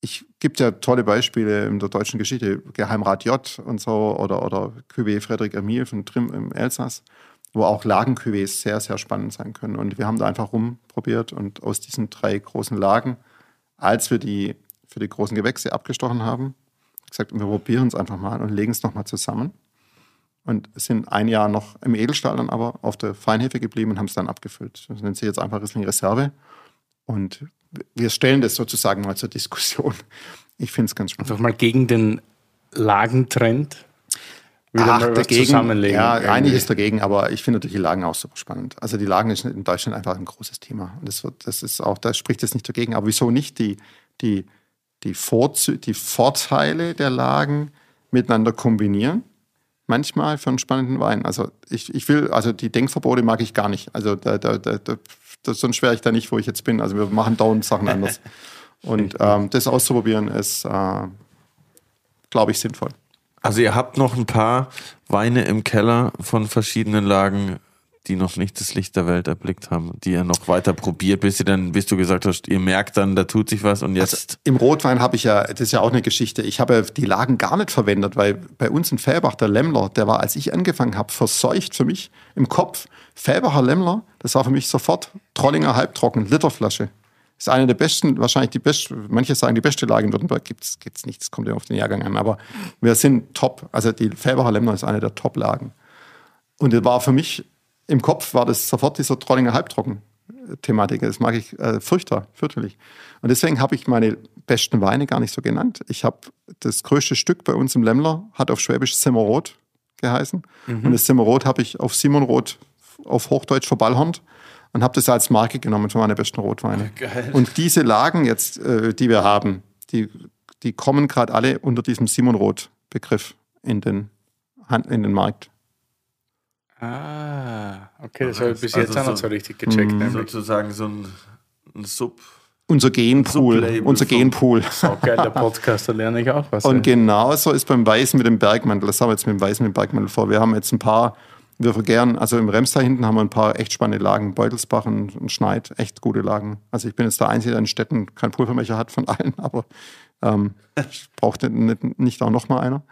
ich gibt ja tolle Beispiele in der deutschen Geschichte, Geheimrat J und so oder, oder Cuvée Frederic Emil von Trim im Elsass, wo auch Lagen-Cuvées sehr, sehr spannend sein können. Und wir haben da einfach rumprobiert und aus diesen drei großen Lagen, als wir die für die großen Gewächse abgestochen haben. Gesagt, wir probieren es einfach mal und legen es nochmal zusammen. Und sind ein Jahr noch im Edelstahl dann aber auf der Feinhefe geblieben und haben es dann abgefüllt. Das nennt sich jetzt einfach Riesling Reserve. Und wir stellen das sozusagen mal zur Diskussion. Ich finde es ganz spannend. Einfach mal gegen den Lagentrend wieder Ach, mal dagegen, zusammenlegen. Ja, eigentlich ist dagegen, aber ich finde natürlich die Lagen auch super spannend. Also die Lagen ist in Deutschland einfach ein großes Thema. Und das, das ist auch, da spricht es nicht dagegen. Aber wieso nicht die, die, die, Vorzü die Vorteile der Lagen miteinander kombinieren? Manchmal für einen spannenden Wein. Also ich, ich will, also die Denkverbote mag ich gar nicht. Also da, da, da, da sonst wäre ich da nicht, wo ich jetzt bin. Also wir machen dauernd Sachen anders. Und ähm, das auszuprobieren ist, äh, glaube ich, sinnvoll. Also ihr habt noch ein paar Weine im Keller von verschiedenen Lagen, die noch nicht das Licht der Welt erblickt haben, die ihr noch weiter probiert, bis ihr dann, bis du gesagt hast, ihr merkt dann, da tut sich was und jetzt. Also Im Rotwein habe ich ja, das ist ja auch eine Geschichte, ich habe die Lagen gar nicht verwendet, weil bei uns in Fellbach, der Lämmler, der war, als ich angefangen habe, verseucht für mich im Kopf. Fellbacher Lämmler, das war für mich sofort Trollinger halbtrocken, Literflasche ist eine der besten, wahrscheinlich die beste, manche sagen die beste Lage in Württemberg, gibt es nicht, das kommt ja auf den Jahrgang an, aber wir sind top. Also die Felbacher Lemner ist eine der Top-Lagen. Und das war für mich im Kopf, war das sofort dieser Trollinger Halbtrocken-Thematik. Das mag ich äh, furchtbar, fürchterlich. Und deswegen habe ich meine besten Weine gar nicht so genannt. Ich habe das größte Stück bei uns im Lemmler, hat auf Schwäbisch Simmerrot geheißen. Mhm. Und das Simmerrot habe ich auf Simonrot auf Hochdeutsch verballhornt und habe das als Marke genommen für meine besten Rotweine. Geil. Und diese Lagen jetzt, äh, die wir haben, die, die kommen gerade alle unter diesem Simon Roth-Begriff in den, in den Markt. Ah, okay, das habe ich bis jetzt also auch noch so richtig gecheckt. Mh. Sozusagen so ein, ein Sub. Unser Genpool. Unser Genpool. So geil, der Podcast, da lerne ich auch was. Und ey. genauso ist beim Weißen mit dem Bergmantel. Das haben wir jetzt mit dem Weißen mit dem Bergmantel vor. Wir haben jetzt ein paar wir vergären, also im Remstal hinten haben wir ein paar echt spannende Lagen, Beutelsbach und, und Schneid, echt gute Lagen. Also ich bin jetzt der Einzige, der in Städten keinen Pulvermecher hat von allen, aber ähm, braucht nicht, nicht auch nochmal einer.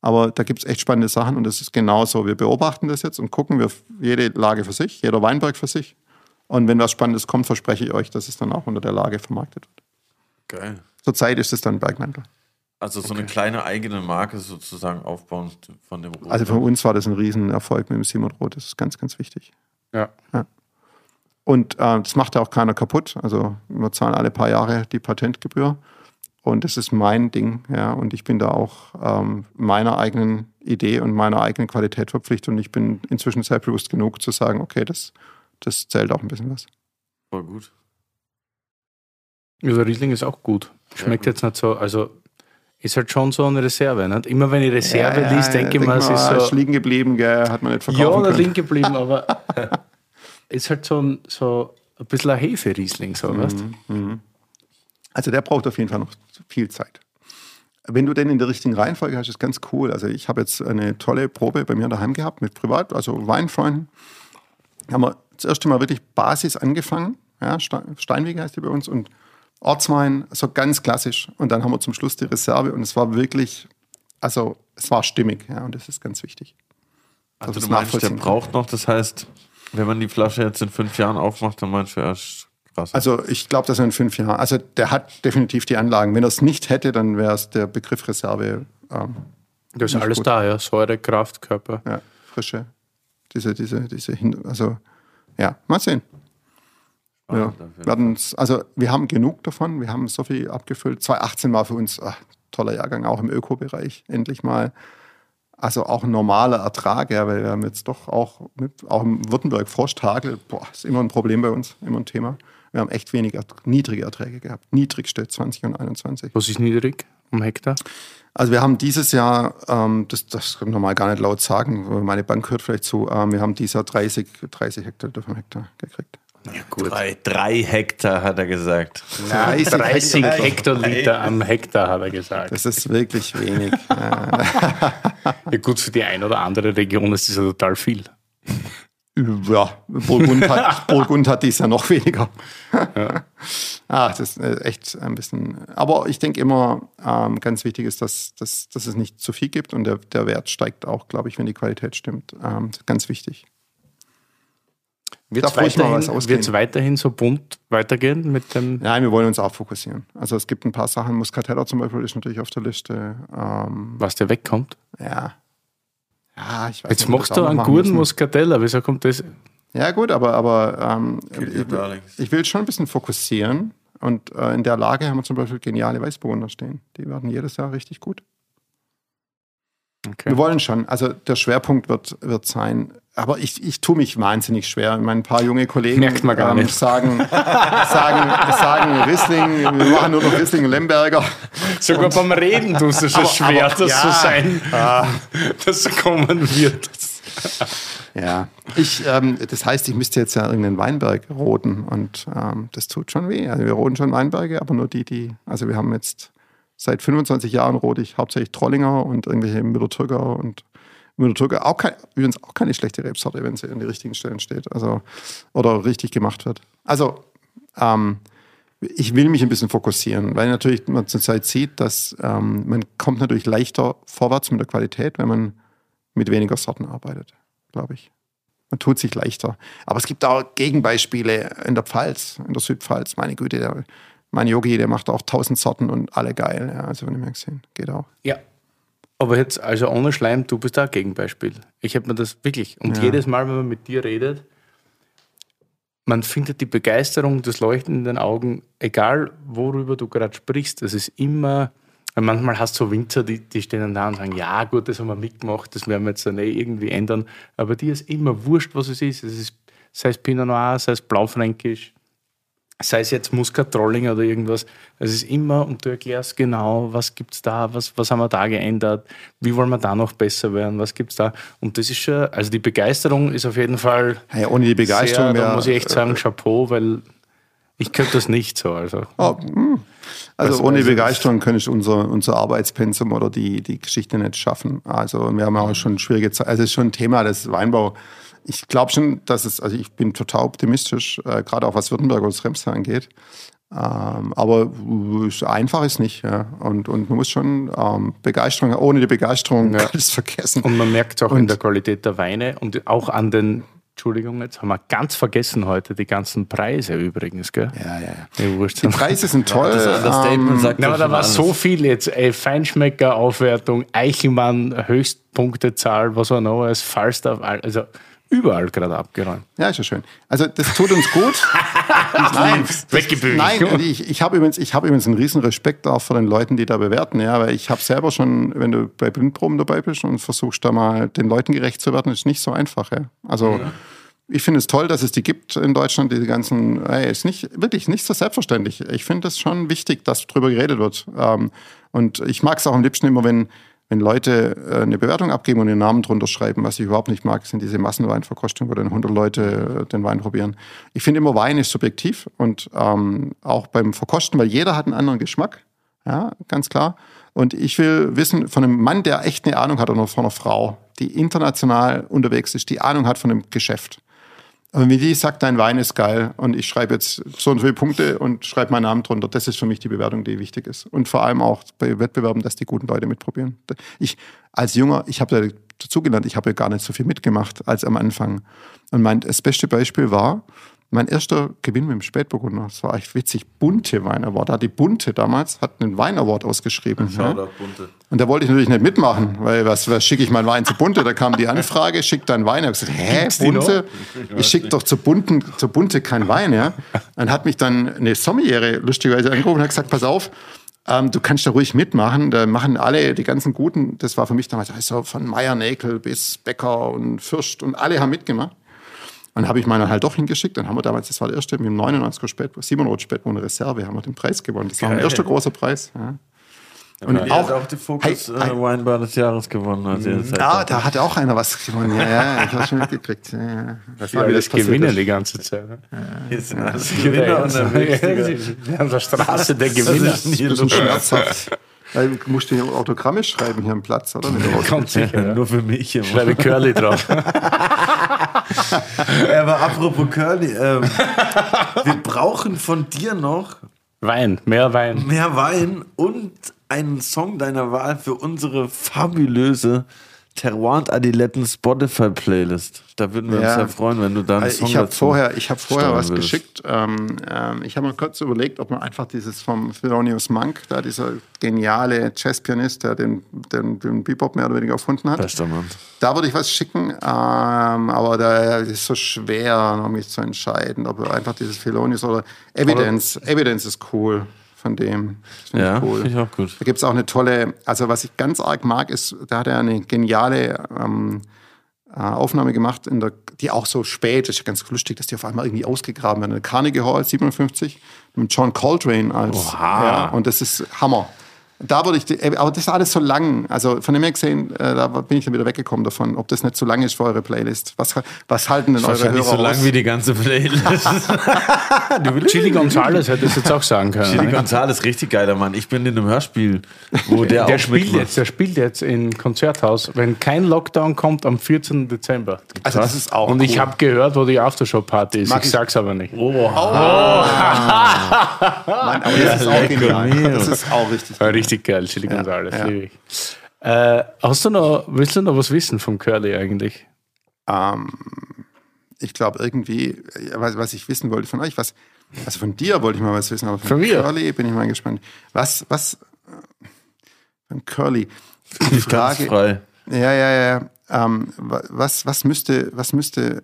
Aber da gibt es echt spannende Sachen und das ist genauso. Wir beobachten das jetzt und gucken wir jede Lage für sich, jeder Weinberg für sich. Und wenn was Spannendes kommt, verspreche ich euch, dass es dann auch unter der Lage vermarktet wird. Geil. Zurzeit ist es dann Bergmantel. Also so okay. eine kleine eigene Marke sozusagen aufbauen von dem Rot. Also für uns war das ein Riesenerfolg mit dem Simon Rot. Das ist ganz, ganz wichtig. Ja. ja. Und äh, das macht ja auch keiner kaputt. Also wir zahlen alle paar Jahre die Patentgebühr. Und das ist mein Ding, ja. Und ich bin da auch ähm, meiner eigenen Idee und meiner eigenen Qualität verpflichtet. Und ich bin inzwischen selbstbewusst genug zu sagen, okay, das, das zählt auch ein bisschen was. Voll gut. Also Riesling ist auch gut. Schmeckt ja, gut. jetzt nicht so, also ist halt schon so eine Reserve. Nicht? Immer wenn ich Reserve ja, liest, denke ich mir, es ist so. Ist liegen geblieben, gell, hat man nicht verkaufen Ja, können. liegen geblieben, aber ist halt so ein, so ein bisschen ein Hefe-Riesling, so, mhm, weißt mhm. Also der braucht auf jeden Fall noch viel Zeit. Wenn du denn in der richtigen Reihenfolge hast, ist ganz cool. Also ich habe jetzt eine tolle Probe bei mir daheim gehabt mit Privat, also Weinfreunden. Haben wir das erste Mal wirklich Basis angefangen. Ja, Steinwege heißt die bei uns und Ortswein, so ganz klassisch. Und dann haben wir zum Schluss die Reserve und es war wirklich, also es war stimmig, ja, und das ist ganz wichtig. Also du meinst, der braucht noch, das heißt, wenn man die Flasche jetzt in fünf Jahren aufmacht, dann meinst du erst krass. Also ich glaube, dass er in fünf Jahren, also der hat definitiv die Anlagen. Wenn er es nicht hätte, dann wäre es der Begriff Reserve. Ähm, das ist alles gut. da, ja. Säure, Kraft, Körper. Ja, Frische. Diese, diese, diese, also ja, mal sehen. Ja, werden, also wir haben genug davon, wir haben so viel abgefüllt. 2018 war für uns ach, toller Jahrgang, auch im Ökobereich, endlich mal. Also auch ein normaler Ertrag, ja, weil wir haben jetzt doch auch, mit, auch im Württemberg Frost, Hagel, boah, ist immer ein Problem bei uns, immer ein Thema. Wir haben echt wenig, niedrige Erträge gehabt, niedrigste 20 und 21. Was ist niedrig um Hektar? Also wir haben dieses Jahr, ähm, das, das kann ich normal gar nicht laut sagen, meine Bank hört vielleicht zu, ähm, wir haben dieses Jahr 30, 30 Hektar auf Hektar gekriegt. Ja, drei, drei, Hektar, hat er gesagt. Nein, 30 Hektoliter am Hektar, hat er gesagt. Das ist wirklich wenig. ja, gut, für die eine oder andere Region ist das ja total viel. Ja, Burgund hat, Burgund hat dies ja noch weniger. Ja. Ach, das ist echt ein bisschen. Aber ich denke immer, ähm, ganz wichtig ist, dass, dass, dass es nicht zu viel gibt und der, der Wert steigt auch, glaube ich, wenn die Qualität stimmt. Ähm, ganz wichtig. Wird es weiterhin, weiterhin so bunt weitergehen mit dem. Nein, wir wollen uns auch fokussieren. Also es gibt ein paar Sachen, Muscatella zum Beispiel ist natürlich auf der Liste. Ähm, Was der wegkommt. ja. Ja, ich weiß Jetzt nicht, machst du einen guten. Muscatella. Wieso kommt das? Ja, gut, aber, aber ähm, ich, ich will schon ein bisschen fokussieren. Und äh, in der Lage haben wir zum Beispiel geniale Weißburgunder stehen. Die werden jedes Jahr richtig gut. Okay. Wir wollen schon. Also der Schwerpunkt wird, wird sein. Aber ich, ich tue mich wahnsinnig schwer. Meine, ein paar junge Kollegen Merkt man gar nicht. sagen, sagen, sagen Riesling, wir machen nur noch Riesling und Lemberger. Sogar beim Reden tust du schon Aber- schwer, aber- das ja. zu sein, dass so kommen wird. Ja, ich, ähm, das heißt, ich müsste jetzt ja irgendeinen Weinberg roden und ähm, das tut schon weh. Also wir roden schon Weinberge, aber nur die, die, also wir haben jetzt seit 25 Jahren rode ich hauptsächlich Trollinger und irgendwelche Müller-Thurgau und Müller-Thurgau, auch kein, übrigens auch keine schlechte Rebsorte, wenn sie an die richtigen Stellen steht, also oder richtig gemacht wird. Also ähm, ich will mich ein bisschen fokussieren, weil natürlich man zurzeit sieht, dass ähm, man kommt natürlich leichter vorwärts mit der Qualität, wenn man mit weniger Sorten arbeitet, glaube ich. Man tut sich leichter. Aber es gibt auch Gegenbeispiele in der Pfalz, in der Südpfalz. Meine Güte, der, mein Yogi, der macht auch tausend Sorten und alle geil. Ja, also wenn ich mir gesehen, geht auch. Ja. Aber jetzt, also ohne Schleim, du bist da ein Gegenbeispiel. Ich habe mir das wirklich, und Ja. jedes Mal, wenn man mit dir redet, man findet die Begeisterung, das Leuchten in den Augen, egal worüber du gerade sprichst, das ist immer, manchmal hast du so Winzer, die, die stehen dann da und sagen, ja gut, das haben wir mitgemacht, das werden wir jetzt dann eh irgendwie ändern, aber dir ist immer wurscht, was es ist. Es ist sei es Pinot Noir, sei es Blaufränkisch, sei es jetzt Muscat Trolling oder irgendwas, es ist immer, und du erklärst genau, was gibt es da, was, was haben wir da geändert, wie wollen wir da noch besser werden, was gibt es da. Und das ist schon, also die Begeisterung ist auf jeden Fall Ja, ohne die Begeisterung sehr, da muss ich echt sagen, Chapeau, weil ich könnte das nicht so. Also. Oh, also Das- ohne also- Begeisterung könnte ich unser, unser Arbeitspensum oder die, die Geschichte nicht schaffen. Also wir haben auch schon schwierige Zeit. Also es ist schon ein Thema des Weinbau. Ich glaube schon, dass es, also ich bin total optimistisch, äh, gerade auch was Württemberg und das Remstal angeht. Ähm, aber äh, ist- einfach ist nicht. Ja. Und, und man muss schon ähm, Begeisterung, ohne die Begeisterung Ja. kann ich es vergessen. Und man merkt es auch in Und- der Qualität der Weine und auch an den, Entschuldigung, jetzt haben wir ganz vergessen heute die ganzen Preise übrigens, gell? ja, ja, ja. Die Preise sind toll. Das Understatement ähm, sagt Na, ja aber da war alles. so viel jetzt. Ey, Feinschmecker, Aufwertung, Eichelmann, Höchstpunktezahl, was war noch alles, Falstaff, also überall gerade abgeräumt. Ja, ist ja schön. Also das tut uns gut. Nein, Weggebügelt. Nein, und ich, ich habe übrigens, ich habe übrigens einen riesen Respekt auch vor den Leuten, die da bewerten, ja, weil ich habe selber schon, wenn du bei Blindproben dabei bist und versuchst da mal den Leuten gerecht zu werden, ist nicht so einfach, ja. Also ich finde es toll, dass es die gibt in Deutschland, diese ganzen, ey, ist nicht, wirklich nicht so selbstverständlich. Ich finde es schon wichtig, dass drüber geredet wird. Ähm, und ich mag es auch am liebsten immer, wenn, wenn Leute äh, eine Bewertung abgeben und ihren Namen drunter schreiben. Was ich überhaupt nicht mag, sind diese Massenweinverkostungen, wo dann 100 Leute äh, den Wein probieren. Ich finde immer, Wein ist subjektiv und ähm, auch beim Verkosten, weil jeder hat einen anderen Geschmack. Ja, ganz klar. Und ich will wissen von einem Mann, der echt eine Ahnung hat oder von einer Frau, die international unterwegs ist, die Ahnung hat von dem Geschäft. Und wenn die sagt, dein Wein ist geil und ich schreibe jetzt so und so viele Punkte und schreibe meinen Namen drunter, das ist für mich die Bewertung, die wichtig ist. Und vor allem auch bei Wettbewerben, dass die guten Leute mitprobieren. Ich als Junger, ich habe da dazugelernt, ich habe gar nicht so viel mitgemacht als am Anfang. Und mein das beste Beispiel war, mein erster Gewinn mit dem Spätburgunder, das war echt witzig, Bunte Wein Award. Da hat die Bunte damals hat einen Wein Award ausgeschrieben. ja. Shoutout, Bunte. Und da wollte ich natürlich nicht mitmachen, weil was, was schicke ich meinen Wein zu Bunte? Da kam die Anfrage, schick deinen Wein. Ich habe gesagt, hä, Gibt's Bunte? Ich schicke doch zu Bunten, zu Bunte keinen Wein, ja. Dann hat mich dann eine Sommeliere lustigerweise angerufen und hat gesagt, pass auf, ähm, du kannst da ruhig mitmachen. Da machen alle, die ganzen Guten, das war für mich damals also von Meier Näkel bis Becker und Fürst und alle haben mitgemacht. Und habe ich meinen halt doch hingeschickt. Dann haben wir damals, das war der erste mit dem 99er Spätburgunder, 700 Spätburgunder Reserve, haben wir den Preis gewonnen. Das war mein erster großer Preis. Ja. Und Er hat auch die Fokus Hey, hey. äh, Weinbar des Jahres gewonnen. Also ihr seid Ah, da- hat auch einer was gewonnen. Ja, ja, ich habe schon mitgekriegt. Ja, ja. Das war, wie das Das ist. die ganze Zeit. ne? Hier sind alles Gewinner unterwegs. Digga. An der Straße der Das Gewinner. ist nie Das ist los. schmerzhaft. Weil Du musst dir Autogramme schreiben hier am Platz, oder? Kommt sicher. Ja. Nur für mich immer. Schreibe Curly drauf. Aber apropos Curly, ähm, wir brauchen von dir noch Wein, mehr Wein. mehr Wein und einen Song deiner Wahl für unsere fabulöse Terroir Adiletten Spotify-Playlist. Da würden wir uns Ja. ja freuen, wenn du da einen Also Song ich habe dazu vorher, ich habe vorher was würdest. geschickt. Ähm, ähm, ich habe mal kurz überlegt, ob man einfach dieses vom Thelonious Monk, da dieser geniale Jazzpianist, der den, den, den Bebop mehr oder weniger erfunden hat, Bester Mann. da würde ich was schicken. Ähm, aber da ist so schwer, noch mich zu entscheiden, ob einfach dieses Thelonious oder Evidence. Evidence ist cool von dem. Das finde Ja, ich cool. finde ich auch gut. Da gibt es auch eine tolle, also was ich ganz arg mag, ist, da hat er eine geniale ähm, äh, Aufnahme gemacht, in der, die auch so spät, das ist ja ganz lustig, dass die auf einmal irgendwie ausgegraben werden. In der Carnegie Hall 57 mit John Coltrane als. Ja, und das ist Hammer. Da würde ich, die, aber das ist alles so lang. Also von dem her gesehen, äh, da bin ich dann wieder weggekommen davon, ob das nicht zu lang ist für eure Playlist. Was, was halten denn eure Wahrscheinlich Hörer so lang aus? wie die ganze Playlist. Chili Gonzales hätte es jetzt auch sagen können. Chili? Gonzales, richtig geiler Mann. Ich bin in einem Hörspiel, wo der, Der auch spielt mitmacht. jetzt, der spielt jetzt im Konzerthaus, wenn kein Lockdown kommt, am 14. Dezember. Also das ist auch Und ich cool. habe gehört, wo die Aftershow-Party ist. Mag ich ich- sag's aber nicht. Mann, aber das ist auch genial. Das ist auch richtig. Richtig geil, Chili Gonzales. ja. liebe ich. Äh, hast du noch, willst du noch was wissen vom Curly eigentlich? Ähm, ich glaube irgendwie, äh, was, was ich wissen wollte von euch, was, also von dir wollte ich mal was wissen, aber von, Von mir? Curly bin ich mal gespannt. Was, was, äh, von Curly. Die ganz frei. Ja, ja, ja. Ähm, wa- was, was müsste, was müsste,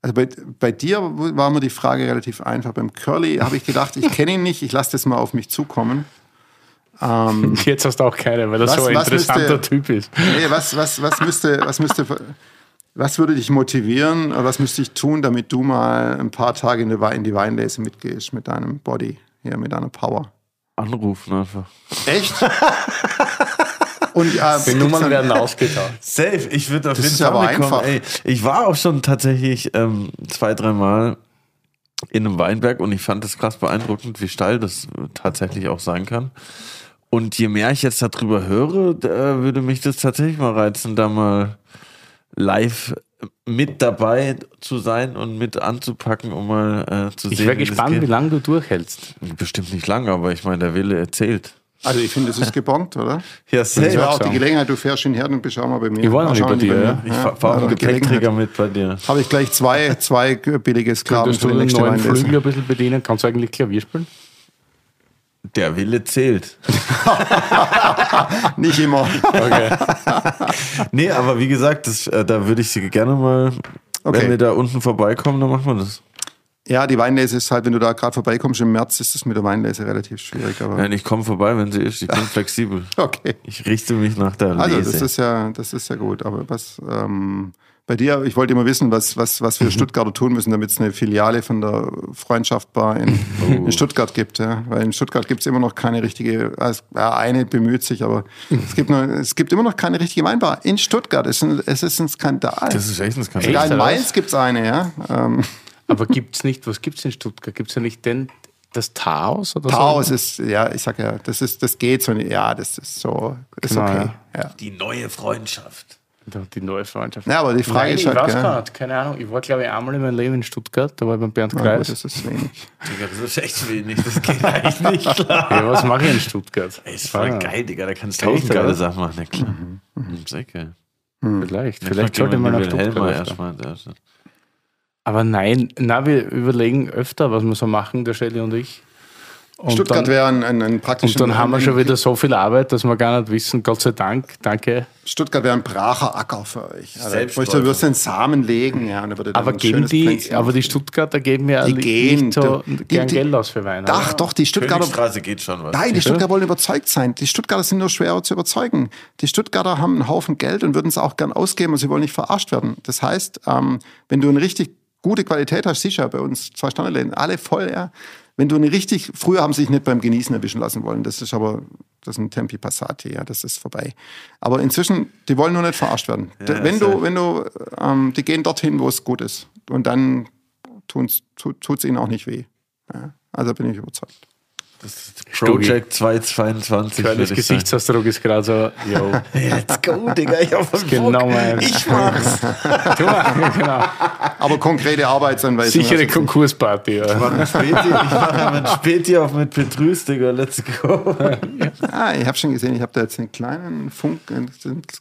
also bei, bei dir war mir die Frage relativ einfach. Beim Curly habe ich gedacht, ich kenne ihn nicht, ich lasse das mal auf mich zukommen. Jetzt hast du auch keine, weil er Was- so ein interessanter müsste- Typ ist. Nee, was, was, was müsste, was müsste, was würde dich motivieren oder was müsste ich tun, damit du mal ein paar Tage in die, in die Weinlese mitgehst mit deinem Body, hier mit deiner Power? Anrufen einfach. Echt? Und äh, Die Nummern werden ausgetauscht. Safe, ich würde auf Das jeden ist Fall einfach. Ey, ich war auch schon tatsächlich ähm, zwei, dreimal in einem Weinberg und ich fand es krass beeindruckend, wie steil das tatsächlich auch sein kann. Und je mehr ich jetzt darüber höre, da würde mich das tatsächlich mal reizen, da mal live mit dabei zu sein und mit anzupacken, um mal äh, zu Ich sehen. wäre wie das gespannt, wie lange du durchhältst. Bestimmt nicht lange, aber ich meine, der Wille erzählt. also ich finde, das ist gebongt, oder? Ja, Das wäre safe. auch die. Gelegenheit, du fährst ihn her und bist auch mal bei mir. Ich war noch Mal nicht bei dir, ja. Ich fahre fahr auch einen Gepäckträger mit bei dir. Habe ich gleich zwei, zwei billige Sklaven für du die den nächste neuen Weinlese. Flügel ein bisschen bedienen? Kannst du eigentlich Klavier spielen? Der Wille zählt. Nicht immer. Nee, aber wie gesagt, das, äh, da würde ich sie gerne mal, Okay. wenn wir da unten vorbeikommen, dann machen wir das. Ja, die Weinlese ist halt, wenn du da gerade vorbeikommst im März, ist es mit der Weinlese relativ schwierig. Aber Nein, ich komme vorbei, wenn sie ist. Ich bin flexibel. okay. Ich richte mich nach der Also Lese. das ist ja, das ist ja gut. Aber was ähm, bei dir, ich wollte immer wissen, was, was, was Mhm. wir Stuttgarter tun müssen, damit es eine Filiale von der Freundschaft Bar in, Oh. in Stuttgart gibt. Ja? Weil in Stuttgart gibt es immer noch keine richtige, also, ja, eine bemüht sich, aber es gibt, noch, es gibt immer noch keine richtige Weinbar. In Stuttgart es ist ein, es ist ein Skandal. das ist echt ein Skandal. Sogar in Mainz gibt es eine, ja. Ähm, Aber gibt's nicht, was gibt's in Stuttgart? Gibt's ja nicht den, das Taos oder Taos so? ist, ja, ich sag ja, das ist, das geht so, ja, das ist so, ist Genau, okay. Ja. Die neue Freundschaft. Die neue Freundschaft. Ja, aber die Frage Nein, ist ich halt, weiß gell? gar nicht, keine Ahnung. Ich war, glaube ich, einmal in meinem Leben in Stuttgart, da war ich beim Bernd Kreis. das ist wenig. Digga, das ist echt wenig. Das geht eigentlich nicht klar. Ja, was mache ich in Stuttgart? Ey, ist voll Ah, geil, Digga. Da kannst du tausend geile? Sachen machen. Ja, klar. Mhm. Sehr geil. Vielleicht, vielleicht sollte man nach Stuttgart. Erstmal. erst. Aber nein, na, wir überlegen öfter, was wir so machen, der Shelly und ich. Und Stuttgart wäre ein, ein, ein praktisch. und dann haben wir schon wieder so viel Arbeit, dass wir gar nicht wissen, Gott sei Dank, danke. Stuttgart wäre ein bracher Acker für euch. Also, Selbstläufer. du wirst den Samen legen, ja, und würde dann Aber ein die, aber die. Stuttgarter geben ja Die nicht gehen, so die- gern die- Geld aus für Wein. Ach oder? doch, die Stuttgarter. Geht schon was. Nein, die Stuttgarter wollen überzeugt sein. Die Stuttgarter sind nur schwerer zu überzeugen. Die Stuttgarter haben einen Haufen Geld und würden es auch gern ausgeben und sie wollen nicht verarscht werden. Das heißt, ähm, wenn du eine richtig gute Qualität hast, sicher bei uns zwei Standardläden, alle voll, ja. Wenn du eine richtig, früher haben sie sich nicht beim Genießen erwischen lassen wollen. Das ist aber, das ist ein Tempi Passati, ja, das ist vorbei. Aber inzwischen, die wollen nur nicht verarscht werden. wenn du, wenn du, ähm, die gehen dorthin, wo es gut ist. Und dann tut's, tut es ihnen auch nicht weh. Ja. Also bin ich überzeugt. Project 222. Curlys würde ich sagen. Gesichtsausdruck ist gerade so, yo. Let's go, Digga. Ich hab Bock. genau mein- Ich mach's. Mal, genau. Aber konkrete Arbeitsanweisungen. Sichere du- Konkursparty. Ja. mach ein Späti, ich mache ein Späti auf mit Petrus, Digga. Let's go. Ah, ich habe schon gesehen, ich habe da jetzt einen kleinen Funk, ein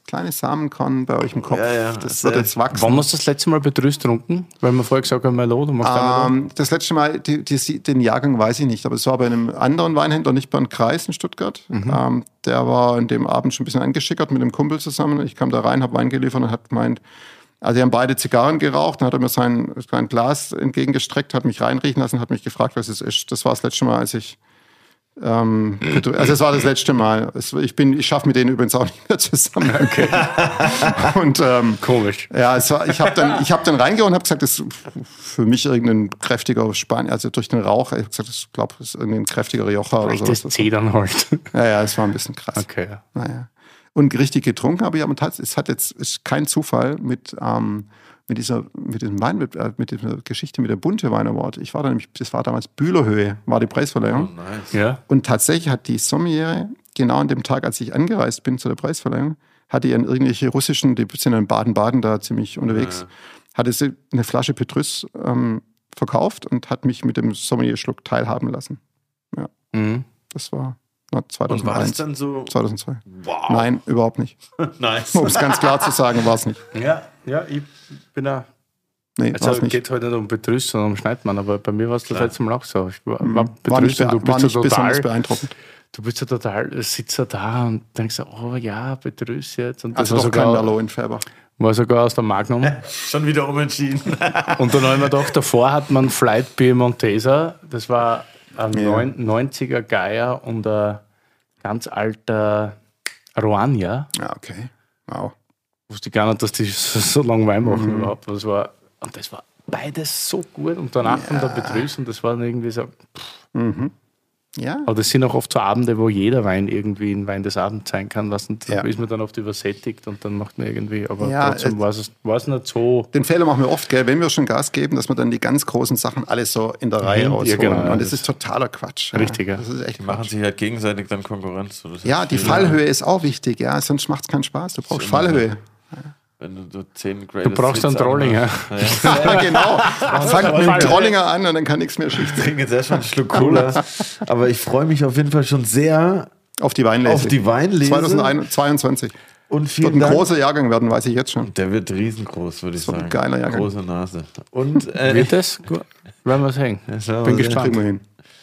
kleines Samenkorn bei euch im Kopf. Ja, ja, das wird jetzt wachsen. Wann hast du das letzte Mal Betrüß getrunken? Weil wir vorher gesagt haben, Merlot, du machst auch Ähm, das letzte Mal, die, die, den Jahrgang weiß ich nicht, aber es war bei einem anderen Weinhändler, nicht bei einem Kreis in Stuttgart. Ähm, der war an dem Abend schon ein bisschen angeschickert mit einem Kumpel zusammen. Ich kam da rein, habe Wein geliefert und hat gemeint, also die haben beide Zigarren geraucht, dann hat er mir sein, sein Glas entgegengestreckt, hat mich reinriechen lassen, hat mich gefragt, was es ist. Das war das letzte Mal, als ich ähm, also es war das letzte Mal. Ich bin, ich schaffe mit denen übrigens auch nicht mehr zusammen. Okay. und ähm, Komisch. ja, es war, ich habe dann, ich hab dann reingehauen und habe gesagt, das ist für mich irgendein kräftiger Spanier, also durch den Rauch. Ich habe gesagt, ich glaube, das ist irgendein kräftiger Rioja oder Das sowas. C dann halt. Ja, ja, es war ein bisschen krass. Okay. ja. Naja. Und richtig getrunken habe ich aber tatsächlich, es hat jetzt, ist kein Zufall mit, ähm, mit dieser, mit diesem Wein, mit, äh, mit dieser Geschichte mit der Bunte Wein Award. Ich war da nämlich, das war damals Bühlerhöhe, war die Preisverleihung. Ja. Und tatsächlich hat die Sommeliere, genau an dem Tag, als ich angereist bin zu der Preisverleihung, hatte die an irgendwelche russischen, die sind in Baden-Baden da ziemlich unterwegs, hatte sie eine Flasche Petrus ähm, verkauft und hat mich mit dem Sommelier-Schluck teilhaben lassen. Mhm. Das war na, Und war das 2001. dann so? 2002. Wow. Nein, überhaupt nicht. Nice. Um es ganz klar zu sagen, war es nicht. Ja, ja, ich bin auch. Nee, war Also es nicht. geht heute nicht um Betrüß, sondern um Schneidmann, aber bei mir war es das letzte Mal auch so. Ich war, war War Betrüß nicht, und du war bist nicht so besonders total, beeindruckend. du bist so total, sitzt so da und denkst so, oh ja, Betrüß jetzt. Und das Also war, doch kein sogar, Merlot in Färber. war sogar aus der Magnum. Schon wieder umentschieden. Und dann habe ich mir gedacht, davor hat man Flight Piemontesa, das war ein Ja. neun- 90er Geier und ein ganz alter Roania. Ja, okay. Wow. Wusste ich gar nicht, dass die so, so lange Wein machen überhaupt. Das war, und das war beides so gut. Und danach dann der Betrüß und das war dann irgendwie so. Ja, Aber das sind auch oft so Abende, wo jeder Wein irgendwie ein Wein des Abends sein kann. Was, und da Ja. ist man dann oft übersättigt und dann macht man irgendwie, aber Ja, trotzdem es- war es, war es nicht so. Den Fehler machen wir oft, gell, wenn wir schon Gas geben, dass wir dann die ganz großen Sachen alles so in der Reihe Mhm. rausholen. Ja, genau, ja, Und das, das- ist totaler Quatsch. Richtig, ja. Das ist echt Die machen Quatsch. sich halt gegenseitig dann Konkurrenz. Ja, die Fallhöhe ist auch wichtig, ja, sonst macht es keinen Spaß. Du brauchst. Fallhöhe. Wenn du 10 Du brauchst einen Trolling, ja. Ja, genau. Fang mit dem Trollinger an und dann kann nichts mehr schief Ich trinke jetzt erstmal einen Schluck Cola. Aber ich freue mich auf jeden Fall schon sehr Auf die Weinlese. auf die Weinlese. 2022. Und Wird vielen ein Dank. großer Jahrgang werden, weiß ich jetzt schon. Der wird riesengroß, würde ich wird ein sagen. geiler Jahrgang. Große Nase. Und äh, Wird das? Gut. Werden wir werden wir Bin gespannt. Hin.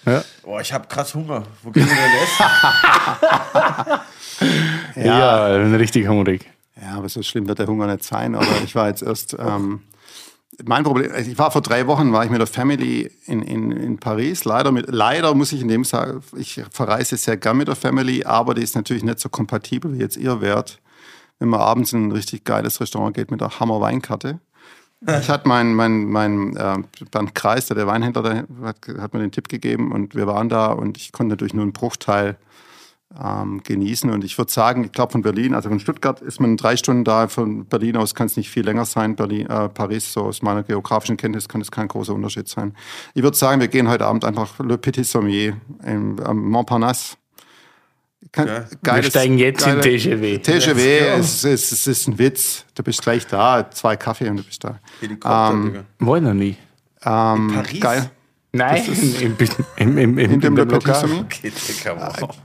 Ja. boah, ich habe krass Hunger. Wo gehen wir denn essen? Ja, ich bin richtig hungrig. Ja, aber so schlimm wird der Hunger nicht sein. Aber ich war jetzt erst. Ähm, mein Problem, ich war vor drei Wochen, war ich mit der Family in, in, in Paris. Leider, mit, leider muss ich in dem sagen, ich verreise sehr gern mit der Family, aber die ist natürlich nicht so kompatibel, wie jetzt ihr wärt, wenn man abends in ein richtig geiles Restaurant geht mit der Hammer Weinkarte. Ich hatte mein, mein, mein äh, Bernd Kreis, der, der Weinhändler, der hat, hat mir den Tipp gegeben und wir waren da und ich konnte natürlich nur einen Bruchteil ähm, genießen. Und ich würde sagen, ich glaube von Berlin, also von Stuttgart ist man drei Stunden da, von Berlin aus kann es nicht viel länger sein. Berlin, äh, Paris, so aus meiner geografischen Kenntnis kann es kein großer Unterschied sein. Ich würde sagen, wir gehen heute Abend einfach Le Petit Sommier im, am Montparnasse. Kein, Wir steigen jetzt in TGW. TGW, es, es, es ist ein Witz. Du bist gleich da, zwei Kaffee und du bist da. Helikopter, Ähm, ich noch nie. Ähm, Paris? Geil. Nein, im, im, im, im, In dem Lokal. Sommier. Okay, Digga, wow.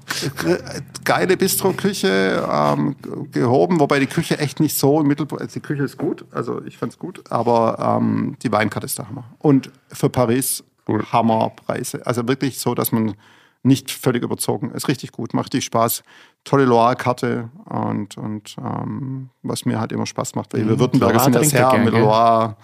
geile Bistro-Küche, ähm, gehoben, wobei die Küche echt nicht so im Mittelpunkt, also die Küche ist gut, also ich fand's gut, aber ähm, die Weinkarte ist der Hammer. Und für Paris Hammerpreise. Also wirklich so, dass man nicht völlig überzogen ist. Richtig gut, macht richtig Spaß. Tolle Loire-Karte und, und ähm, was mir halt immer Spaß macht. Weil wir Württemberger sind ja Loire trinkt sehr er gern, mit? Loire.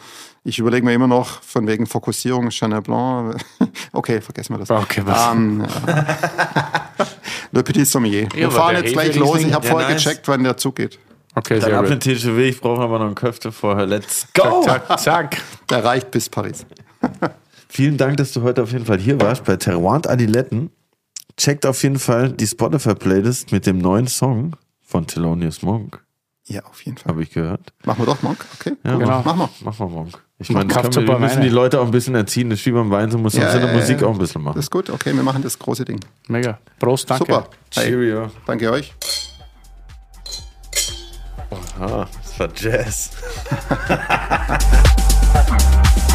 Ich überlege mir immer noch, von wegen Fokussierung, Chenin Blanc. okay, vergessen wir das. Okay, was? Ähm, äh, Le Petit Sommelier. Wir fahren jetzt gleich los. Ich habe Ja, vorher nice. gecheckt, wann der Zug geht. Okay, Dann sehr ab gut. TGW, ich brauche aber noch einen Köfte vorher. Let's go! Zack, zack. Der reicht bis Paris. Vielen Dank, dass du heute auf jeden Fall hier warst bei Terroir und Adiletten. Checkt auf jeden Fall die Spotify-Playlist mit dem neuen Song von Thelonious Monk, Ja, auf jeden Fall. habe ich gehört. Machen wir doch, Monk. Okay, Ja, genau. Machen wir. Mach mal Monk. Ich meine, wir super müssen die Leute auch ein bisschen erziehen. Das ist wie beim Wein, so muss man Ja, seine ja, Musik ja. auch ein bisschen Das machen. ist gut, okay, wir machen das große Ding. Mega. Prost, danke. Super. Hey, Cheerio. danke euch. Ah, das war Jazz.